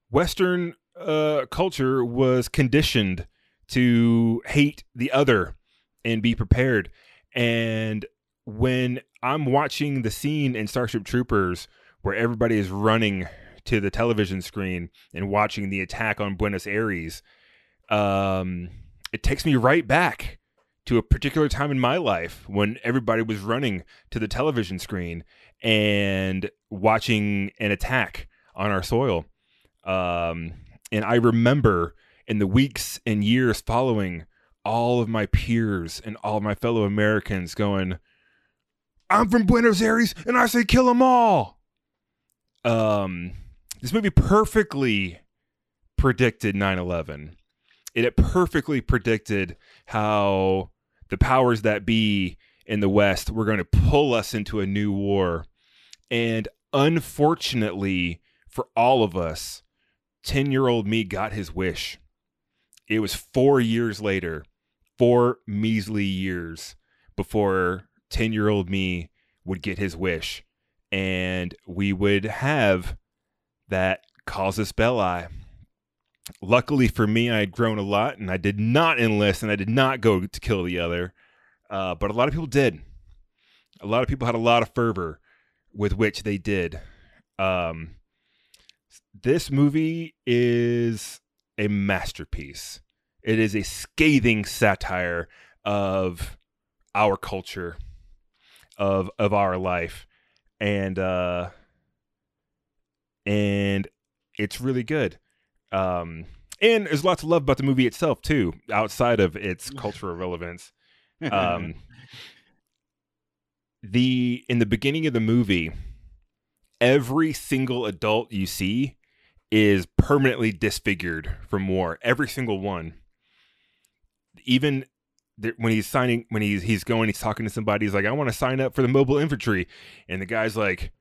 Western uh, culture was conditioned to hate the other and be prepared. And when I'm watching the scene in Starship Troopers where everybody is running to the television screen and watching the attack on Buenos Aires, um, it takes me right back to a particular time in my life when everybody was running to the television screen and watching an attack on our soil. Um, and I remember in the weeks and years following, all of my peers and all of my fellow Americans going, I'm from Buenos Aires and I say kill them all. Um, this movie perfectly predicted 9 11. It perfectly predicted how the powers that be in the West were going to pull us into a new war. And unfortunately for all of us, 10 year old me got his wish. It was four years later, four measly years before 10 year old me would get his wish and we would have that casus belli. Luckily for me, I had grown a lot and I did not enlist and I did not go to kill the other. Uh, but a lot of people did. A lot of people had a lot of fervor with which they did. Um, this movie is a masterpiece. It is a scathing satire of our culture, of of our life, and uh, and it's really good. Um, and there's lots of love about the movie itself too, outside of its cultural relevance. Um, the in the beginning of the movie, every single adult you see is permanently disfigured from war. Every single one. Even th- when he's signing, when he's he's going, he's talking to somebody. He's like, "I want to sign up for the mobile infantry," and the guy's like,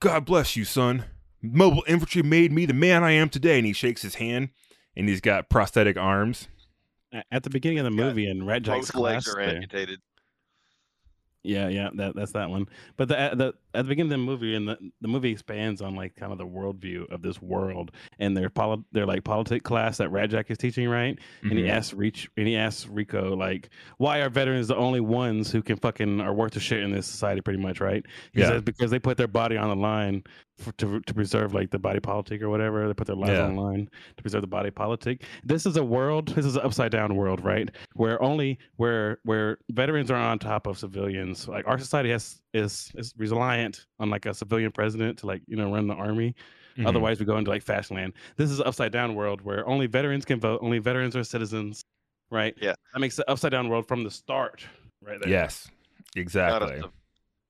"God bless you, son. Mobile infantry made me the man I am today." And he shakes his hand, and he's got prosthetic arms. At the beginning of the Yeah, movie in Rasczak's Both legs class, are there- amputated. Yeah, yeah, that that's that one. But the at the at the beginning of the movie, and the, the movie expands on like kind of the worldview of this world and their poli- their like politic class that Rasczak is teaching, right? And he Mhm. asks Reach and he asks Rico like, why are veterans the only ones who can fucking are worth a shit in this society, pretty much, right? He Yeah. says because they put their body on the line for, to to preserve like the body politic or whatever. They put their lives Yeah. on the line to preserve the body politic. This is a world. This is an upside down world, right? Where only where where veterans are on top of civilians. Like our society has is is reliant on like a civilian president to like you know run the army. Mhm. Otherwise, we go into like fashion land. This is an upside down world where only veterans can vote. Only veterans are citizens, right? Yeah. that makes the upside down world from the start, right there. Yes, Not exactly. a,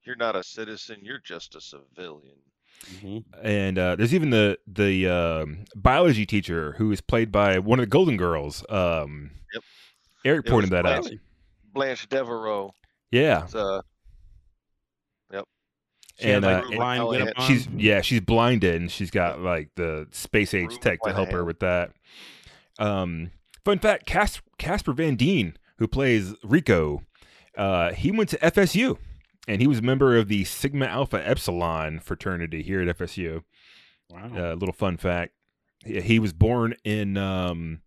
you're not a citizen. You're just a civilian. Mhm. and uh, there's even the the um, biology teacher who is played by one of the Golden Girls. Um, Yep. Eric It pointed was that out. Blanche, Blanche Devereaux. Yeah, It's, uh, She had, And, like, uh, blind Callahan. get up on. she's yeah she's blinded and she's got like the space age Ruben tech to help her with that. Um, fun fact: Cas- Casper Van Dien, who plays Rico, uh, he went to FSU and he was a member of the Sigma Alpha Epsilon fraternity here at FSU. wow. A little fun fact: he he was born in um,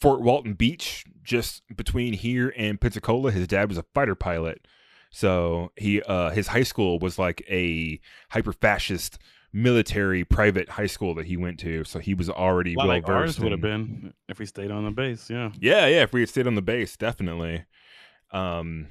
Fort Walton Beach, just between here and Pensacola. His dad was a fighter pilot, so he uh, his high school was like a hyper fascist military private high school that he went to. So he was already well like ours versed. would have been if we stayed on the base. Yeah. Yeah, yeah. If we had stayed on the base, definitely. Um,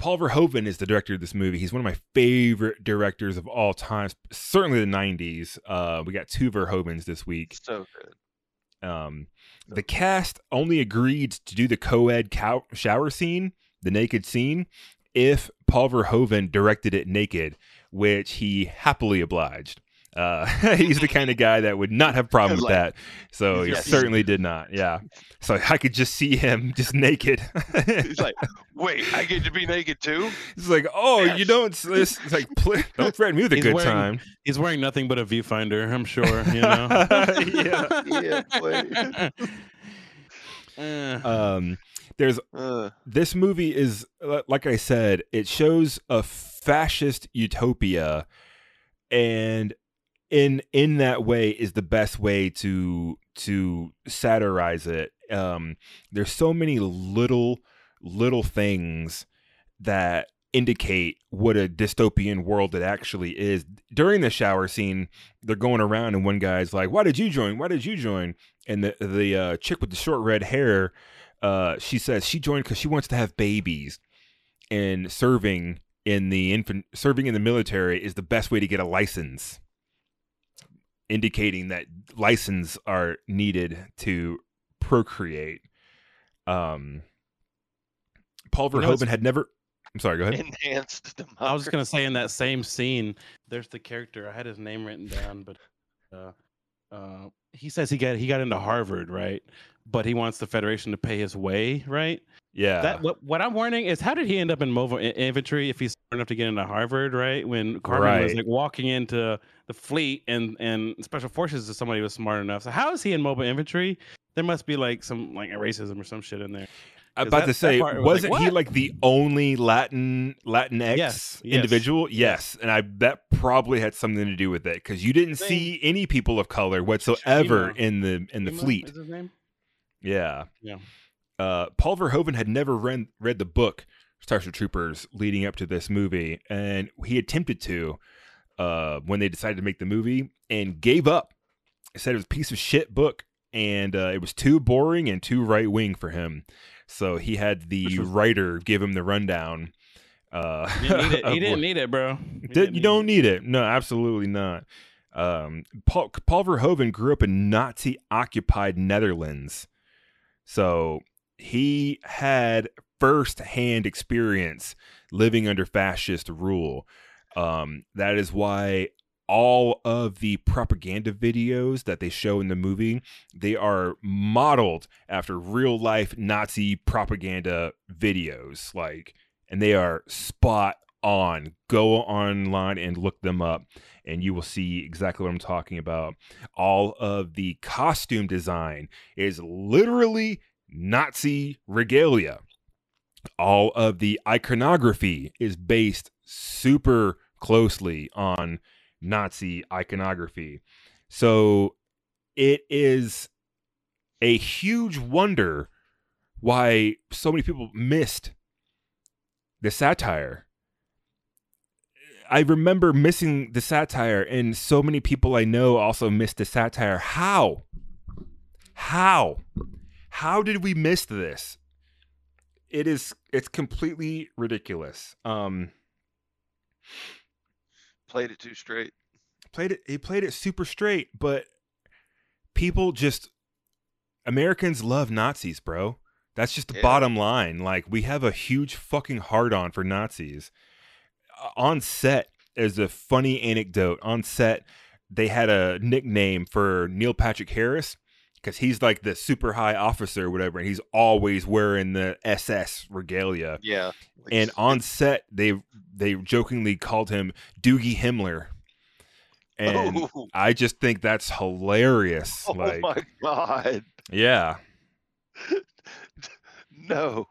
Paul Verhoeven is the director of this movie. He's one of my favorite directors of all time, certainly the '90s. Uh, we got two Verhoevens this week. so good. Um, the cast only agreed to do the co-ed cow- shower scene, the naked scene, if Paul Verhoeven directed it naked, which he happily obliged. Uh, he's the kind of guy that would not have a problem with Like, that, so he yes. certainly did not. Yeah, so I could just see him just naked. He's like, wait, I get to be naked too? It's like, oh, you don't. It's, it's like, pl- don't threaten me with a He's good wearing- time. He's wearing nothing but a viewfinder. I'm sure. You know. Yeah. Yeah. Eh. Um, there's Uh, this movie is like I said, it shows a fascist utopia, and in in that way is the best way to to satirize it. Um, there's so many little little things that indicate what a dystopian world it actually is. During the shower scene, they're going around and one guy's like, "Why did you join? Why did you join?" And the the uh, chick with the short red hair, uh, she says she joined because she wants to have babies, and serving in the infant serving in the military is the best way to get a license, indicating that license are needed to procreate. Um, Paul You know, Verhoeven had never. I'm sorry. Go ahead. enhanced democracy. I was just gonna say in that same scene, there's the character. I had his name written down, but uh, uh, he says he got he got into Harvard, right? But he wants the Federation to pay his way, right? Yeah. That what what I'm wondering is how did he end up in mobile i- infantry if he's smart enough to get into Harvard, right? When Carmen was like walking into the fleet and and special forces is somebody who was smart enough. So how is he in mobile infantry? There must be like some like racism or some shit in there. I'm about that- to say, was wasn't he like the only Latin Latinx Yes, yes. individual? Yes, and I that probably had something to do with it because you didn't see any people of color whatsoever Chima. in the in the Chima fleet. is his name? Yeah. Yeah. Uh, Paul Verhoeven had never read read the book Starship Troopers leading up to this movie, and he attempted to uh, when they decided to make the movie and gave up. He said it was a piece of shit book, and uh, it was too boring and too right wing for him. So he had the Which was- writer give him the rundown. Uh, He didn't need it. He didn't need it, bro. Did- you need don't it. need it. No, absolutely not. Um, Paul, Paul Verhoeven grew up in Nazi occupied Netherlands. So he had firsthand experience living under fascist rule. Um, that is why all of the propaganda videos that they show in the movie they are modeled after real life nazi propaganda videos like and they are spot on. Go online and look them up and you will see exactly what i'm talking about. All of the costume design is literally nazi regalia. All of the iconography is based super closely on Nazi iconography. So it is a huge wonder why so many people missed the satire. I remember missing the satire, and so many people I know also missed the satire. How? How? How did we miss this? It is it's completely ridiculous. Um Played it too straight. played it he played it super straight but people just americans love nazis bro that's just the Yeah. bottom line like we have a huge fucking hard on for nazis Uh, on set as a funny anecdote on set they had a nickname for neil patrick harris because he's like the super high officer or whatever and he's always wearing the ss regalia Yeah. Like, and on set they they jokingly called him doogie himmler and oh, I just think that's hilarious. oh like, my god. yeah, No.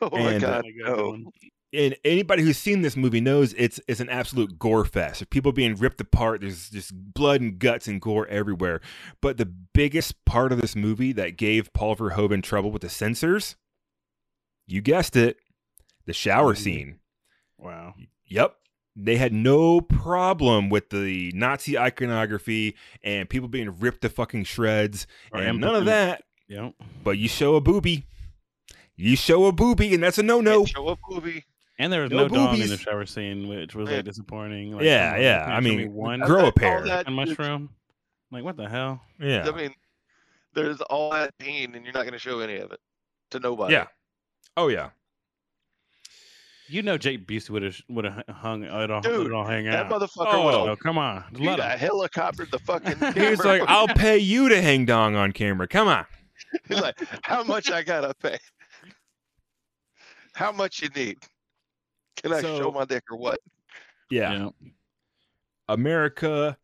Oh my And, god. God, No. Dylan. and anybody who's seen this movie knows it's it's an absolute gore fest. There's people being ripped apart. There's just blood and guts and gore everywhere. But the biggest part of this movie that gave Paul Verhoeven trouble with the censors, you guessed it, the shower scene. Wow. Yep. They had no problem with the Nazi iconography and people being ripped to fucking shreds Or and none of that. Yep. But you show a booby. You show a booby, and that's a no no. Show a movie. And there was No no, dong in the shower scene, which was like disappointing. Like, Yeah, come yeah. I mean, one grow a pair. that- a mushroom. Like what the hell? Yeah. I mean, there's all that pain, and you're not going to show any of it to nobody. Yeah. Oh yeah. You know, Jake Busey would have would have hung uh, it all, Dude, would all hang That out. That motherfucker Oh, would come on, Just let him. helicoptered the fucking. He's camera. like, I'll pay you to hang dong on camera. Come on. He's like, how much I gotta pay? How much you need? Can I So- show my dick or what? Yeah. America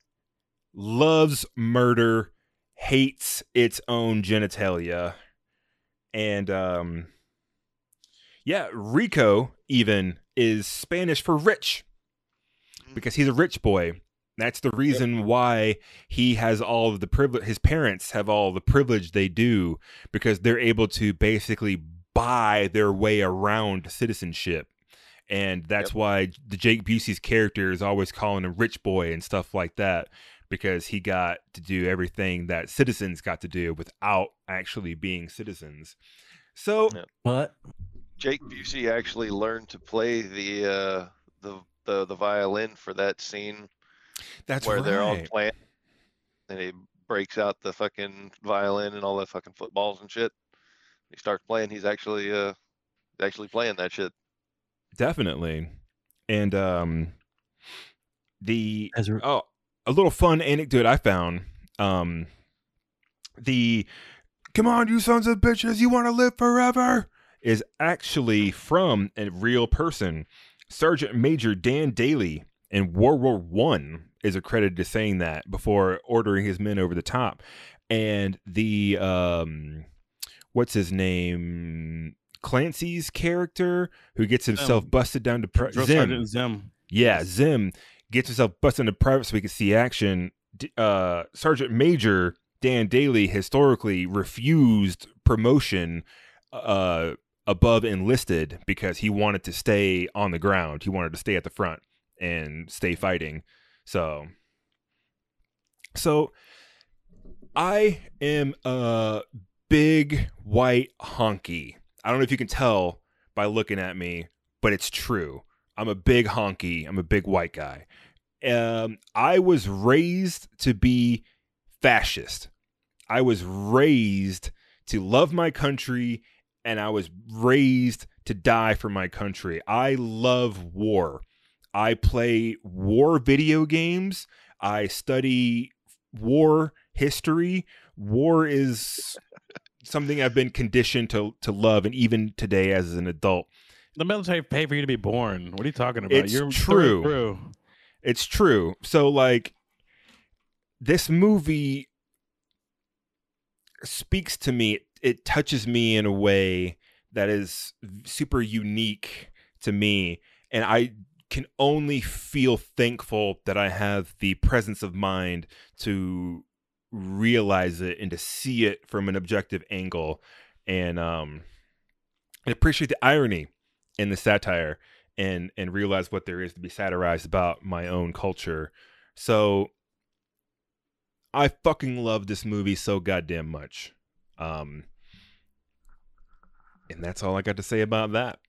loves murder, hates its own genitalia. And um yeah, Rico even is Spanish for rich because he's a rich boy. That's the reason why he has all of the privilege. His parents have all the privilege they do because they're able to basically buy their way around citizenship. And that's why the Jake Busey's character is always calling him rich boy and stuff like that because he got to do everything that citizens got to do without actually being citizens. So, Yeah. What? Jake Busey actually learned to play the uh, the, the the violin for that scene that's where right. they're all playing, and he breaks out the fucking violin and all the fucking footballs and shit. He starts playing. He's actually uh actually playing that shit. Definitely. And um the As a- oh a little fun anecdote I found. Um the come on you sons of bitches, you want to live forever is actually from a real person. Sergeant Major Dan Daly in World War One is accredited to saying that before ordering his men over the top. And the um what's his name? Clancy's character who gets himself busted down to pri- Zim. Sergeant Zim. Yeah, Zim gets himself busted into private so we can see action. Uh, Sergeant Major Dan Daly historically refused promotion uh, above enlisted because he wanted to stay on the ground. He wanted to stay at the front and stay fighting. So, so I am a big white honky. I don't know if you can tell by looking at me, but it's true. I'm a big honky. I'm a big white guy. Um, I was raised to be fascist. I was raised to love my country and I was raised to die for my country. I love war. I play war video games. I study war history. War is something I've been conditioned to to love and even today as an adult. The military paid for you to be born. What are you talking about? It's You're through true. It's true. So like this movie speaks to me. It touches me in a way that is super unique to me and I can only feel thankful that I have the presence of mind to realize it and to see it from an objective angle and um and appreciate the irony in the satire and and realize what there is to be satirized about my own culture. So I fucking love this movie so goddamn much. Um and that's all I got to say about that.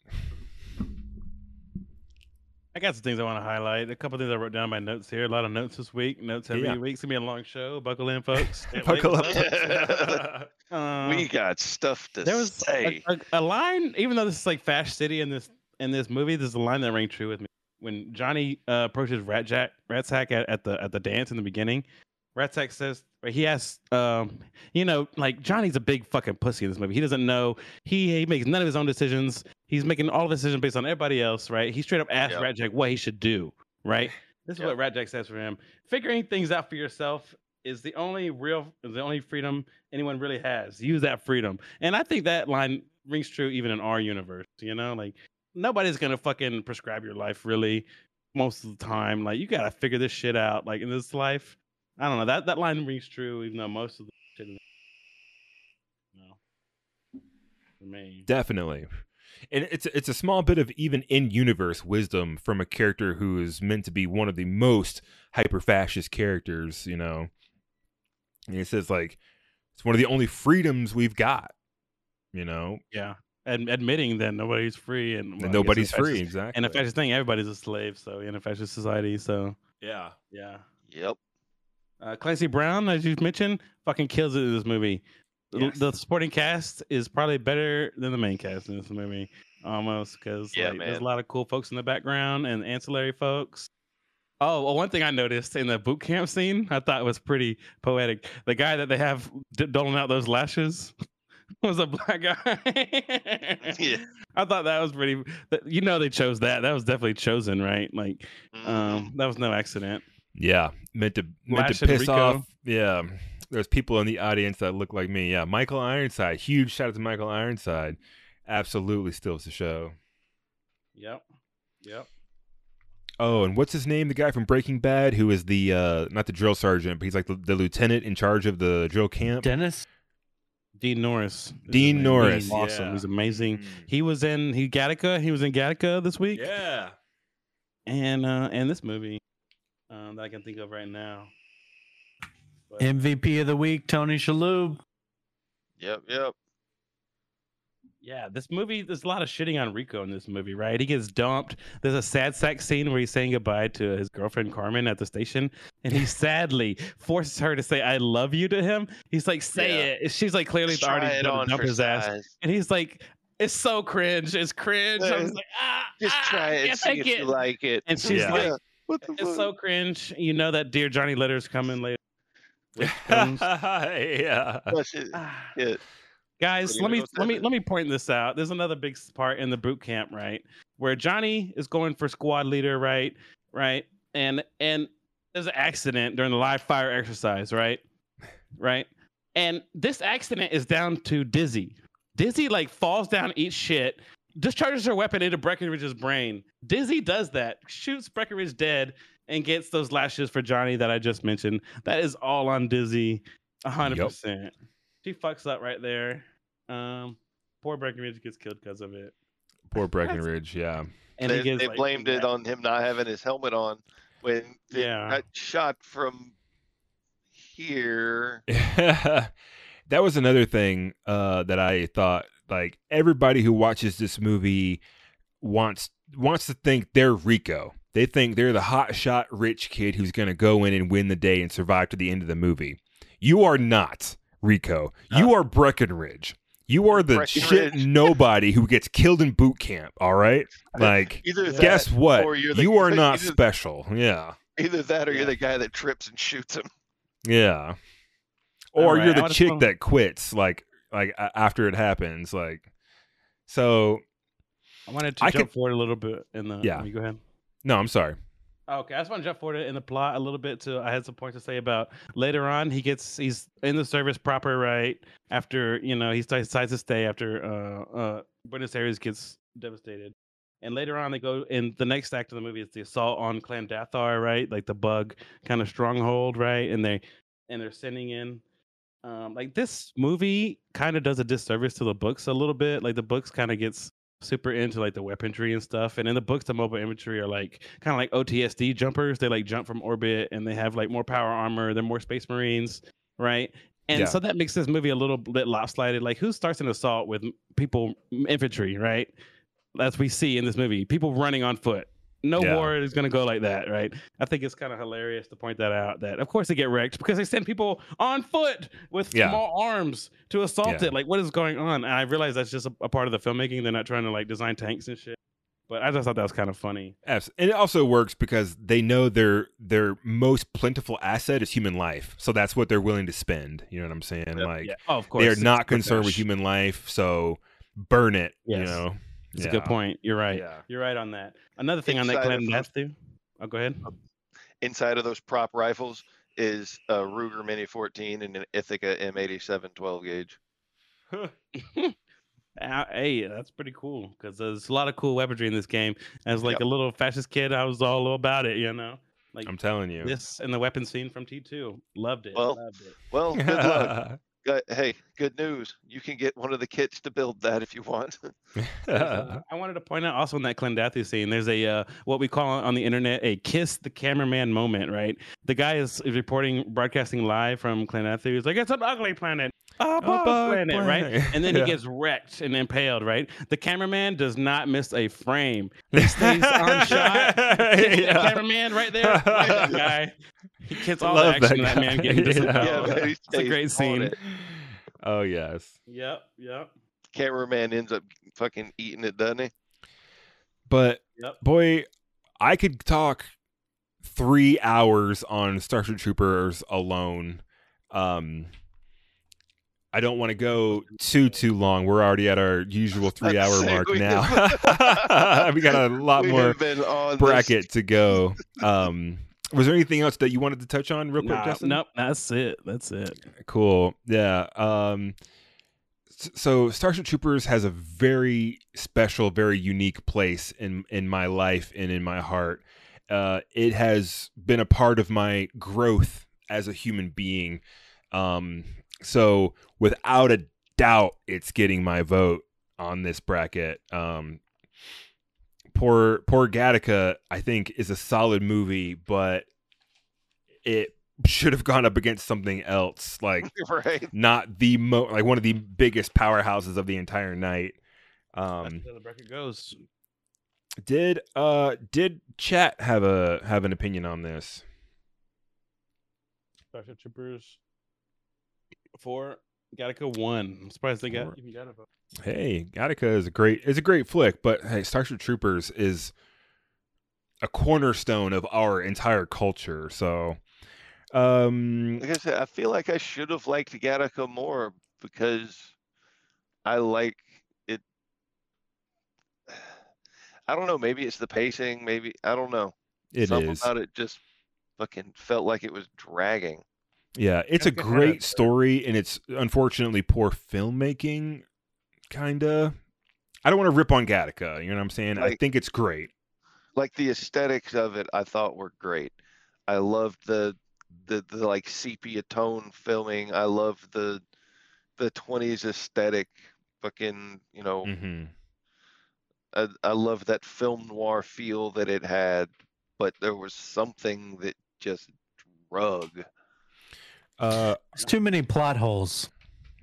I got some things I want to highlight. A couple things I wrote down in my notes here. A lot of notes this week. Notes every Yeah. week. It's gonna be a long show. Buckle in, folks. Buckle up. Uh, we got stuff to there was say. a, a, a line, even though this is like Fast City in this in this movie, there's a line that rang true with me. When Johnny uh, approaches Rat Jack Rasczak at, at the at the dance in the beginning, Rasczak says he asks, um, you know, like Johnny's a big fucking pussy in this movie. He doesn't know he he makes none of his own decisions. He's making all of his decisions based on everybody else, right? He straight up asked Yep. Rasczak what he should do, right? This is Yep. what Rasczak says for him. Figuring things out for yourself is the only real, is the only freedom anyone really has. Use that freedom, and I think that line rings true even in our universe. You know, like nobody's gonna fucking prescribe your life really most of the time. Like you gotta figure this shit out. Like in this life, I don't know that that line rings true, even though most of the shit. In no, for me. Definitely. And it's it's a small bit of even in-universe wisdom from a character who is meant to be one of the most hyper-fascist characters, you know. And it says like it's one of the only freedoms we've got, you know. Yeah, and admitting that nobody's free and, well, and nobody's in free, fascist- exactly. And a fascist thing, everybody's a slave. So in a fascist society, so yeah. yeah. Yep. Uh, Clancy Brown, as you mentioned, fucking kills it in this movie. The- Yes. The supporting cast is probably better than the main cast in this movie, almost because Yeah, like, there's a lot of cool folks in the background and ancillary folks. Oh, well, one thing I noticed in the boot camp scene, I thought was pretty poetic. The guy that they have d- doling out those lashes was a black guy. Yeah. I thought that was pretty. You know, they chose that. That was definitely chosen, right? Like, um, that was no accident. Yeah, meant to meant Lash to piss off. Yeah, there's people in the audience that look like me. Yeah, Michael Ironside. Huge shout out to Michael Ironside. Absolutely steals the show. Yep. Yep. Oh, and what's his name? The guy from Breaking Bad, who is the uh not the drill sergeant, but he's like the, the lieutenant in charge of the drill camp. Dennis. Dean Norris. Dean. Norris, He's awesome. yeah. He's amazing. Mm. He was in he Gattaca. He was in Gattaca this week. Yeah. And uh and this movie um, that I can think of right now. But- MVP of the week, Tony Shalhoub. Yep. Yep. Yeah, this movie, there's a lot of shitting on Rico in this movie, right? He gets dumped. There's a sad sack scene where he's saying goodbye to his girlfriend Carmen at the station, and he sadly forces her to say "I love you" to him. He's like, "Say Yeah. it." She's like clearly Just try already it on dump for his ass, and he's like, "It's so cringe. It's cringe." I was like, "Ah, Just ah, try it see if it." you like it. And she's Yeah. like, What the "It's fuck? so cringe." You know that dear Johnny Letter's coming later. With guns. yeah. It- Ah. it- Guys, let me let me let me point this out. There's another big part in the boot camp, right? Where Johnny is going for squad leader, right? Right? And and there's an accident during the live fire exercise, right? Right? And this accident is down to Dizzy, Dizzy like falls down, eats shit, discharges her weapon into Breckenridge's brain. Dizzy does that, shoots Breckenridge dead, and gets those lashes for Johnny that I just mentioned. That is all on Dizzy, hundred Yup. percent. She fucks up right there. Um, poor Breckenridge gets killed because of it, Poor Breckenridge. Yeah. and they, gets they like, blamed it on him not having his helmet on when they Yeah. got shot from here. that was another thing uh, that I thought like everybody who watches this movie wants wants to think they're Rico. They think they're the hot shot rich kid who's going to go in and win the day and survive to the end of the movie. You are not Rico. You are Breckenridge. You are the shit nobody who gets killed in boot camp. All right, like Either that, guess what? or you're the- You are not either- special. Yeah, either that, or Yeah. you're the guy that trips and shoots him. yeah. Or right, you're the chick that quits, like like a- after it happens. Like, so I wanted to I jump could- forward a little bit in the. Yeah. you go ahead. No, I'm sorry. Okay, I just want to jump forward in the plot a little bit. To I had some points to say about later on. He gets he's in the service proper right after you know he decides to stay after uh uh Buenos Aires gets devastated, and later on they go in the next act of the movie is the assault on Klendathu right, like the bug kind of stronghold right, and they and they're sending in. Um, like this movie kind of does a disservice to the books a little bit. Like the books kind of gets super into like the weaponry and stuff. And in the books, the mobile infantry are like kind of like OTSD jumpers. They like jump from orbit and they have like more power armor. They're more space marines, right? And Yeah. so that makes this movie a little bit lopsided. Like who starts an assault with people infantry, right? As we see in this movie, people running on foot. No Yeah. war is going to go like that, right? I think it's kind of hilarious to point that out. That of course they get wrecked because they send people on foot with Yeah. small arms to assault Yeah. it. Like, what is going on? And I realize that's just a, a part of the filmmaking. They're not trying to like design tanks and shit. But I just thought that was kind of funny. And it also works because they know their their most plentiful asset is human life, so that's what they're willing to spend. You know what I'm saying? Like. Oh, of course. they are not concerned with human life, so burn it. You know, It's a good point. You're right. Yeah. You're right on that. Another thing on that Inside Clan of those- Matthew. Oh, go ahead. Inside of those prop rifles is a Ruger Mini 14 and an Ithaca M87 12 gauge. Uh, hey, that's pretty cool because there's a lot of cool weaponry in this game. As like Yep. a little fascist kid, I was all about it. You know, like I'm telling you. this and the weapon scene from T2. Loved it. Well, loved it. Well, good luck. Gu- Hey, good news. You can get one of the kits to build that if you want. There's, I wanted to point out also in that Klendathu scene, there's a uh, what we call on the internet a kiss the cameraman moment, right? The guy is is reporting, broadcasting live from Klendathu. He's like, "It's an ugly planet, a bug bug planet, right?" And then Yeah. he gets wrecked and impaled, right? The cameraman does not miss a frame. He stays on shot. Kiss Yeah. that cameraman right there. Look that guy. He gets all Love the action that that man guy. getting Yeah. disemboweled. Yeah, man, It's a great scene. it. Oh yes. Yep, yep. Cameraman ends up fucking eating it, doesn't he? But Yep. boy, I could talk three hours on Starship Troopers alone. Um, I don't want to go too too long. We're already at our usual three hour mark we- now. we got a lot more have been on this- bracket to go. Um, was there anything else that you wanted to touch on real quick, Nah, Justin? nope, that's it. That's it. Cool. Yeah. Um so Starship Troopers has a very special, very unique place in in my life and in my heart. Uh it has been a part of my growth as a human being. Um so without a doubt it's getting my vote on this bracket. Um Poor Poor Gattaca, I think, is a solid movie, but it should have gone up against something else, like right. not the mo like one of the biggest powerhouses of the entire night. Um, That's the bracket goes. did uh did chat have a have an opinion on this? Starship Troopers four. Gattaca one. I'm surprised they got Four. even got a vote. Hey, Gattaca is a great is a great flick, but hey, Starship Troopers is a cornerstone of our entire culture. So, um, Like I said, I feel like I should have liked Gattaca more because I like it. I don't know. Maybe it's the pacing. Maybe I don't know. it is. Something about it just fucking felt like it was dragging. Yeah, it's a great a- story, and it's unfortunately poor filmmaking kinda. I don't want to rip on Gattaca. You know what I'm saying? I think it's great. like the aesthetics of it i thought were great i loved the the, the like sepia tone filming i loved the the 20s aesthetic fucking you know hmm I, I love that film noir feel that it had but there was something that just drug Uh, It's too many plot holes.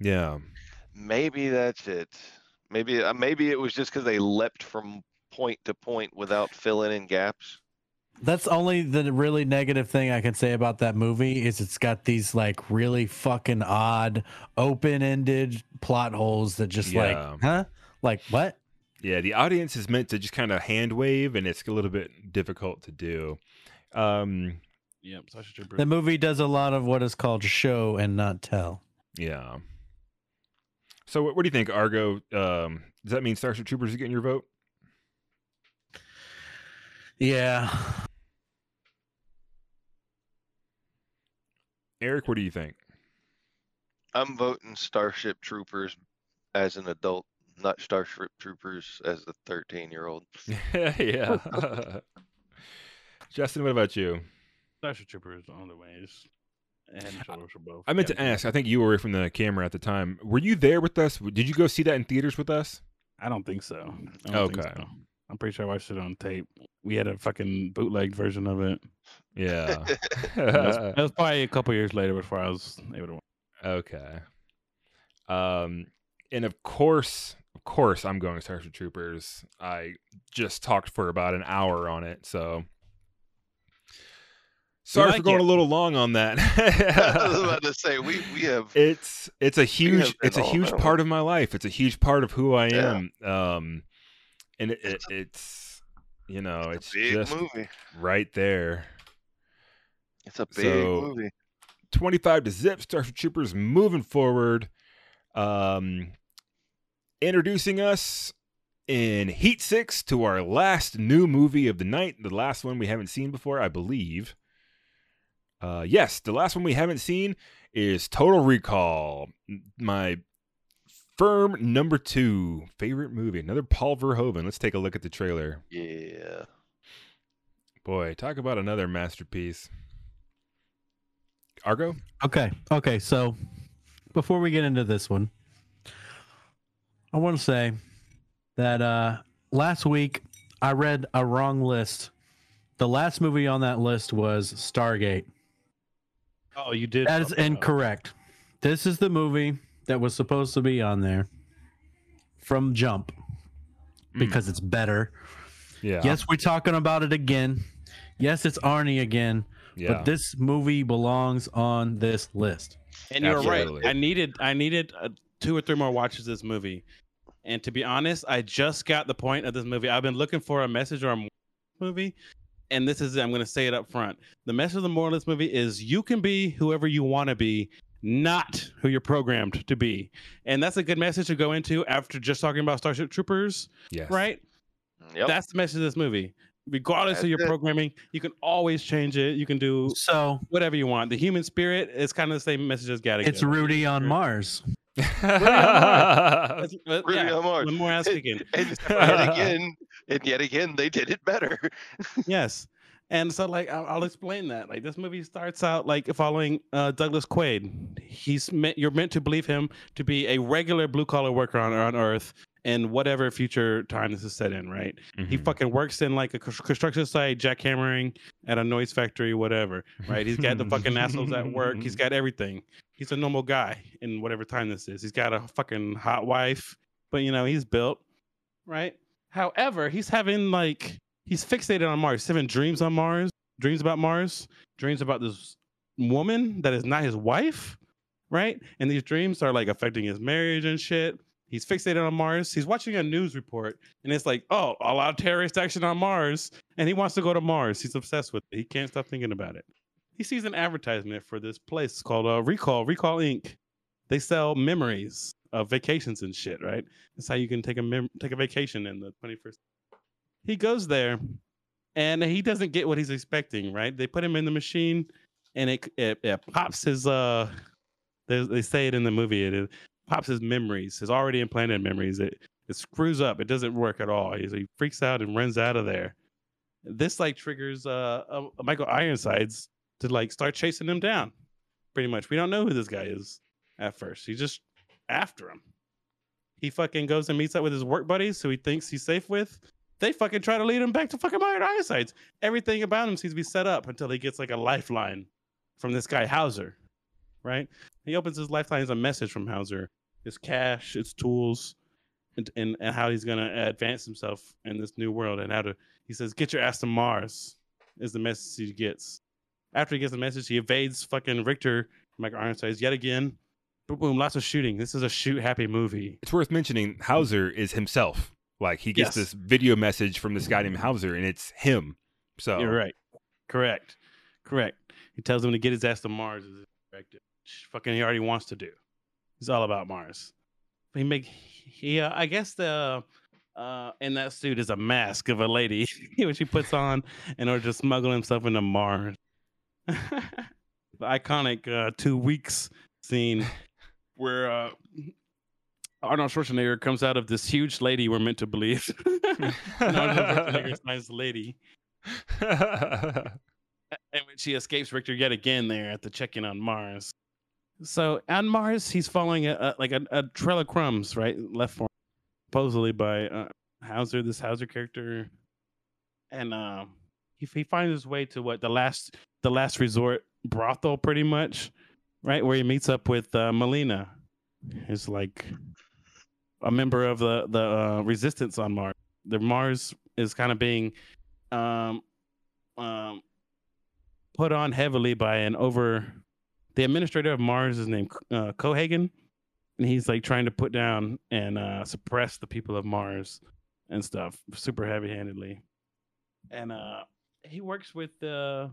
yeah. maybe that's it maybe uh, maybe it was just because they leapt from point to point without filling in gaps That's only the really negative thing I can say about that movie is it's got these like really fucking odd open-ended plot holes that just Yeah. like, huh? Like what? Yeah, the audience is meant to just kind of hand wave, and it's a little bit difficult to do. Um, Yep, Starship Troopers. The movie does a lot of what is called show and not tell. yeah. So, what, what do you think, Argo? Um, does that mean Starship Troopers is getting your vote? Yeah. Eric, what do you think? i'm voting starship troopers as an adult not starship troopers as a 13 year old yeah. Justin, what about you? Starship Troopers on the ways. And shoulders for both. I meant Yeah, to ask. I think you were from the camera at the time. Were you there with us? Did you go see that in theaters with us? I don't think so. I don't think Okay. so. I'm pretty sure I watched it on tape. We had a fucking bootleg version of it. Yeah. It was, it was probably a couple years later before I was able to watch. Okay. Um, and of course, of course, I'm going Starship Troopers. I just talked for about an hour on it, so sorry for going it. a little long on that. I was about to say we we have it's it's a huge it's a huge part of my life. It's a huge part of who I Yeah. am. Um, and it, it, it's you know it's big just movie. right there. It's a big So- movie. 25 to zip starship troopers moving forward um introducing us in heat 6 to our last new movie of the night the last one we haven't seen before i believe uh yes the last one we haven't seen is total recall my firm number two favorite movie another paul verhoeven let's take a look at the trailer Yeah. boy talk about another masterpiece argo Okay. Okay. So before we get into this one, I want to say that uh, last week I read a wrong list. The last movie on that list was Stargate. Oh, you did. That is fuck it up. incorrect. This is the movie that was supposed to be on there from Jump Mm, because it's better. yeah Yes, we're talking about it again. Yes, it's Arnie again, yeah but this movie belongs on this list. And you're Absolutely. right. I needed I needed uh, two or three more watches of this movie. And to be honest, I just got the point of this movie. I've been looking for a message or a movie, and this is I'm going to say it up front. The message of the moral of this movie is you can be whoever you want to be, not who you're programmed to be. And that's a good message to go into after just talking about Starship Troopers, yes right? Yep. That's the message of this movie. Regardless of your it. programming, you can always change it. You can do So whatever you want. The human spirit is kind of the same message as Gattaca. it's Rudy on Mars. That's- uh, Rudy yeah, on Mars. one more ass kicking. and yet again, and yet again, they did it better. yes. And so, like, I'll, I'll explain that. Like, this movie starts out like following uh, Douglas Quaid. He's meant you're meant to believe him to be a regular blue collar worker on on Earth in whatever future time this is set in. Right? He Mhm. fucking works in like a construction site, jackhammering at a noise factory, whatever. Right? He's got the fucking assholes at work. He's got everything. He's a normal guy in whatever time this is. He's got a fucking hot wife, but you know he's built, right? However, he's having like he's fixated on Mars, he's having dreams on Mars, dreams about Mars, dreams about this woman that is not his wife, right? And these dreams are like affecting his marriage and shit. He's fixated on Mars. He's watching a news report, and it's like, oh, a lot of terrorist action on Mars, and he wants to go to Mars. He's obsessed with it. He can't stop thinking about it. He sees an advertisement for this place called uh, Recall, Recall Inc. They sell memories of vacations and shit, right? That's how you can take a mem- take a vacation in the 21st. He goes there, and he doesn't get what he's expecting, right? They put him in the machine, and it it, it pops his uh. They, they say it in the movie. It pops his memories, his already implanted memories. It it screws up. It doesn't work at all. He's, he freaks out and runs out of there. This like triggers uh, uh Michael Ironsides to like start chasing him down. Pretty much, we don't know who this guy is at first. He's just after him. He fucking goes and meets up with his work buddies who he thinks he's safe with. They fucking try to lead him back to fucking Michael Ironsides. Everything about him seems to be set up until he gets like a lifeline from this guy Hauser, right? He opens his lifeline as a message from Hauser. His cash, its tools, and, and, and how he's gonna advance himself in this new world and how to he says, get your ass to Mars is the message he gets. After he gets the message, he evades fucking Richter, Michael Ironsides yet again. Boom, boom, lots of shooting. This is a shoot happy movie. It's worth mentioning Hauser is himself. Like he gets Yes. this video message from this guy named Hauser, and it's him. So You're right. Correct. Correct. He tells him to get his ass to Mars is directive. Fucking he already wants to do. It's all about Mars. He make he uh, I guess the uh in that suit is a mask of a lady which he puts on in order to smuggle himself into Mars. the iconic uh two weeks scene where uh Arnold Schwarzenegger comes out of this huge lady we're meant to believe. Arnold Schwarzenegger finds the lady and which he escapes Richter yet again there at the check-in on Mars. So on Mars, he's following a, a like a, a trail of crumbs, right, left for him, supposedly by uh, Hauser, this Hauser character, and uh, he he finds his way to what the last the last resort brothel, pretty much, right, where he meets up with uh, Melina, who's like a member of the the uh, resistance on Mars. The Mars is kind of being um um put on heavily by an over the administrator of Mars is named uh, Cohagen, and he's like trying to put down and uh, suppress the people of Mars and stuff super heavy handedly. And uh, he works with uh,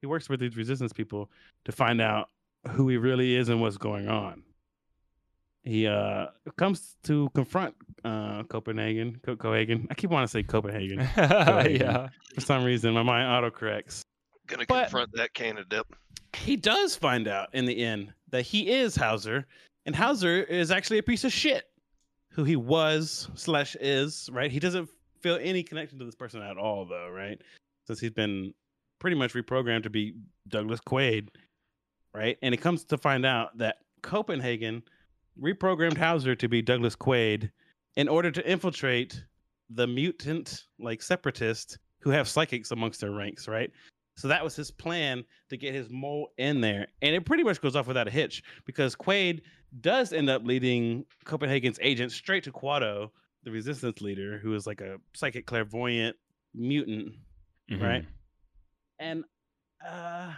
he works with these resistance people to find out who he really is and what's going on. He uh, comes to confront uh, Copenhagen, Co- Cohagen. I keep wanting to say Copenhagen yeah. for some reason. My mind autocorrects. Gonna But- confront that candidate. he does find out in the end that he is Hauser, and Hauser is actually a piece of shit. Who he was slash is right. He doesn't feel any connection to this person at all, though, right? Since he's been pretty much reprogrammed to be Douglas Quaid, right? And it comes to find out that Copenhagen reprogrammed Hauser to be Douglas Quaid in order to infiltrate the mutant, like separatist, who have psychics amongst their ranks, right? So that was his plan to get his mole in there. And it pretty much goes off without a hitch because Quaid does end up leading Copenhagen's agent straight to Kuato, the resistance leader, who is like a psychic clairvoyant mutant, Mhm. right? And uh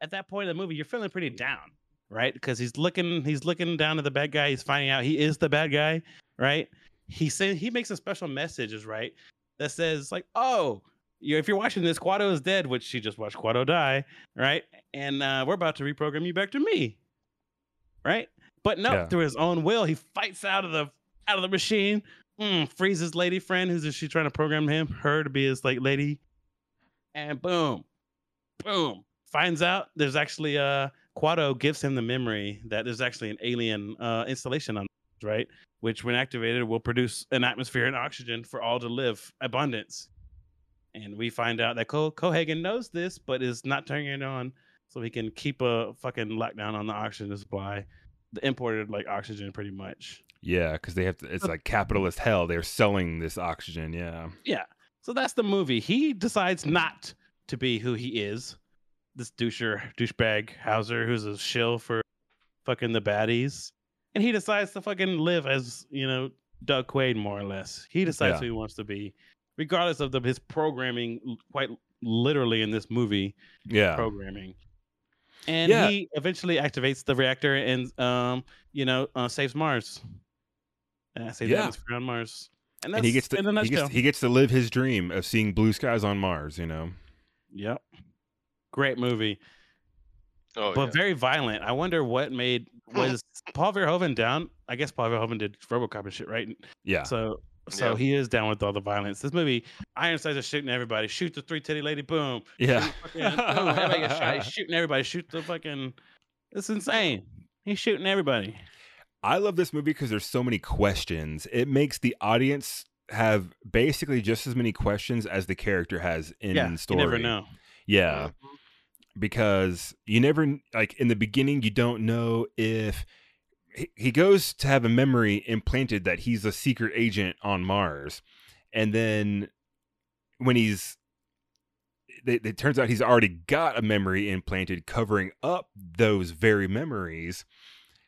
at that point in the movie, you're feeling pretty down, right? Because he's looking he's looking down at the bad guy, he's finding out he is the bad guy, right? He saying he makes a special messages, right? That says like, oh, you if you're watching this, Kuato is dead, which she just watched Kuato die, right? And uh, we're about to reprogram you back to me, right? But no, Yeah. through his own will, he fights out of the out of the machine, mm, frees his lady friend, who's she trying to program him, her to be his like lady, and boom, boom, finds out there's actually uh Kuato gives him the memory that there's actually an alien uh installation on right, which when activated will produce an atmosphere and oxygen for all to live, abundance. And we find out that Co- Cohagen knows this, but is not turning it on so he can keep a fucking lockdown on the oxygen supply, the imported like oxygen, pretty much. Yeah, because they have to. It's like capitalist hell. They're selling this oxygen. Yeah. Yeah. So that's the movie. He decides not to be who he is. This doucher, douchebag Hauser, who's a shill for fucking the baddies. And he decides to fucking live as, you know, Doug Quaid, more or less. He decides Yeah. who he wants to be, regardless of the, his programming, quite literally in this movie, Yeah. programming. And Yeah. he eventually activates the reactor and, um, you know, uh, saves Mars. Uh, saves the Yeah. atmosphere on Mars. And, that's and he gets to he gets, he gets to live his dream of seeing blue skies on Mars. You know. Yep. Great movie, Oh but yeah. very violent. I wonder what made was Paul Verhoeven down? I guess Paul Verhoeven did RoboCop and shit, right? Yeah. So so Yeah. he is down with all the violence. This movie, Ironsides are shooting everybody. Shoot the three titty lady, boom. Yeah. Fucking- boom. Everybody shot. He's shooting everybody. Shoot the fucking. It's insane. He's shooting everybody. I love this movie because there's so many questions. It makes the audience have basically just as many questions as the character has in yeah, story. you never know. Yeah, Mhm. Because you never like in the beginning you don't know if he, goes to have a memory implanted that he's a secret agent on Mars, and then when he's it, it turns out he's already got a memory implanted covering up those very memories.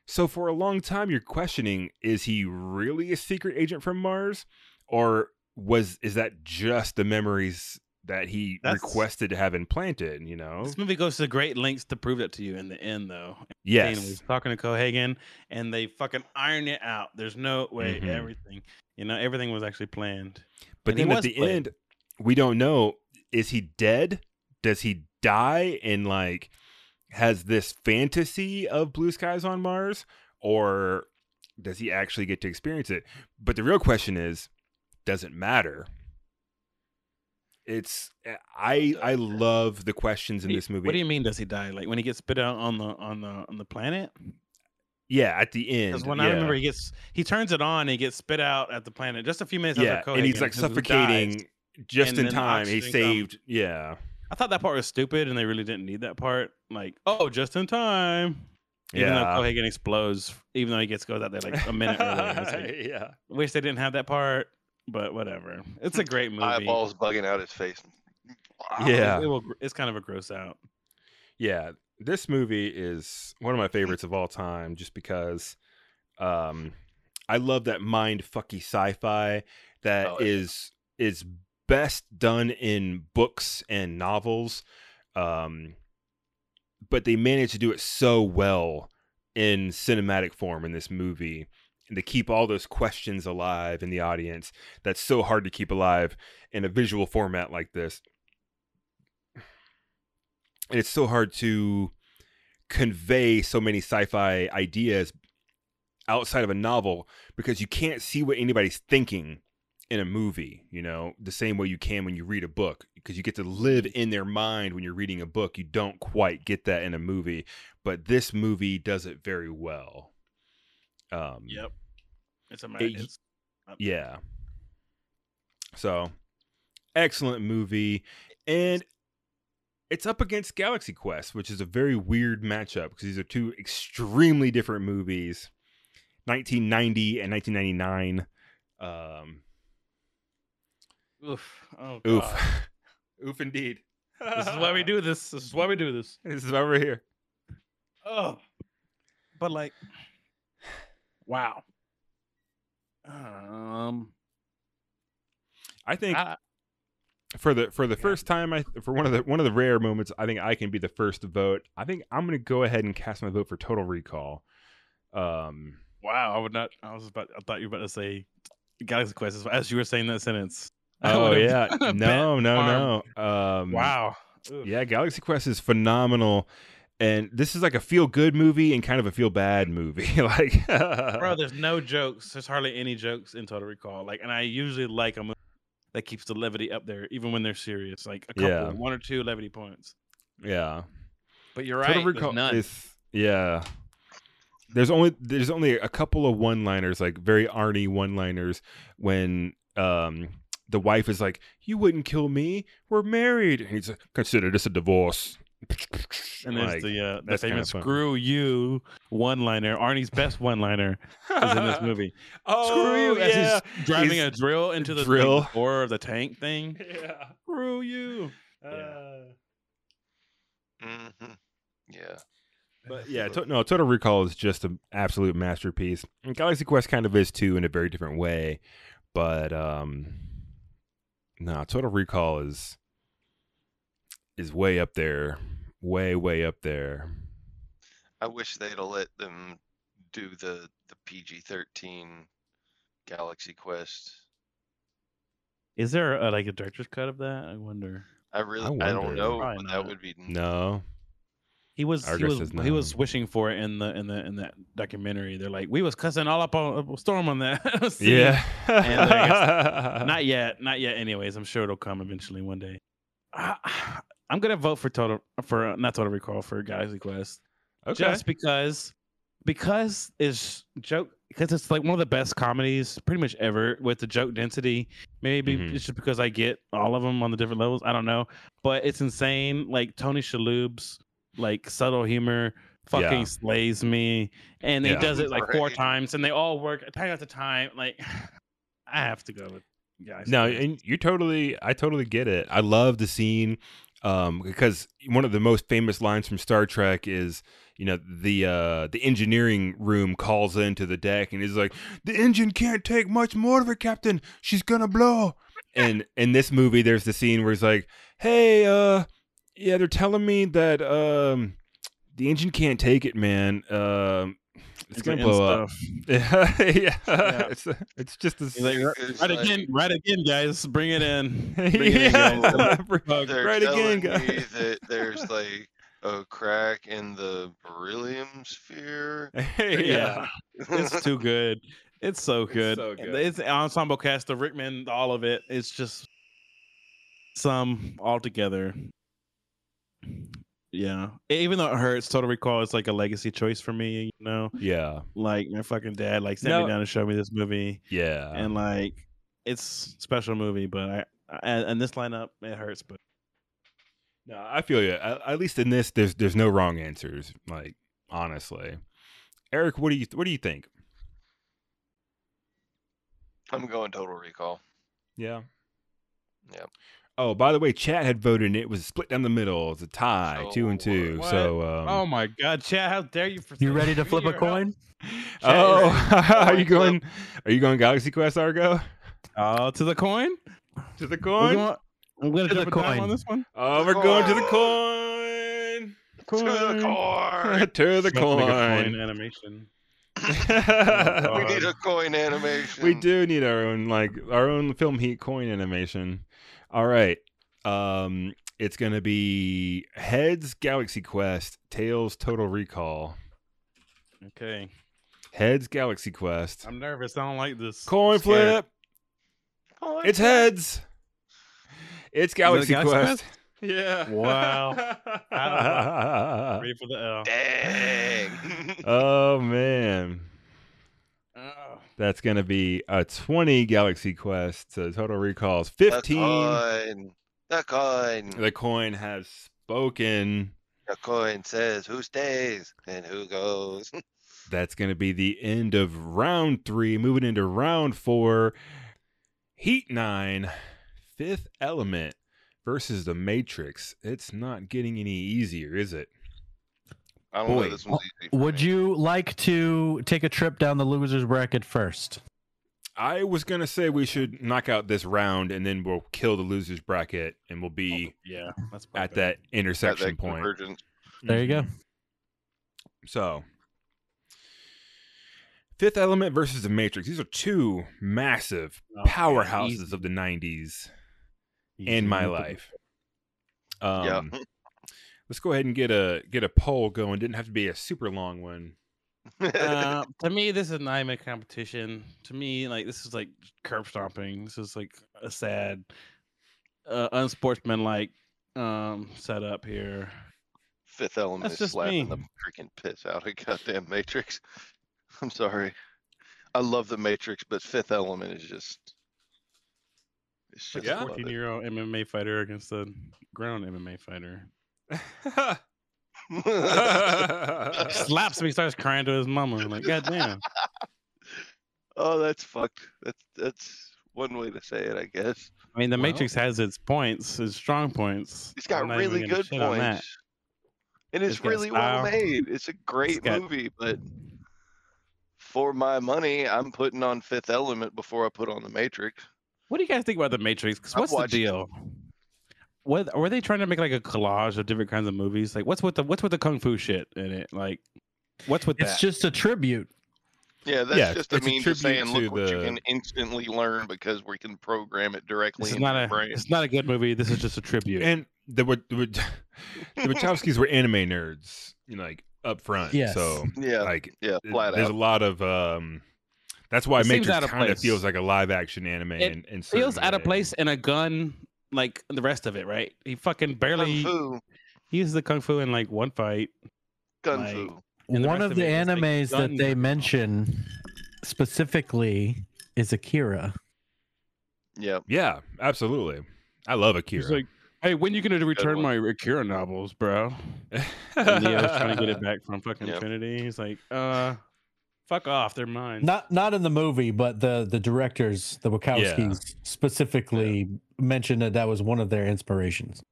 So for a long time you're questioning is he really a secret agent from Mars or was is that just the memories that he That's- requested to have implanted, you know? This movie goes to great lengths to prove that to you in the end, though. Yes. Dana was talking to Cohagen, and they fucking iron it out. There's no way Mhm. everything, you know, everything was actually planned. But And then at the played. end, we don't know is he dead? Does he die and like has this fantasy of blue skies on Mars or does he actually get to experience it? But the real question is does it matter? It's eh, I I love the questions in What this movie. What do you mean? Does he die? Like when he gets spit out on the on the on the planet? yeah, at the end. Because when yeah. I remember, he gets he turns it on, and he gets spit out at the planet just a few minutes yeah, after and he's like suffocating dies. just in time. He oxygen comes. saved. Yeah, I thought that part was stupid, and they really didn't need that part. Like, oh, just in time. Even Yeah. though Cohaagen explodes, even though he gets goes out there like a minute earlier. Like, yeah. wish they didn't have that part, but whatever. It's a great movie. Eyeballs bugging out his face. Wow. Yeah. It will, it's kind of a gross out. Yeah, this movie is one of my favorites of all time just because um I love that mind fucky sci-fi that Oh, yeah. is is best done in books and novels. Um but they managed to do it so well in cinematic form in this movie and to keep all those questions alive in the audience that's so hard to keep alive in a visual format like this. And it's so hard to convey so many sci-fi ideas outside of a novel because you can't see what anybody's thinking in a movie you know the same way you can when you read a book because you get to live in their mind when you're reading a book. You don't quite get that in a movie but this movie does it very well um Yep. It's a It- yeah. So, excellent movie. And it's up against Galaxy Quest, which is a very weird matchup because these are two extremely different movies 1990 and 1999. Um, oof. Oh, oof. Oof, indeed. this is why we do this. This is why we do this. This is why we're here. Oh. But like, wow. Um, I think I, for the for the Yeah. first time, I for one of the one of the rare moments, I think I can be the first to vote. I think I'm going to go ahead and cast my vote for Total Recall. Um, wow. I would not. I was about. I thought you were about to say Galaxy Quest as- as you were saying that sentence. Oh yeah, no, no, farm. no. Um, Wow. Oof. Yeah, Galaxy Quest is phenomenal, and this is like a feel good movie and kind of a feel bad movie. like, Bro, there's no jokes. There's hardly any jokes in Total Recall. Like, and I usually like a movie that keeps the levity up there, even when they're serious. Like a couple, Yeah. one or two levity points. yeah, But you're right. Total there's Recall none. is yeah. There's only there's only a couple of one liners, like very Arnie one liners, when um the wife is like, "You wouldn't kill me. We're married," and he's like, "Consider this a divorce." and there's Like, the uh, the famous "screw you" one-liner. Arnie's best one-liner is in this movie. oh, screw you! As yeah. he's driving He's- a drill into the, drill. the door of the tank thing. yeah. Screw you! Uh, hmm Yeah. But yeah, to, no, Total Recall is just an absolute masterpiece. And Galaxy Quest kind of is too in a very different way. But um no, Total Recall is is way up there. Way, way up there. I wish they'd have let them do the the PG thirteen Galaxy Quest. Is there a, like a director's cut of that? I wonder. I really I, wonder. don't know, Probably but that would be No. He was Our he was is he was wishing for it in the in the in that documentary. They're like, we was cussing all up on uh, Storm on that. Yeah. And I guess- not yet, not yet. Anyways, I'm sure it'll come eventually one day. I, I'm gonna vote for total for uh, not total recall for Galaxy Quest okay. just because because it's joke because it's like one of the best comedies pretty much ever with the joke density. Maybe Mhm. it's just because I get all of them on the different levels. I don't know, but it's insane. Like Tony Shalhoub's like subtle humor fucking Yeah. slays me, and he does it like four Right. times, and they all work time after time. Like I have to go with guys. No, and you totally, I totally get it. I love the scene um, because one of the most famous lines from Star Trek is, you know, the uh, the engineering room calls into the deck and is like, "The engine can't take much more of it, Captain. She's gonna blow." And in this movie, there's the scene where he's like, "Hey, uh, yeah, they're telling me that um, the engine can't take it, man. Um, it's, It's gonna like blow up." stuff. yeah, Yeah. it's it's just a He's like, It's right like- again, right again, guys. Bring it in. Bring it in, guys. yeah, Fuck. They're right telling again, me guys. that there's like a crack in the beryllium sphere. yeah. it's too good. It's so It's good. so good. It's ensemble cast, the Rickman, all of it. It's just some all together. Yeah. Even though it hurts, Total Recall is like a legacy choice for me, you know? Yeah, Like my fucking dad like sent No. me down to show me this movie. yeah. and like it's a special movie, but I and, and this lineup, it hurts, but no, I feel you. At, at least in this, there's there's no wrong answers. Like honestly, Eric, what do you what do you think? I'm going total recall. Yeah. Yep. Oh, by the way, chat had voted and it was split down the middle. It's a tie, two and two. what? So, um, oh my god, Chad, how dare you for You ready to flip a Your help. coin? oh, are you going? flip. Are you going Galaxy Quest Argo Oh, to the coin? to the We're coin? going- I'm gonna To the jump a dime coin. on this one. Oh, we're going to the coin. coin. To the core. to the Let's make a coin. animation. we need a coin animation. we do need our own like our own film heat coin animation. All right. Um it's going to be Heads Galaxy Quest, Tails Total Recall. Okay, Heads Galaxy Quest. I'm nervous. I don't like this. Coin flip. Coin It's flip. heads. It's Galaxy Galaxy Quest. Yeah. Wow. Ready for the L. Dang. oh man. That's going to be a 20 Galaxy Quest. So Total Recalls the 15. coin. The coin. The coin has spoken. The coin says who stays and who goes. That's going to be the end of round three. Moving into round four. Heat nine, fifth element versus the Matrix. It's not getting any easier, is it? I don't Boy. know. This one's easy. Would me. you like to take a trip down the losers bracket first? I was going to say we should knock out this round and then we'll kill the losers bracket and we'll be Yeah, that's at perfect. that At intersection that point. convergence? There you go. So, Fifth Element versus The Matrix. These are two massive Okay, powerhouses easy. of the 90s Easy in my life. Um, Yeah. Let's go ahead and get a get a poll going. Didn't have to be a super long one. uh, to me, this is not even a competition. To me, like this is like curb stomping. This is like a sad, uh, unsportsmanlike um setup here. Fifth element That's is just slapping me. the freaking piss out of goddamn Matrix. I'm sorry. I love the Matrix, but Fifth Element is just. It's just a 14 year old MMA fighter against a grown MMA fighter. Slaps me, starts crying to his mama. I'm like, God damn. oh, that's fucked. That's that's one way to say it, I guess. I mean, the Well- Matrix has its points, its strong points. It's got I'm not even really good shit on that. points. And it's It's really well made. It's a great got- movie, but for my money, I'm putting on Fifth Element before I put on The Matrix. What do you guys think about the Matrix? 'Cause I've what's the watched- deal? What were they trying to make like a collage of different kinds of movies? Like, what's with the what's with the kung fu shit in it? Like, what's with It's that? just a tribute. Yeah, that's Yeah, just a it's a mean to tribute saying, to look what you can instantly learn because we can program it directly this is into not your a brain. it's not a good movie. This is just a tribute. and the Wa- the, Wa- the Wachowskis were anime nerds, you know, like up front. Yes. So Yeah, like yeah, flat there's out. a lot of um that's why It seems Matrix kind of place. feels like a live action anime and It in, in feels certain out of place in a gun like the rest of it, right? He fucking Kung barely Fu. he uses the kung fu in like one fight. Kung like, Fu. One of of the it is, like, animes that they mention specifically is Akira. Yeah. Yeah, absolutely. I love Akira. He's like, "Hey, when you gonna return my Akira novels, bro?" And Neo's trying to get it back from fucking Yep. Trinity. He's like, "Uh, fuck off, they're mine." Not not in the movie, but the the directors, the Wachowskis, specifically mentioned that that was one of their inspirations.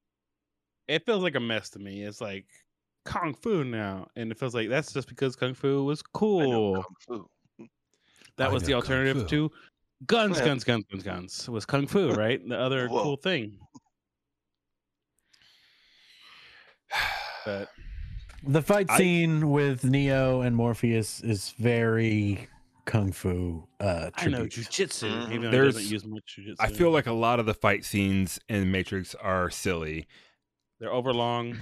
it feels like a mess to me. It's like kung fu now, and it feels like that's just because kung fu was I know cool. Kung Fu. That I was the know kung alternative to guns, Yeah. guns, guns, guns, guns. Was kung fu right? The other Whoa. cool thing. But The fight I- scene with Neo and Morpheus is very kung fu. Uh, I know tribute. jujitsu, Mhm. even though it There's- doesn't use much jujitsu. I feel like a lot of the fight scenes in Matrix are silly, they're overlong,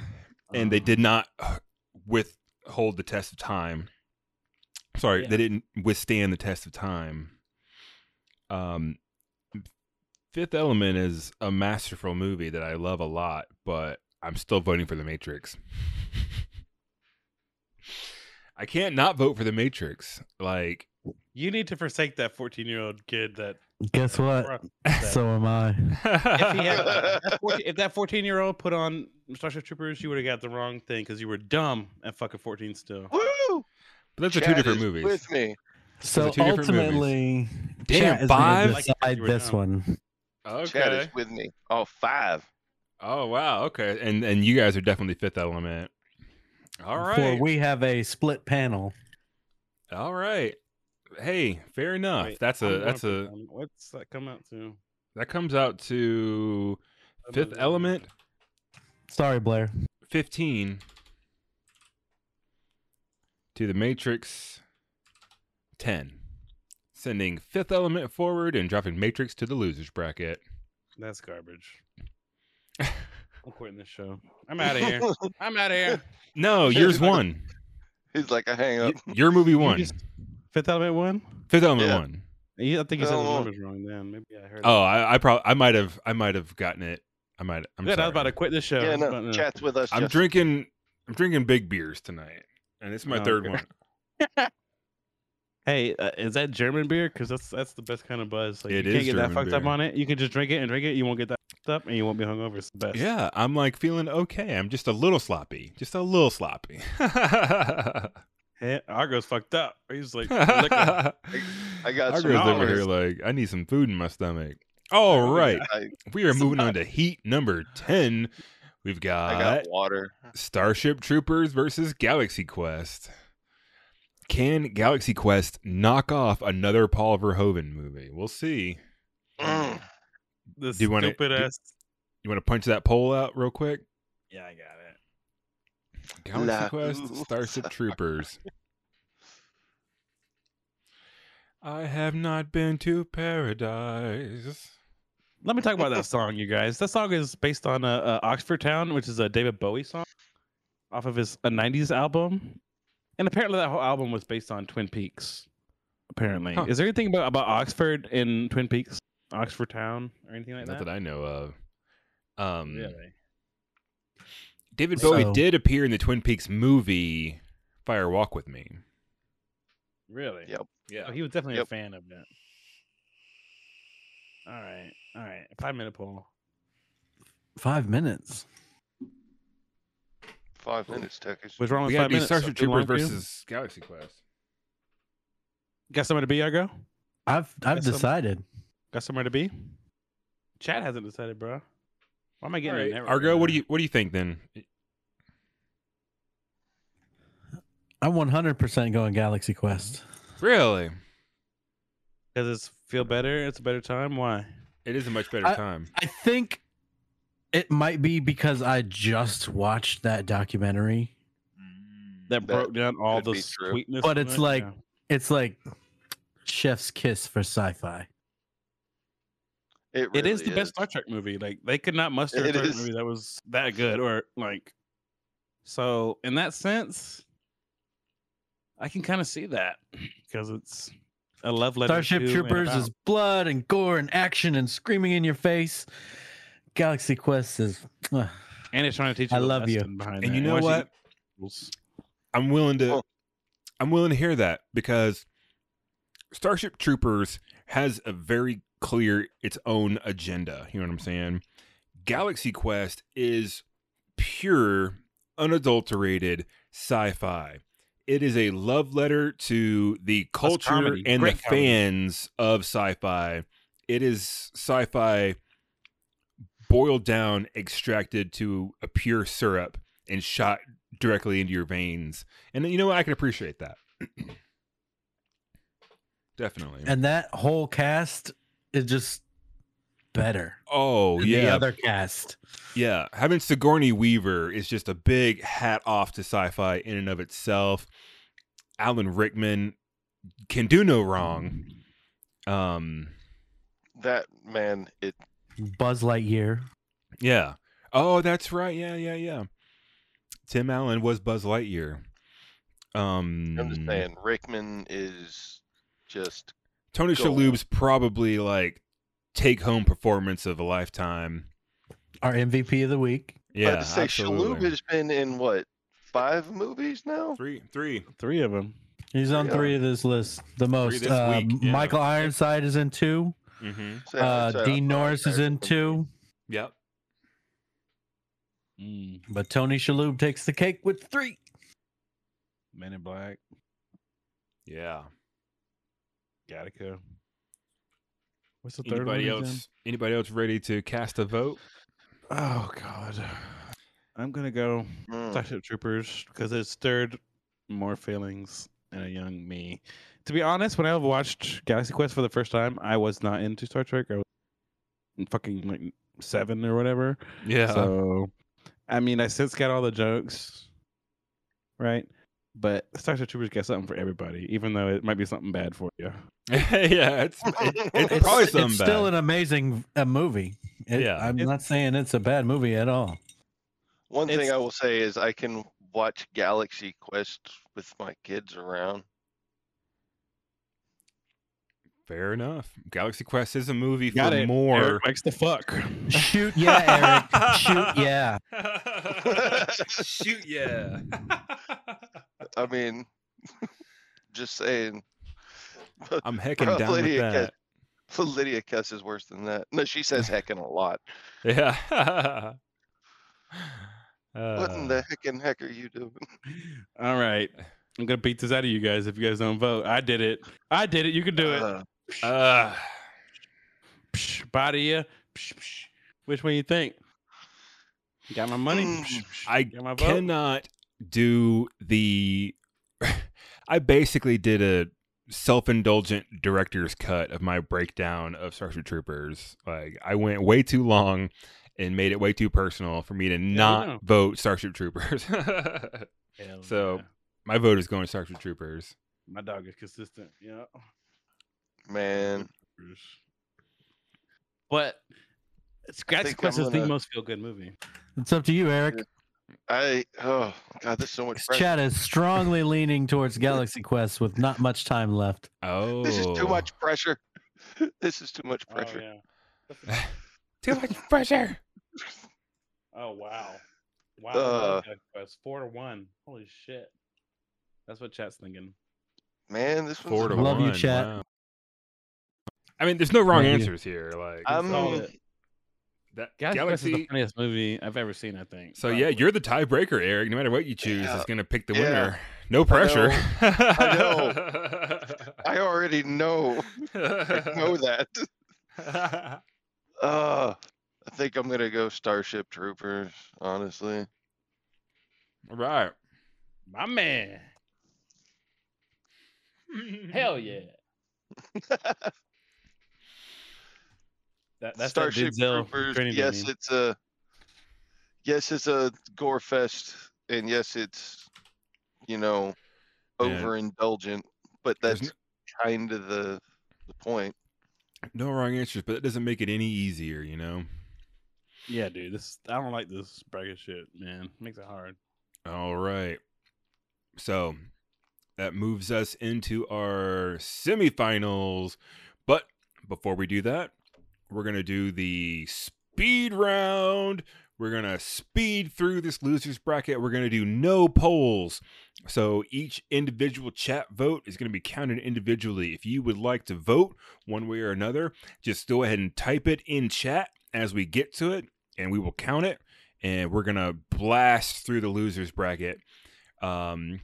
and they um, did not withhold the test of time. Sorry, Yeah. they didn't withstand the test of time. Um, Fifth Element is a masterful movie that I love a lot, but I'm still voting for The Matrix. I can't not vote for The Matrix. Like, You need to forsake that fourteen-year-old kid that. Guess what? that- So am I. if, had, that 14 if that fourteen-year-old put on Starship Troopers, you would have got the wrong thing because you were dumb at fucking fourteen still. Woo! but those are two different movies. With me. So two different movies. ultimately, Damn, Chat is gonna five? Like you decide were this down. one. Chad Okay. is with me. Oh, five. Oh wow. Okay. And and you guys are definitely Fifth Element. All right. For we have a split panel. All right. Hey, fair enough. Wait, that's I'm a that's a them. What's that come out to? that comes out to Fifth Element Sorry, Blair. 15 to the Matrix 10. Sending Fifth Element forward and dropping Matrix to the losers bracket. That's garbage. I'm quitting this show. I'm out of here. I'm out of here. No, yours won. He's like, I hang Y- up. Your movie You won. just- Fifth Element one. Fifth Element Yeah. won. You- I think you said the Oh. numbers wrong. Then maybe I heard. Oh, I, I probably I might have I might have gotten it. I might I'm Good, I was about to quit this show. Yeah, I was no. to- Chat's with us. I'm Justin. drinking I'm drinking big beers tonight. And it's my Oh, third okay. one. Hey, uh, is that German beer? Because that's that's the best kind of buzz. Like, It you can't get German that fucked up on it. You can just drink it and drink it. You won't get that fucked up, and you won't be hungover. It's the best. Yeah, I'm like feeling okay. I'm just a little sloppy. Just a little sloppy. Hey, Argo's fucked up. He's like. I got Our some girl's over here like, I need some food in my stomach. All right. I, We are moving on to heat number 10. We've I got, got water. Starship Troopers versus Galaxy Quest. Can Galaxy Quest knock off another Paul Verhoeven movie? We'll see. Mm. The Do you wanna- stupid do- ass. You want to punch that poll out real quick? Yeah, I got it. Galaxy La- Quest, Ooh. Starship Troopers. I have not been to paradise. Let me talk about that song, you guys. That song is based on uh, uh, Oxford Town, which is a David Bowie song off of his a '90s album, and apparently that whole album was based on Twin Peaks. Apparently, Huh. is there anything about, about Oxford in Twin Peaks, Oxford Town, or anything like that? Not that? that I know of. Um, Really? David Bowie So- did appear in the Twin Peaks movie Fire Walk with Me. Really? Yep. Yeah. Oh, he was definitely Yep. a fan of that. All right, all right. Five minute poll. Five minutes. Five minutes, Tuckers. What's wrong with We got to five do minutes? Starship Too long Troopers for you? versus Galaxy Quest. Got somewhere to be, Argo? I've I've Guess I'm- decided. Got somewhere to be? Chad hasn't decided, bro. Why am I getting right. network Argo, right what do you what do you think then? I'm 100% going Galaxy Quest. Really? Because it's feel better. It's a better time. Why? It is a much better I- time. I think it might be because I just watched that documentary. That, That broke down all the be true. sweetness. But it's it? like- Yeah. It's like Chef's Kiss for sci-fi. It, it is really the best Star Trek movie. Like they could not muster a It Star is. movie that was that good, or like. So in that sense, I can kind of see that because it's a love letter. Starship to Troopers is blood and gore and action and screaming in your face. Galaxy Quest is uh, and it's trying to teach you. I a love you. And that. you know Once what? I'm willing to Well- I'm willing to hear that because Starship Troopers has a very clear its own agenda. You know what I'm saying? Galaxy Quest is pure, unadulterated sci-fi. It is a love letter to the culture comedy. and the comedy. fans of sci-fi. It is sci-fi boiled down, extracted to a pure syrup, and shot directly into your veins. And you know what? I can appreciate that. Definitely. And that whole cast is just better. oh than yeah, The other cast. yeah. Having Sigourney Weaver is just a big hat off to sci-fi in and of itself. Alan Rickman can do no wrong. Um, That man, it Buzz Lightyear. yeah. Oh, that's right. Yeah, yeah, yeah. Tim Allen was Buzz Lightyear. Um, I'm just saying, Rickman is just Tony Go. Shalhoub's probably like take home performance of a lifetime. Our MVP of the week. Yeah, I'd say absolutely. Shalhoub has been in what five movies now? Three, three. Three of them. He's on Yeah. three of this list. The most. this Uh, week, yeah. Michael Ironside is in two. Mm-hmm. Uh, so I Dean Norris is in two. Yep. Mm, But Tony Shalhoub takes the cake with three. Men in Black. Yeah. Gattaca. What's the third Anybody one? he's else? Anybody else ready to cast a vote? Oh God. I'm gonna go Mm. Starship Troopers because it stirred more feelings in a young me. To be honest, when I watched Galaxy Quest for the first time, I was not into Star Trek. I was fucking like seven or whatever. Yeah. So, I mean, I since got all the jokes, right? But Starship Troopers got something for everybody, even though it might be something bad for you. yeah, it's it, it's It's- probably it's something still bad. an amazing uh, movie. It- Yeah. I'm It's- not saying it's a bad movie at all. One thing I will say is I can watch Galaxy Quest with my kids around. Fair enough. Galaxy Quest is a movie Got for it. more. Eric likes the fuck. Shoot, yeah, Eric. Shoot, yeah. Shoot, yeah. I mean, just saying. I'm hecking down with Lydia that. Lydia Cuss is worse than that. No, she says heckin' a lot. Yeah. What in Uh, the heckin' heck are you doing? All right. I'm gonna beat this out of you guys if you guys don't vote. I did it. I did it. You can do it. Uh, uh, Psh, body ya. Psh, psh. Which one you think? Got my money. Mm, Psh, psh. I Got my vote. cannot do the. I basically did a self-indulgent director's cut of my breakdown of Starship Troopers. Like I went way too long and made it way too personal for me to not know. vote Starship Troopers. So- yeah. my vote is going Starship Troopers. my dog is consistent. Yeah. man, But it's Galaxy think Quest is the gonna- most feel good movie. It's up to you, Eric. I oh god, there's so much pressure. Chat is strongly leaning towards Galaxy Quest with not much time left. Oh, This is too much pressure. This is too much Oh pressure. yeah. too much pressure. Oh wow. Wow. Uh. I Quest. Four to one. Holy shit. That's what chat's thinking. Man, this one's Four to Love you, chat. wow. I mean, there's no wrong Love you. answers here. Like I'm solid. That Galaxy, Quest is the funniest movie I've ever seen. I think. So yeah, you're the tiebreaker, Eric. No matter what you choose, Yeah. is gonna pick the Yeah. winner. No pressure. I I already know. I know that. Uh I think I'm gonna go Starship Troopers, honestly. right. my man. Hell yeah. That, that's Starship that Troopers. Yes, dummy. it's a yes, it's a gore fest, and yes, it's you know Yeah. overindulgent, but There's that's kind of the the point. No wrong answers, but that doesn't make it any easier, you know. Yeah, dude. This I don't like this bracket shit, man. Makes it hard. All right. So that moves us into our semifinals. But before we do that, we're going to do the speed round. We're going to speed through this losers bracket. We're going to do no polls. So each individual chat vote is going to be counted individually. If you would like to vote one way or another, just go ahead and type it in chat as we get to it, and we will count it. And we're going to blast through the losers bracket. Um,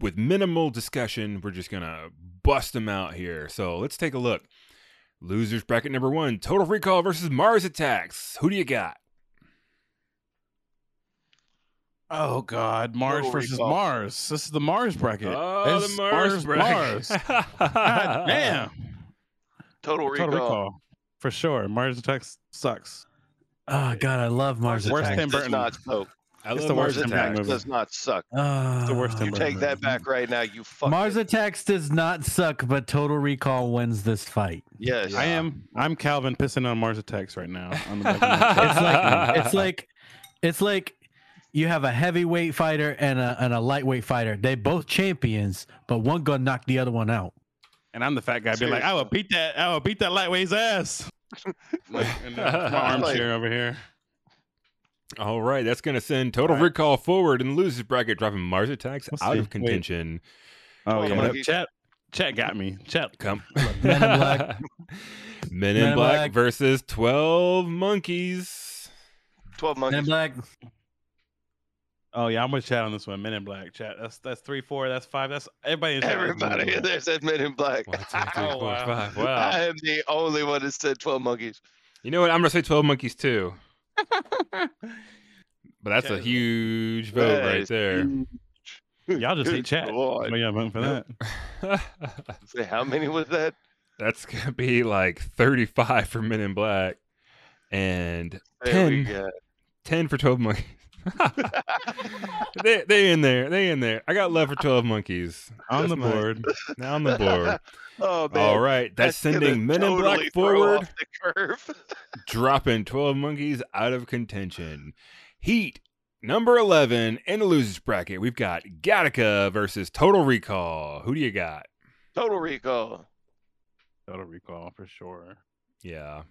with minimal discussion, we're just going to bust them out here. So let's take a look. Losers bracket number one Total Recall versus Mars Attacks. Who do you got? Oh God, Mars Total versus Recall. Mars. This is the Mars bracket. Oh, It's the Mars, Mars. bracket. God damn. Total recall. Total Recall. For sure. Mars Attacks sucks. Oh God, I love Mars Worst Attacks. Tim does Burton. not soak. I It's love the Mars worst Tim Burton Attacks. movie. Does not suck. Ah, the worst You take that back right now. You fuck. Mars Attacks does not suck, but Total Recall wins this fight. Yes. I am. I'm Calvin pissing on Mars Attacks right now. On the back of my It's like it's like it's like you have a heavyweight fighter and a and a lightweight fighter. They both champions, but one gonna knock the other one out. and I'm the fat guy. Be like, I will beat that. I will beat that lightweight's ass. like, and that's my armchair over here. All right, that's going to send Total All right. Recall forward and the losers bracket, dropping Mars Attacks Let's out see. of Wait. contention. Oh Come yeah, on. chat. Chat got me. Chat. Come. Men in Black. Men in Men in Black Black. versus 12 Monkeys. Twelve Men in monkeys. Black. Oh yeah, I'm with chat on this one. Men in Black. Chat. That's that's three, four. That's five. That's everybody. In chat is Men in Everybody Black. in there said Men in Black. One, two, three, Oh, four, wow. five. I am the only one that said twelve monkeys. You know what? I'm going to say 12 Monkeys too. But that's a huge vote That right there. huge. Y'all just hate chat. Lord. Oh yeah, voting for that. Say how many was that? that's going to be like 35 for Men in Black and There we 10, go. 10 for 12 Monkeys. they they in there. They in there. I got love for 12 Monkeys. On That's the board. Now on the board. Oh man. All right, that's, gonna sending Men in Black forward, the curve. dropping 12 Monkeys out of contention. Heat number 11 in the losers bracket. We've got Gattaca versus Total Recall. Who do you got? Total recall. Total Recall for sure. Yeah.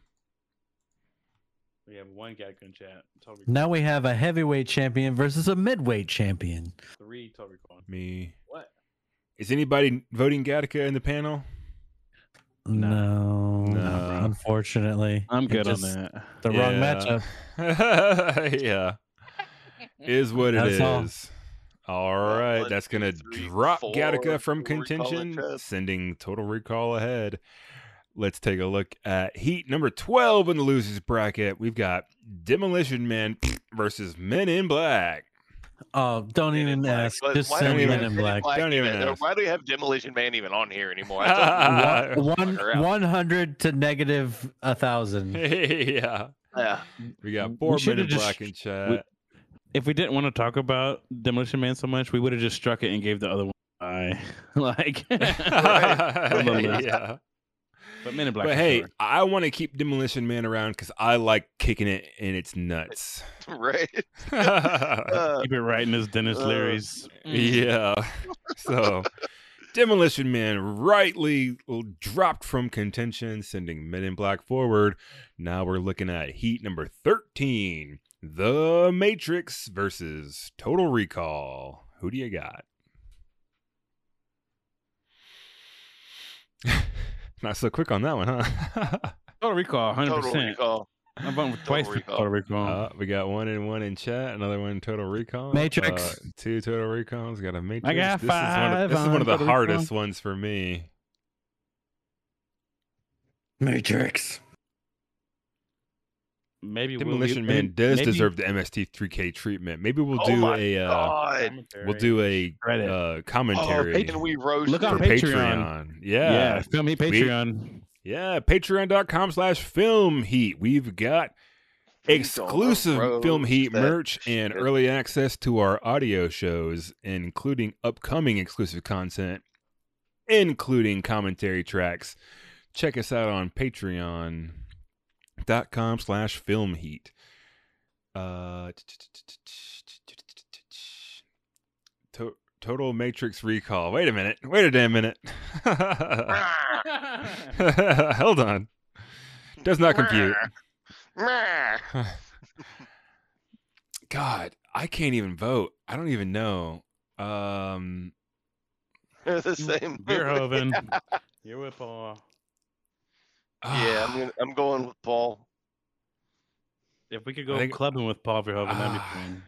We have one Gattaca chat. Total Recall. Now we have a heavyweight champion versus a midweight champion. Three Total Recall. Me. What? Is anybody voting Gattaca in the panel? No, No. unfortunately, I'm good on that. The wrong matchup. yeah. Is what it That's all. all Well, right, one, that's going to drop four, Gattaca from contention, sending Total Recall ahead. Let's take a look at Heat number 12 in the losers bracket. We've got Demolition Man versus Men in Black. Oh, don't Men even ask. But Just why send do we even- Men have in Men Black. Don't even even- ask. Why do we have Demolition Man even on here anymore? I One, one hundred to negative a thousand. yeah. yeah. We got We four Men should've in just- Black in chat. If we didn't want to talk about Demolition Man so much, we would have just struck it and gave the other one a eye. like, yeah. But Men in Black. But hey, sure. I want to keep Demolition Man around because I like kicking it in its nuts. Right. yeah. Uh, keep it right in his Dennis uh, Leary's. Yeah. So, Demolition Man rightly dropped from contention, sending Men in Black forward. Now we're looking at Heat number 13 The Matrix versus Total Recall. Who do you got? Not so quick on that one, huh? Total Recall, 100. total percent. recall. I'm voting for twice for Recall. Total Recall. Uh, we got one and one in chat, another one Total Recall. Matrix. Uh, two Total Recalls. Got a Matrix. I got this is one of, five this is one of the Total hardest ones for me. Matrix. Maybe we'll Demolition Man maybe- does maybe deserve the MST3K treatment. Maybe we'll oh do a uh, god. commentary. we'll do a Credit. uh, Oh, commentary can we roast Look for on? Patreon. Patreon. yeah, Yeah. film me Patreon. Yeah, patreon.com slash film heat. We've got He's on the exclusive film heat that merch and early access to our audio shows, including upcoming exclusive content, including commentary tracks. Check us out on patreon.com slash film heat. Uh, to- Total Matrix Recall. Wait a minute. Wait a damn minute. Hold on. Does not compute. God, I can't even vote. I don't even know. Um, They're the same. Beerhoven. You're with Paul. Yeah, I'm ah, gonna, I'm going with Paul. If we could go think- clubbing with Paul Verhoeven, that'd be Ah. fun.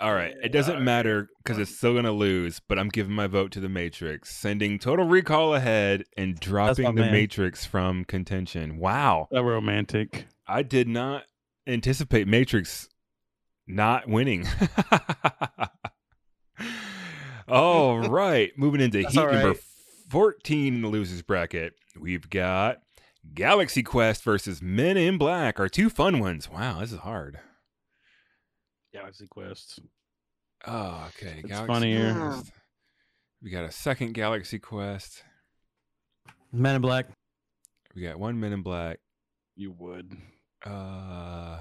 All right, it doesn't matter because it's still gonna lose. But I'm giving my vote to the Matrix, sending Total Recall ahead and dropping the man. Matrix from contention. Wow, A romantic. I did not anticipate Matrix not winning. all right, moving into That's heat all number 14 in the losers bracket. We've got Galaxy Quest versus Men in Black, our two fun ones. Wow, this is hard. Galaxy Quest. Oh, okay. It's Galaxy funnier. Quest. We got a second Galaxy Quest. Men in Black. We got one Men in Black. You would. Uh,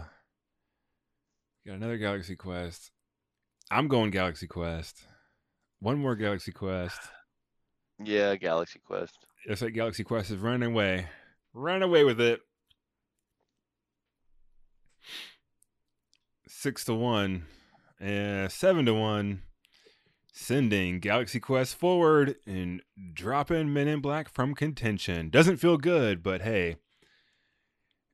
got another Galaxy Quest. I'm going Galaxy Quest. One more Galaxy Quest. Yeah, Galaxy Quest. Looks like Galaxy Quest is running away. Run away with it. Six to one. Uh, seven to one. Sending Galaxy Quest forward and dropping Men in Black from contention. Doesn't feel good, but hey.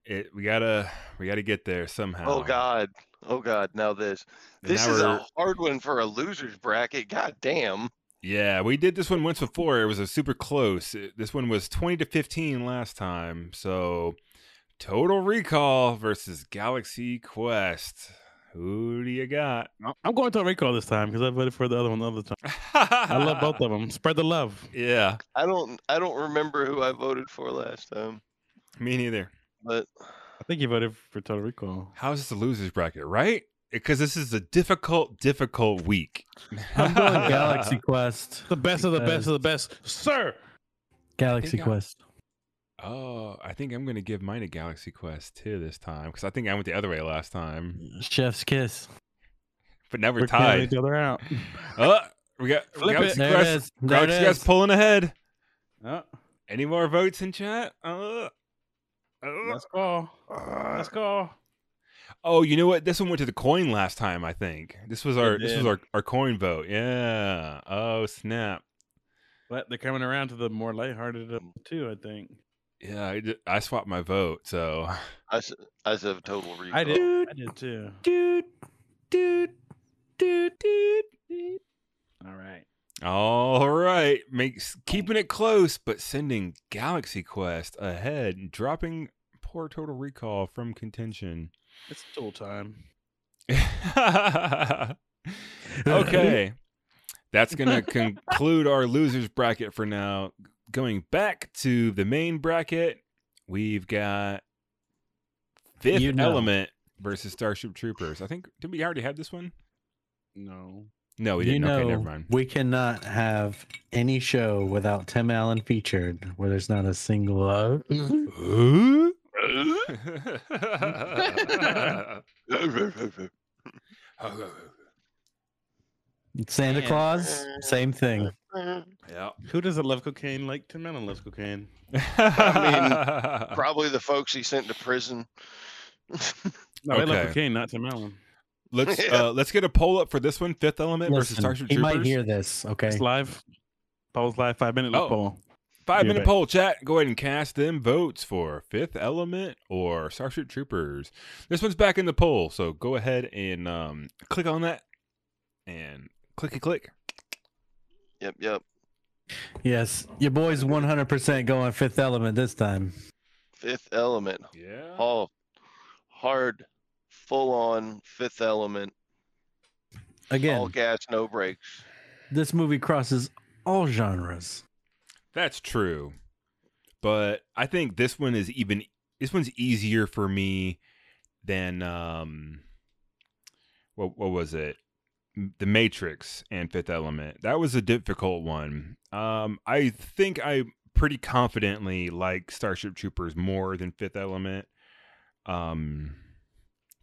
It we gotta we gotta get there somehow. Oh God. Oh God. Now this. And This now is a hard one for a losers bracket. God damn. Yeah, we did this one once before. It was a super close. This one was 20 to 15 last time. So, Total Recall versus Galaxy Quest. Who do you got? I'm- I'm going to recall this time because I voted for the other one the other time. I love both of them. Spread the love. Yeah, I don't. I don't remember who I voted for last time, me neither. but I think you voted for Total Recall. How's this a loser's bracket, right? Because this is a difficult, difficult week. I'm going Galaxy Quest. The best of the best of the best, sir. Galaxy think I- Quest. Oh, I think I'm going to give mine a Galaxy Quest too this time because I think I went the other way last time. Chef's kiss. But now we're We're tied. each other out. Oh, we got Flip Galaxy it. There it Quest. There it Galaxy Quest pulling ahead. Oh, Any more votes in chat? Uh, uh, let's go. uh. Let's go. Oh, you know what? This one went to the coin last time. I think this was our this was our, our coin vote. Yeah. Oh snap. But they're coming around to the more lighthearted of the two, I think. Yeah, I, I swapped my vote. So I, s- I said total recall. I did. I did too. Dude, dude, dude, dude. All right. all right, makes keeping it close, but sending Galaxy Quest ahead, dropping poor Total Recall from contention. It's tool time. okay. That's going to conclude our losers bracket for now. Going back to the main bracket, we've got Fifth You know. Element versus Starship Troopers. I think did we already have this one? No. No, we didn't. know, okay, never mind. we cannot have any show without Tim Allen featured where there's not a single. Uh, Huh? Santa Claus, same thing. yeah. Who doesn't love cocaine like Tim Allen loves cocaine? I mean, Probably the folks he sent to prison. No, they Okay. love cocaine, not Tim Allen. let's Yeah. uh, let's get a poll up for this one. Fifth Element versus Listen, Starship he might hear this. Okay. It's live. Paul's live five minute Oh. poll. Five Yeah, minute poll chat. Go ahead and cast them votes for Fifth Element or Starship Troopers. This one's back in the poll, so go ahead and um, click on that and clicky click. Yep, yep. Yes, your boy's 100% going Fifth Element this time. Fifth Element. Yeah. All hard, full on Fifth Element. Again, All gas, no brakes. this movie crosses all genres. That's true. But I think this one is even this one's easier for me than um what what was it? The Matrix and Fifth Element. That was a difficult one. Um I think I pretty confidently like Starship Troopers more than Fifth Element. Um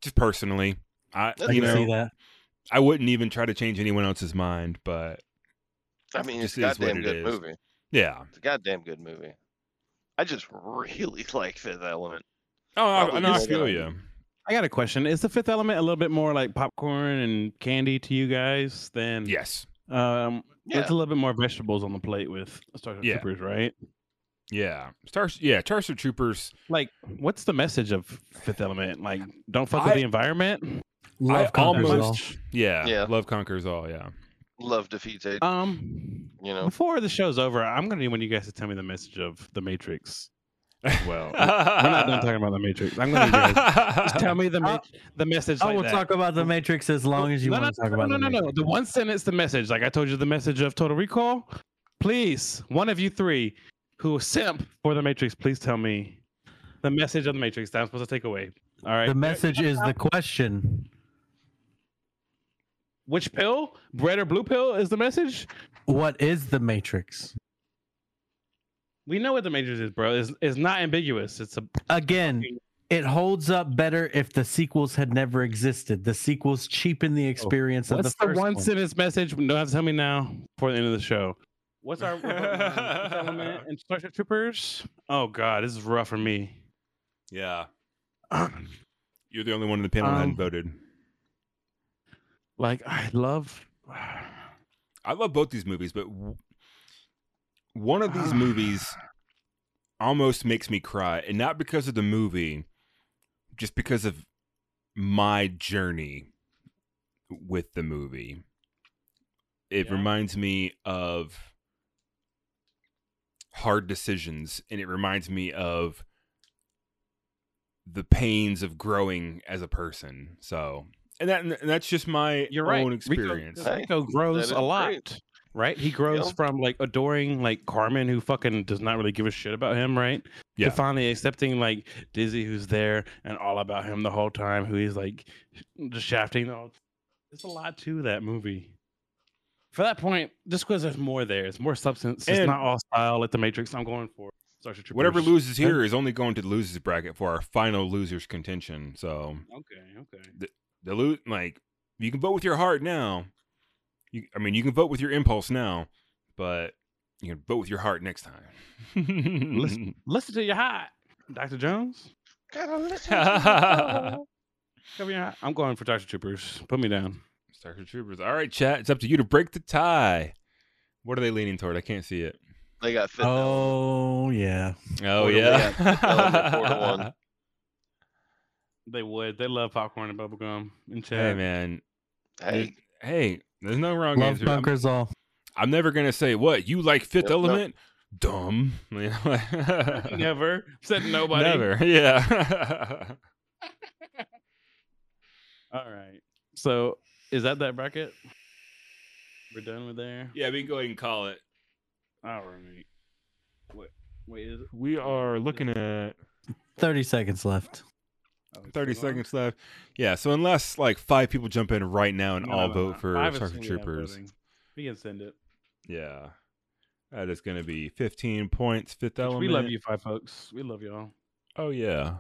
just personally. I That's I you can know see that. I wouldn't even try to change anyone else's mind, but I mean, it's a is goddamn good is. movie. Yeah. It's a goddamn good movie. I just really like Fifth Element. Oh, I, I Probably know. I just feel you. I got a question. Is the Fifth Element a little bit more like popcorn and candy to you guys than? Yes. Um, Yeah. it's a little bit more vegetables on the plate with Starship Yeah. Troopers, right? Yeah. Star. Yeah. Starship Troopers. Like, what's the message of Fifth Element? Like, don't fuck with the environment. Love I conquers all. Yeah, Yeah. Love conquers all. Yeah. Love defeats hate. Um, You know. before the show's over, I'm gonna need one of you guys to tell me the message of the Matrix. Well, we're not done talking about the Matrix. I'm gonna need you guys just tell me the ma- the message. I like will that. talk about the Matrix as long as you no, want to talk no, about no, the no, no, The one sentence, the message. Like I told you, the message of Total Recall. Please, one of you three who simp for the Matrix, please tell me the message of the Matrix that I'm supposed to take away. All right. The message is the question. Which pill? Red or blue pill is the message? What is the Matrix? We know what the Matrix is, bro. It's, it's not ambiguous. It's a Again, it holds up better if the sequels had never existed. The sequels cheapen the experience of what's the the, first one one. sentence message? You don't have to tell me now before the end of the show. What's our what's our element in Starship Troopers? Oh God, this is rough for me. Yeah. You're the only one in the panel that hadn't Um, voted. Like I love. I love both these movies, but w- one of these movies almost makes me cry, and not because of the movie, just because of my journey with the movie. It Yeah. reminds me of hard decisions, and it reminds me of the pains of growing as a person. So, and that and that's just my You're right. own experience. Hey, Rico grows a lot, great. right? He grows Yeah. from like adoring like Carmen, who fucking does not really give a shit about him, right? Yeah. To finally accepting like Dizzy, who's there and all about him the whole time, who he's like just shafting. The. There's a lot to that movie. For that point, just because there's more there, it's more substance. It's not all style like the Matrix. I'm going for Whatever loses here is only going to the losers bracket for our final losers contention. So Okay, okay. the lo- like you can vote with your heart now. You, I mean, you can vote with your impulse now, but you can vote with your heart next time. Listen, listen to your heart, Dr. Jones. Gotta listen to your Cover your heart. I'm going for Doctor Troopers. Put me down. Doctor Troopers. All right, chat. It's up to you to break the tie. What are they leaning toward? I can't see it. They got fifth. element. Oh yeah. Oh yeah. Element, four to one. They would. They love popcorn and bubblegum and hey man. Hey, Hey, there's no wrong Love answer. I'm, all. I'm never gonna say what you like. Fifth Yep, nope. Element. Dumb. Never said nobody. Never. Yeah. All right. So is that that bracket? We're done with there. yeah, we can go ahead and call it. All right. Wait. Wait. Is it? We are looking at Thirty seconds left. It's 30 still on? seconds left. Yeah, so unless like five people jump in right now and No, all no, no, vote no. for Starship Troopers. We can send it. yeah, that is going to be 15 points. Fifth Which element. We love you, five folks. We love y'all. Oh yeah.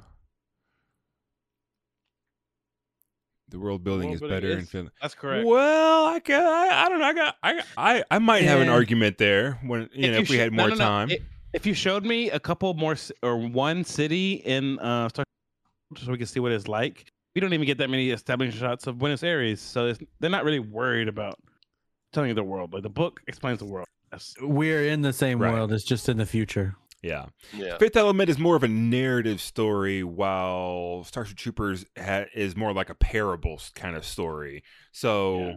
The world building World is building better in Finland. That's correct. Well, I can I, I don't know. I got I I I might have an argument there when you know if we sho- had more no, no. time. I- If you showed me a couple more or one city in uh, so we can see what it's like. We don't even get that many establishing shots of Buenos Aires, so it's, they're not really worried about telling you the world. Like the book explains the world. That's, We're in the same Right. world. It's just in the future. yeah. yeah. Fifth Element is more of a narrative story, while Starship Troopers ha- is more like a parable kind of story. So, Yeah.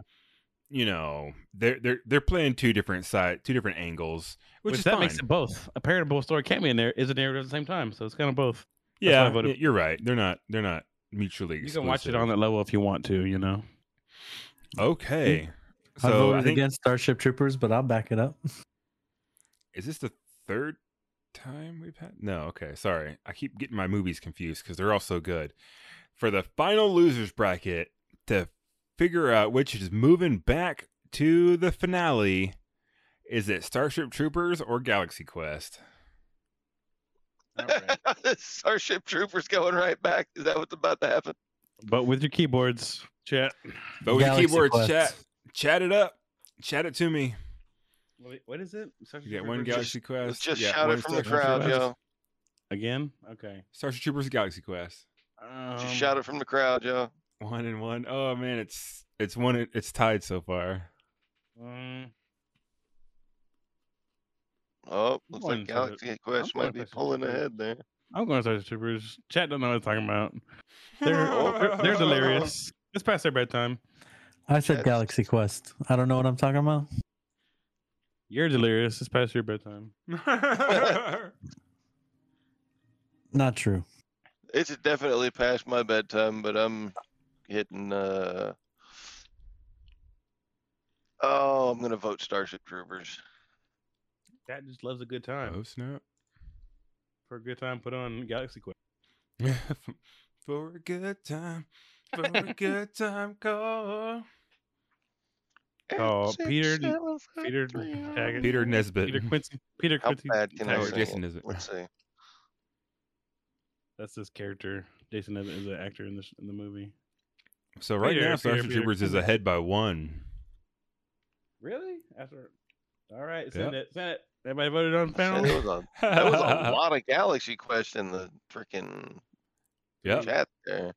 you know, they're they're they're playing two different side, two different angles, which, which is that fine. makes it both. A parable story can be in there, is a narrative at the same time. So it's kind of both. Why I yeah, you're right. They're not they're not mutually You exclusive. can watch it on that level if you want to. You know. Okay, I so voted I think against Starship Troopers, but I'll back it up. is this the third time we've had? No, okay, sorry. I keep getting my movies confused because they're all so good. For the final losers bracket to figure out which is moving back to the finale, is it Starship Troopers or Galaxy Quest? Starship Troopers going right back. Is that what's about to happen? But with your keyboards, chat. But with Galaxy your keyboards, Quest. chat, chat it up, chat it to me. Wait, what is it? You get one Galaxy Quest. Just yeah, shout it from the crowd, Troopers. yo. again. Okay. Starship Troopers Galaxy Quest. Um, Just shout it from the crowd, Joe. One and one. Oh man, it's it's one. It's tied so far. um, Oh, looks going like to- Galaxy Quest going might be pulling ahead there. I'm going to Starship Troopers. Chat don't know what I'm talking about. They're they're, they're delirious. It's past their bedtime. I said That's- Galaxy Quest. I don't know what I'm talking about. You're delirious. It's past your bedtime. Not true. It's definitely past my bedtime, but I'm hitting. uh Oh, I'm gonna vote Starship Troopers. Cat just loves a good time. oh snap! For a good time, put on Galaxy Quest. for a good time, for a good time, call. Oh, Six, Peter- Peter three. Peter Nesbitt. Peter Quincy. Peter How Quincy. bad can I Jason it? Nesbitt. Let's see. That's his character. Jason Evans is an actor in the in the movie. So right Peter, now, Peter, Starship Peter, Troopers is ahead by one. Really? After. All right, send Yep. it. Send it. Everybody voted on Said panel. There was a that was a lot of Galaxy Quest in the freaking Yep. chat there.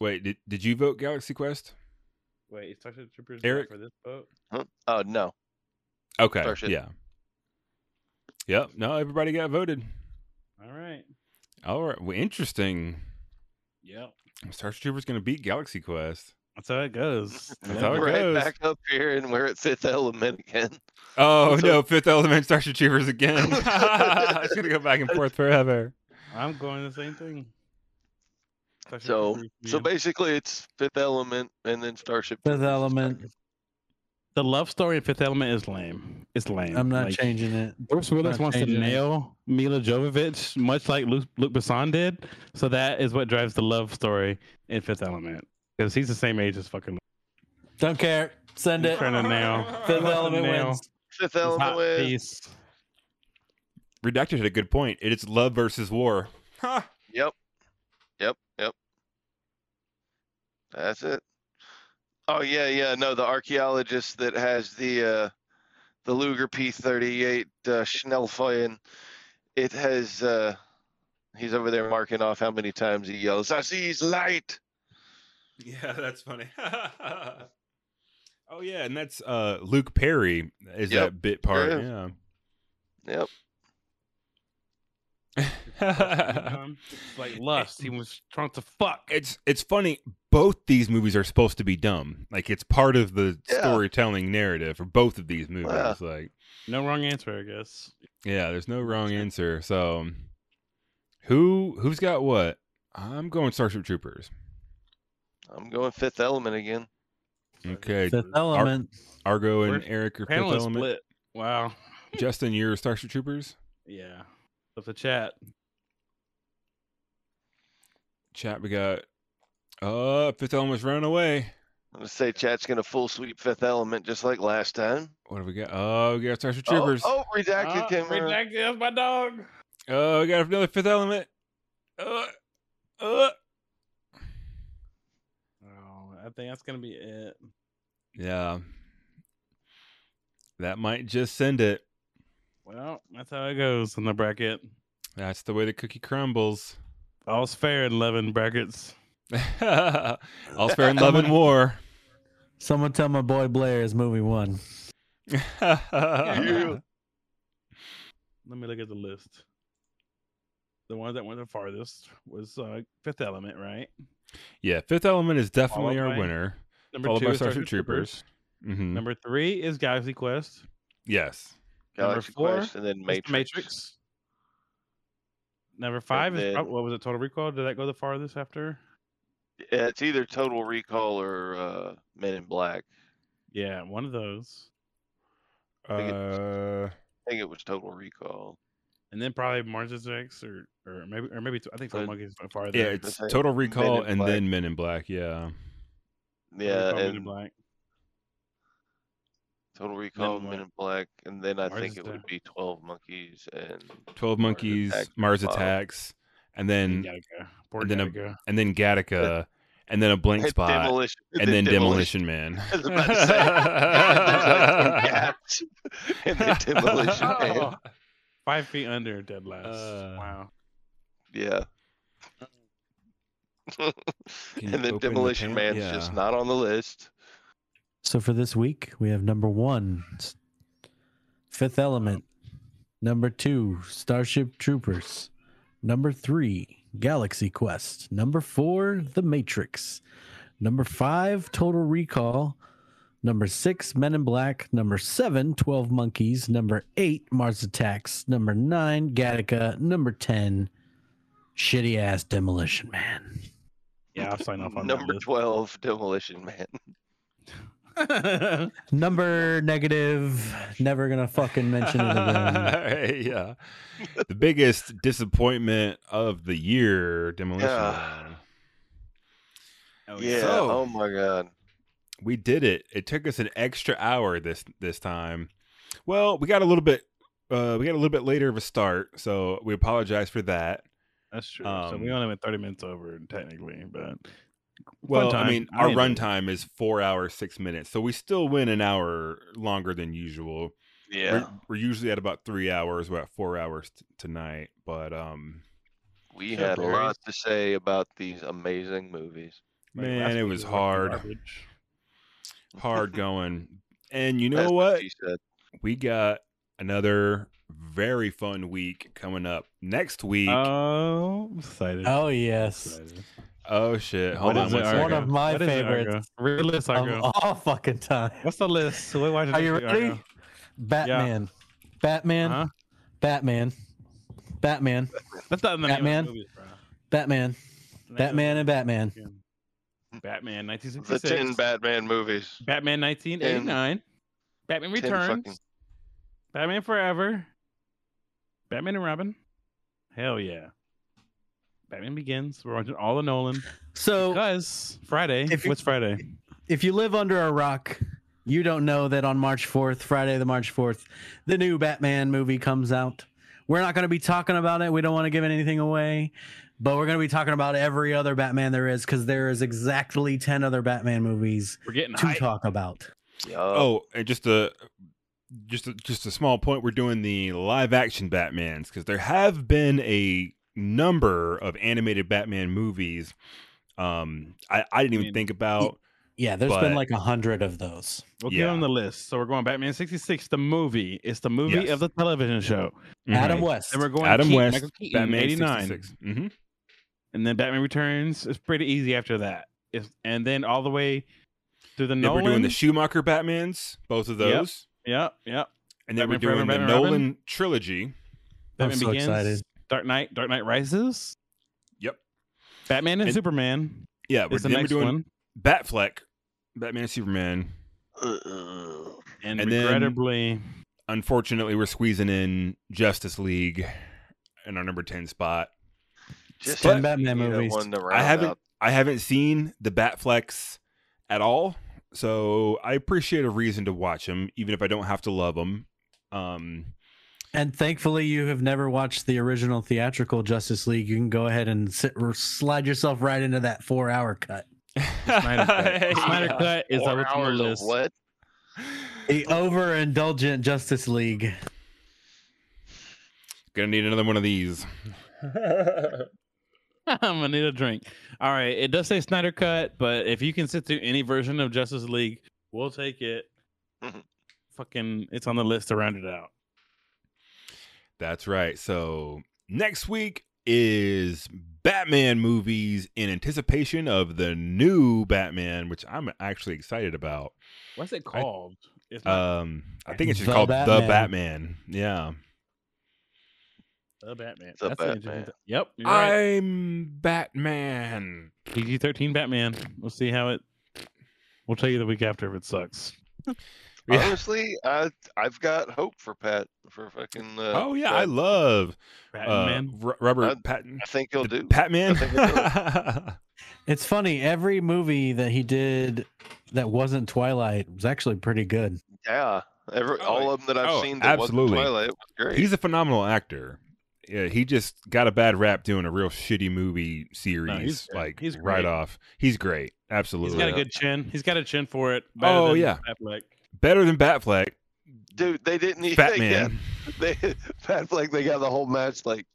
Wait, did did you vote Galaxy Quest? Wait, is Starship Troopers Eric? for this vote? Huh? Oh no, Okay. Starship. Yeah. Yep. No, everybody got voted. All right. All right. Well, interesting. Yep. Starship Troopers going to beat Galaxy Quest. That's how it goes. That's how it right goes. back up here, and we're at Fifth Element again. Oh So- no, Fifth Element, Starship Troopers again. it's gonna go back and forth forever. I'm going the same thing. Starship So, Troopers, so basically, it's Fifth Element and then Starship. Fifth Troopers. Element. the love story in Fifth Element is lame. It's lame. I'm not Like, changing it. Bruce Willis wants to changing it. nail Milla Jovovich, much like Luc, Luc Besson did. So that is what drives the love story in Fifth Element, because he's the same age as fucking. Don't care. Send it. Trying to nail. Fifth Element nail wins. Fifth Element wins. piece. Redacted had a good point. It is love versus war. Huh. Yep. Yep. Yep. That's it. Oh yeah, yeah. No, the archaeologist that has the uh the Luger P38 uh, Schnellfeuer, it has uh he's over there marking off how many times he yells, I see his light. Yeah, that's funny. oh yeah, and that's uh Luke Perry is Yep, that bit part. is. Yeah. Yep. It's like lust. He was trying to fuck. it's it's funny. Both these movies are supposed to be dumb. Like it's part of the Yeah. storytelling narrative for both of these movies. Yeah. Like No wrong answer, I guess. yeah, there's no wrong answer. So who who's got what? I'm going Starship Troopers. I'm going Fifth Element again. Okay, Fifth Element. Argo and We're- Eric are Fifth Element. split. Wow. Justin, you're Starship Troopers. Yeah. With the chat. Chat, we got uh Fifth Element's running away. I'm gonna say chat's gonna full sweep Fifth Element just like last time. What do we got? Oh, we got Starship Oh, Troopers. Oh, redacted Ah, came around. redacted, that's my dog. Oh, we got another Fifth Element. Uh, uh. I think that's gonna be it. Yeah. That might just send it. Well, that's how it goes in the bracket. That's the way the cookie crumbles. All's fair in eleven brackets. All's fair in love and war. Someone tell my boy Blair is movie one. Yeah. Let me look at the list. The one that went the farthest was uh, Fifth Element, right? Yeah, Fifth Element is definitely Followed our by winner. Number Followed two by is Starship Troopers. hmm Number three is Galaxy Quest. Yes. Number Galaxy four Quest and then is Matrix. Matrix. Number five is then- prob- what was it? Total Recall. Did that go the farthest after? Yeah, it's either Total Recall or uh, Men in Black. Yeah, one of those. think it- Uh, I think it was Total Recall. And then probably Mars Attacks or or maybe or maybe I think Twelve Monkeys went farther. yeah, it's say Total Recall and Black. then Men in Black. Yeah. Total Yeah, Recall, Men in and Black. Total Recall, what? Men in Black, and then I Mars think it would Attack. be Twelve Monkeys and 12 Mars Monkeys, Attacks Mars. Attacks, and And then Gattaca. Poor and then a- Gattaca. and then Gattaca, and then a blank spot, Demolition, and then Demolition Man. I was about to say, There's like some gaps. and then Demolition Man. Five feet under dead last. Uh, wow. Yeah. And then open the Demolition pan- Man's just not on the list. So for this week, we have number one, Fifth Element. Number two, Starship Troopers. Number three, Galaxy Quest. Number four, The Matrix. Number five, Total Recall. Number six, Men in Black. Number seven, 12 Monkeys. Number eight, Mars Attacks. Number nine, Gattaca. Number 10, shitty ass Demolition Man. Yeah, I'll sign off on Number that. 12, Demolition Man. Number negative, never gonna fucking mention it again. yeah. The biggest disappointment of the year, Demolition Yeah. Man. Oh, Yeah. So- oh my God. We did it. It took us an extra hour this this time. Well, we got a little bit uh we got a little bit later of a start, so we apologize for that. That's true. so we Um, only went 30 minutes over technically, but Well, I mean, our enjoyed runtime is 4 hours 6 minutes. So we still win an hour longer than usual. Yeah. We're, we're usually at about 3 hours, we're at 4 hours t- tonight, but um We Sure, had a lot to say about these amazing movies. man, last it was hard. hard going. And you know That's what? she said. We got another very fun week coming up next week. Oh, I'm excited. Oh yes, Excited. oh shit! Hold What on is one it, second. one of my What is it, Argo? favorites Read the list, of all fucking time. What's the list? What watch Are you ready? Argo? Batman, Batman, Huh? Batman, Batman, That's not in the Batman. name of the movies, bro. Batman, Batman, and Batman. the- Batman, The 1966. 10 Batman movies. Batman 1989. Batman Returns. fucking- Batman Forever. Batman and Robin. Hell yeah. Batman Begins. We're watching all the Nolan. So Because Friday. If you- What's Friday? if you live under a rock, you don't know that on March 4th, Friday the March 4th, the new Batman movie comes out. We're not going to be talking about it. We don't want to give anything away, but we're going to be talking about every other Batman there is because there is exactly 10 other Batman movies We're getting to hype. talk about. Yup. Oh, and just a just a, just a small point. We're doing the live action Batmans because there have been a number of animated Batman movies. Um, I, I didn't even mean, think about. Yeah, there's But- been like a hundred of those. We'll Yeah. give them the list. So we're going Batman 66, the movie. It's the movie Yes. of the television show. Adam Mhm. West. Then we're going Adam Keaton, West, Keaton, Batman 89. 66. Mhm. And then Batman Returns It's pretty easy after that. If, and then all the way through the Then Nolan. we're doing the Schumacher Batmans, both of those, Yep, yep. Yep. And then Batman we're doing Forever, the Batman Robin. Nolan trilogy. I'm so Begins. excited. Dark Knight, Dark Knight Rises. Yep. Batman and, And- Superman Yeah, we're, is the then we're next doing one. Batfleck, Batman and Superman. Uh, And, and then- Unfortunately, we're squeezing in Justice League in our number ten spot. just Ten Batman movies. I haven't out. I haven't seen the Batflex at all, so I appreciate a reason to watch them, even if I don't have to love them. Um, And thankfully, you have never watched the original theatrical Justice League. You can go ahead and sit, or slide yourself right into that four-hour cut. Snyder Cut. The Snyder Yeah. Cut is Four what's on the hours of what? The overindulgent Justice League. Gonna need another one of these. I'm gonna need a drink. All right, it does say Snyder Cut, but if you can sit through any version of Justice League, we'll take it. Fucking, it's on the list to round it out. That's right. So next week is Batman movies in anticipation of the new Batman, which I'm actually excited about. What's it called? It's not Um, I think it's just The called The Batman. Batman. Yeah. The Batman. The That's an interesting Batman. th- Yep, you're right. I'm Batman. PG-13 Batman. We'll see how it. We'll tell you the week after if it sucks. Yeah. Honestly, I I've got hope for Pat for fucking. Uh, Oh yeah, I Pat. love uh, Batman. R- Robert I- Patton. I think he'll do. Patman. I think It's funny. Every movie that he did that wasn't Twilight was actually pretty good. Yeah, every, Oh, all of them that I've oh, seen that absolutely. wasn't Twilight was great. He's a phenomenal actor. Yeah, he just got a bad rap doing a real shitty movie series. he's like He's right great. off. He's great. Absolutely, he's got a good chin. He's got a chin for it. Better Oh, than yeah. Affleck. Better than Batfleck. Dude, they didn't even. Batman. They, got, they Pat Fleck. They got the whole match like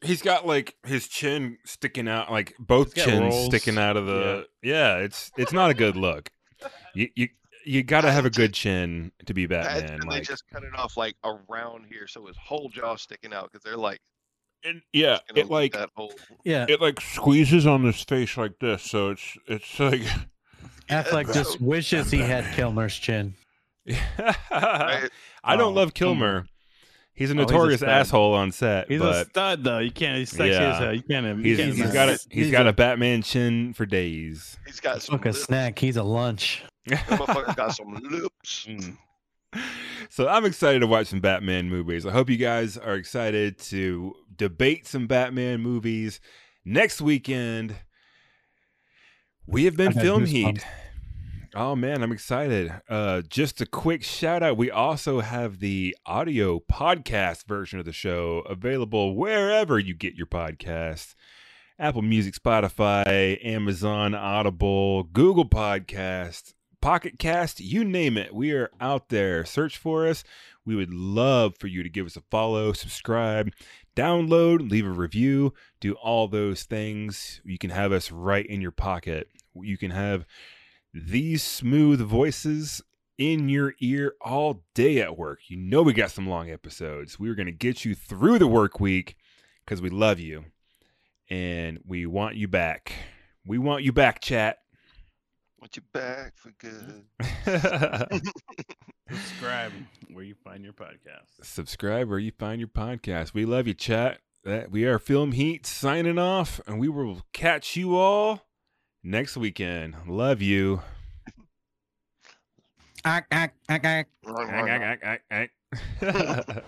he's got like his chin sticking out, like both chins rolls. sticking out of the. Yeah. it's it's not a good look. You you you got to have a good chin to be Batman. and they Like, just cut it off like around here, so his whole jaw sticking out because they're like, and yeah, it like that whole. Yeah, it like squeezes on his face like this, so it's it's like. Affleck so- just wishes he had Kilmer's chin. Right? I don't Oh, love Kilmer. He's a oh, he's a notorious asshole on set, He's a stud though. You can't. He's sexy Yeah. as hell. You can't. You he's, can't he's deny got a it. he's he's got a- a Batman chin for days. He's got some Fuck a snack. He's a lunch. That motherfucker got some lips. Mm. So I'm excited to watch some Batman movies. I hope you guys are excited to debate some Batman movies next weekend. We have been I got Film. Heat. Oh man, I'm excited. Uh just a quick shout out. We also have the audio podcast version of the show available wherever you get your podcasts. Apple Music, Spotify, Amazon, Audible, Google Podcast, Pocket Cast, you name it. We are out there. Search for us. We would love for you to give us a follow, subscribe, download, leave a review, do all those things. You can have us right in your pocket. You can have these smooth voices in your ear all day at work. You know we got some long episodes. We're going to get you through the work week because we love you and we want you back. We want you back, chat. Want you back for good. Subscribe where you find your podcast. Subscribe where you find your podcast. We love you, chat. That we are Film Heat signing off, and we will catch you all next weekend. Love you. Ack, ack, ack, ack. Run, run, run.